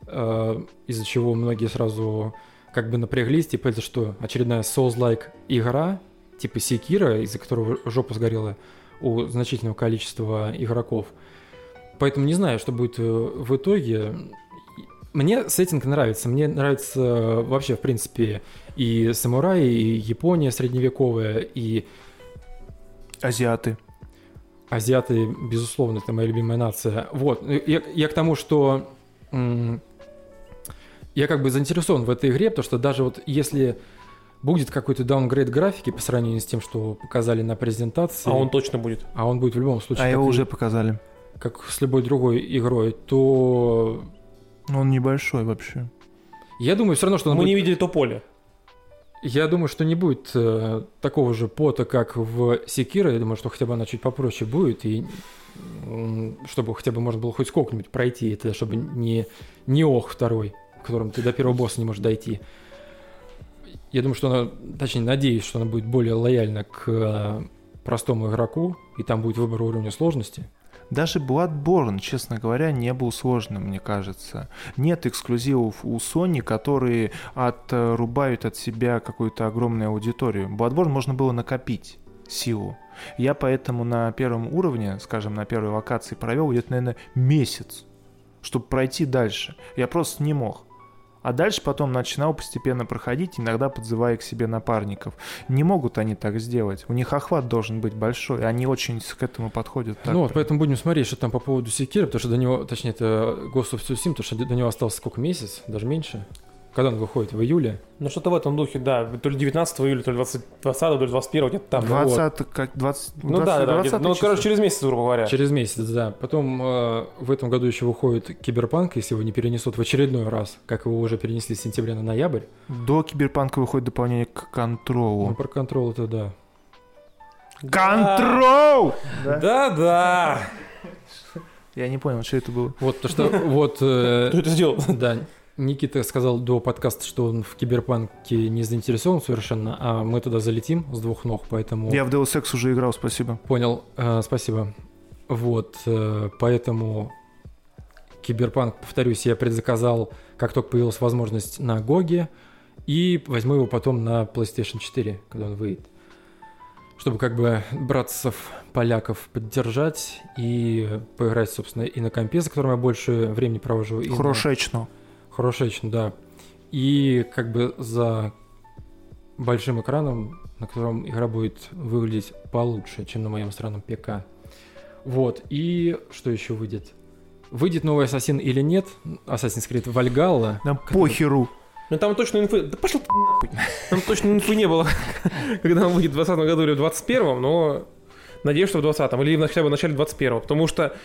э, из-за чего многие сразу как бы напряглись, типа это что, очередная Souls-like игра, типа Секира, из-за которого жопа сгорела у значительного количества игроков. Поэтому не знаю, что будет э, в итоге. Мне сеттинг нравится. Мне нравится э, вообще, в принципе, и самураи, и Япония средневековая, и Азиаты. азиаты, безусловно, это моя любимая нация. Вот, я, я к тому, что я как бы заинтересован в этой игре, потому что даже вот если будет какой-то даунгрейд графики по сравнению с тем, что показали на презентации, А он точно будет. а он будет в любом случае, А его уже показали. Как с любой другой игрой, то Но он небольшой вообще. я думаю все равно, что Мы будет не видели то поле. Я думаю, что не будет э, такого же пота, как в Секира. Я думаю, что хотя бы она чуть попроще будет, и чтобы хотя бы можно было хоть сколько-нибудь пройти, это чтобы не, не ох второй, в котором ты до первого босса не можешь дойти. Я думаю, что она, точнее, надеюсь, что она будет более лояльна к э, простому игроку, и там будет выбор уровня сложности. Даже Bloodborne, честно говоря, не был сложным, мне кажется. Нет эксклюзивов у Sony, которые отрубают от себя какую-то огромную аудиторию. Bloodborne можно было накопить силу. Я поэтому на первом уровне, скажем, на первой локации провел где-то, наверное, месяц, чтобы пройти дальше. Я просто не мог. А дальше потом начинал постепенно проходить, иногда подзывая к себе напарников. Не могут они так сделать. У них охват должен быть большой. Они очень к этому подходят. так ну вот, поэтому будем смотреть, что там по поводу Секира, потому что до него, точнее, это Ghost of Tsushima, потому что до него осталось сколько, месяц, даже меньше? Когда он выходит? В июле? Ну что-то в этом духе, да. То ли 19 июля, то ли 20, 20 то ли 21, где-то там. 20, как 20, Ну да, да, да. 20 где-то- Ну, короче, через месяц, грубо говоря. Через месяц, да. Потом э, в этом году еще выходит Киберпанк, если его не перенесут в очередной раз, как его уже перенесли с сентября на ноябрь. До Киберпанка выходит дополнение к Ну, контролу. про контрол это да. Контрол! Да? Да, да. Я не понял, что это было. Вот, то что вот, э, Кто это сделал? да, Никита сказал до подкаста, что он в Киберпанке не заинтересован совершенно, а мы туда залетим с двух ног, поэтому... Я в Deus Ex уже играл, спасибо. Понял, э, спасибо. Вот, э, поэтому Киберпанк, повторюсь, я предзаказал, как только появилась возможность на GOG е, и возьму его потом на PlayStation 4, когда он выйдет. Чтобы как бы братцев поляков поддержать и поиграть, собственно, и на компе, за которым я больше времени провожу. и на- Хорошечно. Да. И как бы за большим экраном, на котором игра будет выглядеть получше, чем на моем странном ПК. Вот, и что еще выйдет? Выйдет новый Ассасин или нет? Assassin's Creed Valhalla. Нам который- похеру. Ну там точно инфы... Да пошел ты нахуй. Там точно инфы не было, когда он выйдет в 20 году или в 21 но надеюсь, что в 20 или хотя бы в начале 21 потому что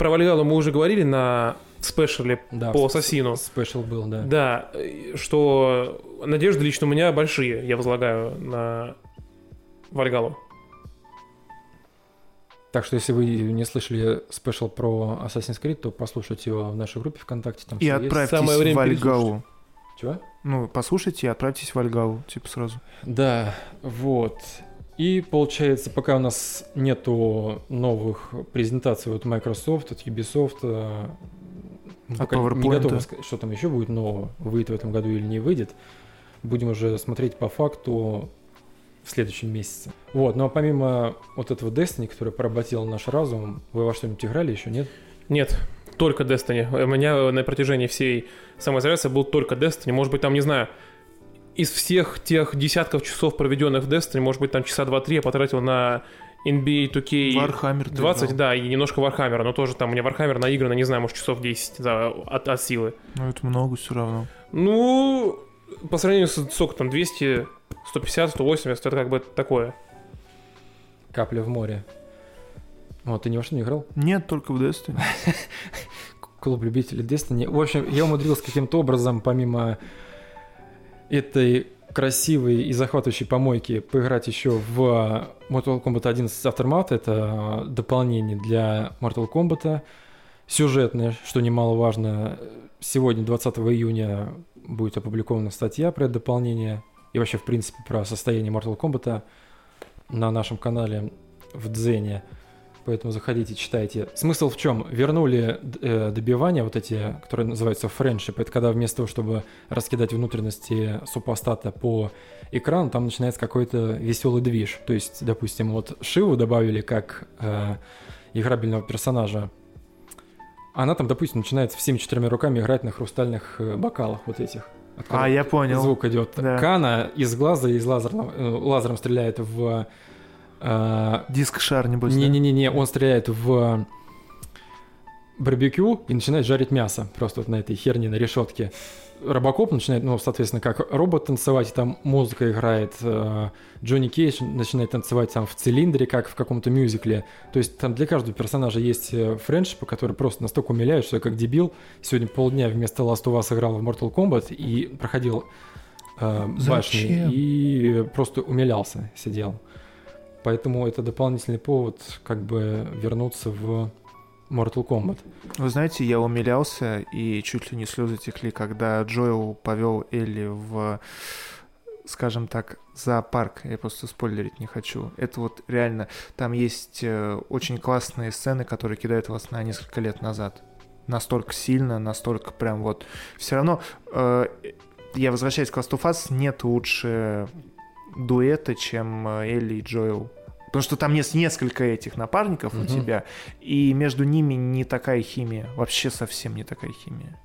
про Вальгалу мы уже говорили на спешле Да, по Ассасину. Спешл был, да. Да, что надежды лично у меня большие, я возлагаю на Вальгалу. Так что если вы не слышали спешл про Assassin's Creed, то послушайте его в нашей группе ВКонтакте. Там И всё есть. отправьтесь Самое в время Вальгалу. Чего? Ну, послушайте и отправьтесь в Вальгалу, типа сразу. Да, вот. И получается, пока у нас нету новых презентаций от Microsoft, от Ubisoft, э, мы пока не PowerPoint. готовы сказать, что там еще будет нового, выйдет в этом году или не выйдет. Будем уже смотреть по факту в следующем месяце. Вот, ну а помимо вот этого Destiny, который поработил наш разум, вы во что-нибудь играли еще, нет? Нет, только Destiny. У меня на протяжении всей самоизоляции был только Destiny. Может быть, там, не знаю, из всех тех десятков часов, проведенных в Destiny, может быть, там часа 2-3 я потратил на NBA 2K Вархаммер 20, да, и немножко Вархаммера, но тоже там у меня Вархаммер наиграно, не знаю, может, часов 10 за, от, от силы. Ну, это много все равно. Ну, по сравнению с, сколько там, 200, 150, 180, это как бы такое. Капля в море. Вот, ты ни во что не играл? Нет, только в Destiny. клуб любителей Destiny. В общем, я умудрился каким-то образом, помимо этой красивой и захватывающей помойки, поиграть еще в Mortal Kombat 11 Aftermath. Это дополнение для Mortal Kombat. Сюжетное, что немаловажно. Сегодня, 20 июня, будет опубликована статья про это дополнение. И вообще, в принципе, про состояние Mortal Kombat. на нашем канале в Дзене. Поэтому заходите, читайте. Смысл в чем? Вернули э, добивания, вот эти, которые называются friendship. Это когда вместо того, чтобы раскидать внутренности супостата по экрану, там начинается какой-то веселый движ. То есть, допустим, вот Шиву добавили как э, играбельного персонажа. Она там, допустим, начинает всеми четырьмя руками играть на хрустальных э, бокалах вот этих. А, я понял. Звук идет. Да. Кана из глаза, из лазерного, э, лазером стреляет в... э, Диск-шар, небось, да? Не-не-не, он стреляет в барбекю и начинает жарить мясо просто вот на этой херне, на решетке. Робокоп начинает, ну, соответственно, как робот танцевать, и там музыка играет. э, Джонни Кейдж начинает танцевать там в цилиндре, как в каком-то мюзикле. То есть там для каждого персонажа есть э, френдшипы, которые просто настолько умиляют, что я как дебил сегодня полдня вместо Last of Us играл в Mortal Kombat и проходил э, башни и просто умилялся, сидел. Поэтому это дополнительный повод как бы вернуться в Mortal Kombat. Вы знаете, я умилялся, и чуть ли не слезы текли, когда Джоэл повел Элли в, скажем так, зоопарк. Я просто спойлерить не хочу. Это вот реально, там есть э, очень классные сцены, которые кидают вас на несколько лет назад. Настолько сильно, настолько прям вот... Все равно, э, я возвращаюсь к Last of Us, нет лучше дуэта, чем э, Элли и Джоэл. Потому что там есть несколько этих напарников у Мгм. тебя, и между ними не такая химия. Вообще совсем не такая химия.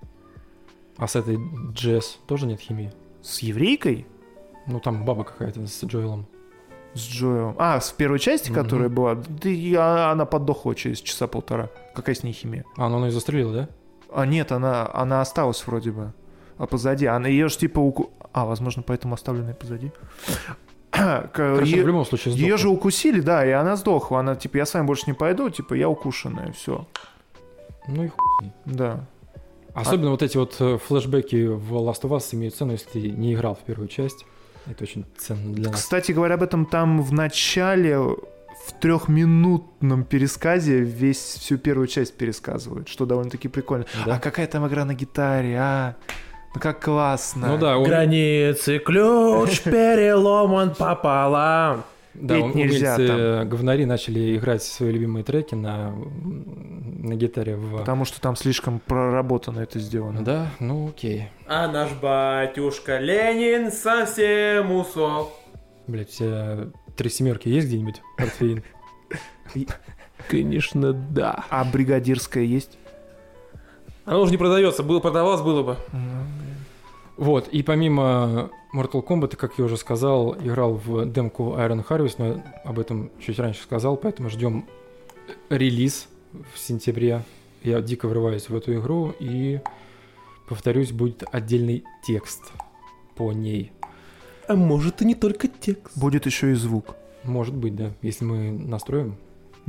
А с этой Джесс тоже нет химии? С еврейкой? Ну там баба какая-то с Джоэлом. С Джоэлом. А, в первой части, Мгм. которая была, да и а- она поддохла через часа полтора. Какая с ней химия? А, ну она и застрелила, да? А нет, она, она осталась вроде бы. А позади. Она ее ж типа... уку- А, возможно, поэтому оставленная позади. Короче, е- в любом случае Ее сдохла. же укусили, да, и она сдохла. Она типа, я с вами больше не пойду, типа, я укушенная, все. Ну и хуй. Да. Особенно вот эти вот э, флешбеки в Last of Us имеют цену, если ты не играл в первую часть. Это очень ценно для нас. Кстати говоря, об этом там в начале в трехминутном пересказе весь всю первую часть пересказывают, что довольно-таки прикольно. Да? А какая там игра на гитаре, а? Ну как классно. Ну да, он, Границы ключ переломан пополам. да, петь он- нельзя умельцы, там. э, говнари начали играть свои любимые треки на, на гитаре в... Потому что там слишком проработано это сделано. Да, ну окей. А наш батюшка Ленин совсем усох. Блять, тебя три семерки есть где-нибудь? Конечно, да. А бригадирская есть? Оно уже не продается, было, продавалось было бы. Вот, и помимо Mortal Kombat, как я уже сказал, играл в демку Iron Harvest, но об этом чуть раньше сказал, поэтому ждем релиз в сентябре. Я дико врываюсь в эту игру, и, повторюсь, будет отдельный текст по ней. А может и не только текст. Будет еще и звук. Может быть, да, если мы настроим.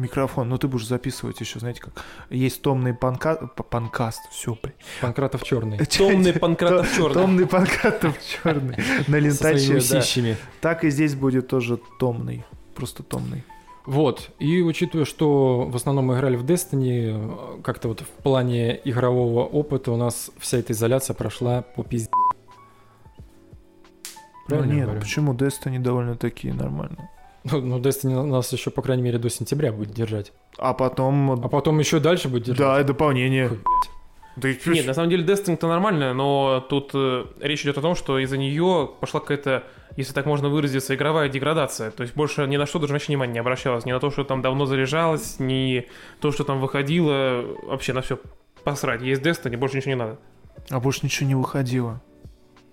Микрофон, ну ты будешь записывать еще, знаете как. Есть томный панка... панкаст, все, блин. Панкратов черный. Томный Панкратов черный. Томный панкратов черный на лентаче, да. Так и здесь будет тоже томный. Просто томный. Вот, и учитывая, что в основном мы играли в Destiny, как-то вот в плане игрового опыта у нас вся эта изоляция прошла по пизде. Ну нет, говорю? почему Destiny довольно-таки нормально. Ну, ну, Destiny нас еще, по крайней мере, до сентября будет держать. А потом... А потом еще дальше будет держать. да, и дополнение. Хуй. Да и Нет, на самом деле Destiny-то нормально, но тут э, речь идет о том, что из-за нее пошла какая-то, если так можно выразиться, игровая деградация. То есть больше ни на что даже вообще внимания не обращалось. Ни на то, что там давно заряжалось, ни то, что там выходило. Вообще на все посрать. Есть Destiny, больше ничего не надо. А больше ничего не выходило.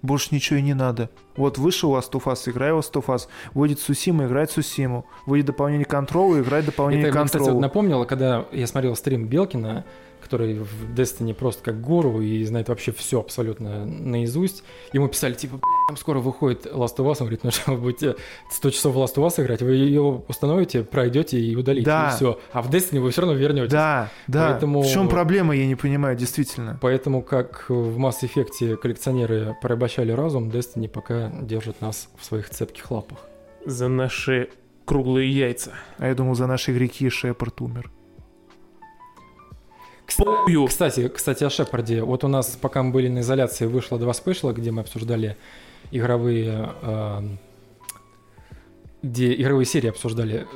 Больше ничего и не надо. Вот вышел Last of Us, играй Last of Us. Выйдет Сусима, играй в Сусиму. Выйдет дополнение Control, играй дополнение Это, кстати, вот напомнило, когда я смотрел стрим Белкина, который в Destiny просто как гору и знает вообще все абсолютно наизусть. Ему писали, типа, «Бля, там скоро выходит Last of Us. Он говорит, ну что, вы будете 100 часов в Last of Us играть, вы ее установите, пройдете и удалите, Да. и все. А в Destiny вы все равно вернетесь. Да, да. Поэтому- В чем проблема, я не понимаю, действительно. Поэтому, как в Mass Effect коллекционеры порабощали разум, Destiny пока держит нас в своих цепких лапах. За наши круглые яйца. А я думал, за наши игроки Шепард умер. Пою. Кстати, кстати, о Шепарде. Вот у нас, пока мы были на изоляции, вышло два спешла, где мы обсуждали игровые... э, где игровые серии обсуждали.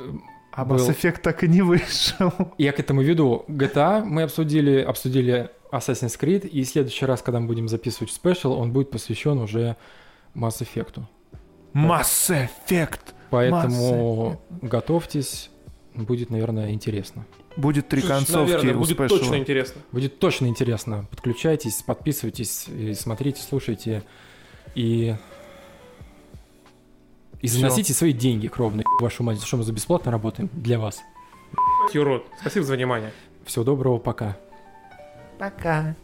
А Был. Mass Effect так и не вышел. Я к этому веду. GTA мы обсудили, обсудили Assassin's Creed, и в следующий раз, когда мы будем записывать спешл, он будет посвящен уже Mass Effect. Mass Effect. Поэтому готовьтесь, будет, наверное, интересно. Будет три концовки Наверное, будет спешла. точно интересно. Будет точно интересно. Подключайтесь, подписывайтесь, и смотрите, слушайте и и Всё. заносите свои деньги кровно, вашу мать, за что мы за бесплатно работаем для вас. Юрод, спасибо за внимание. Всего доброго, пока. Пока.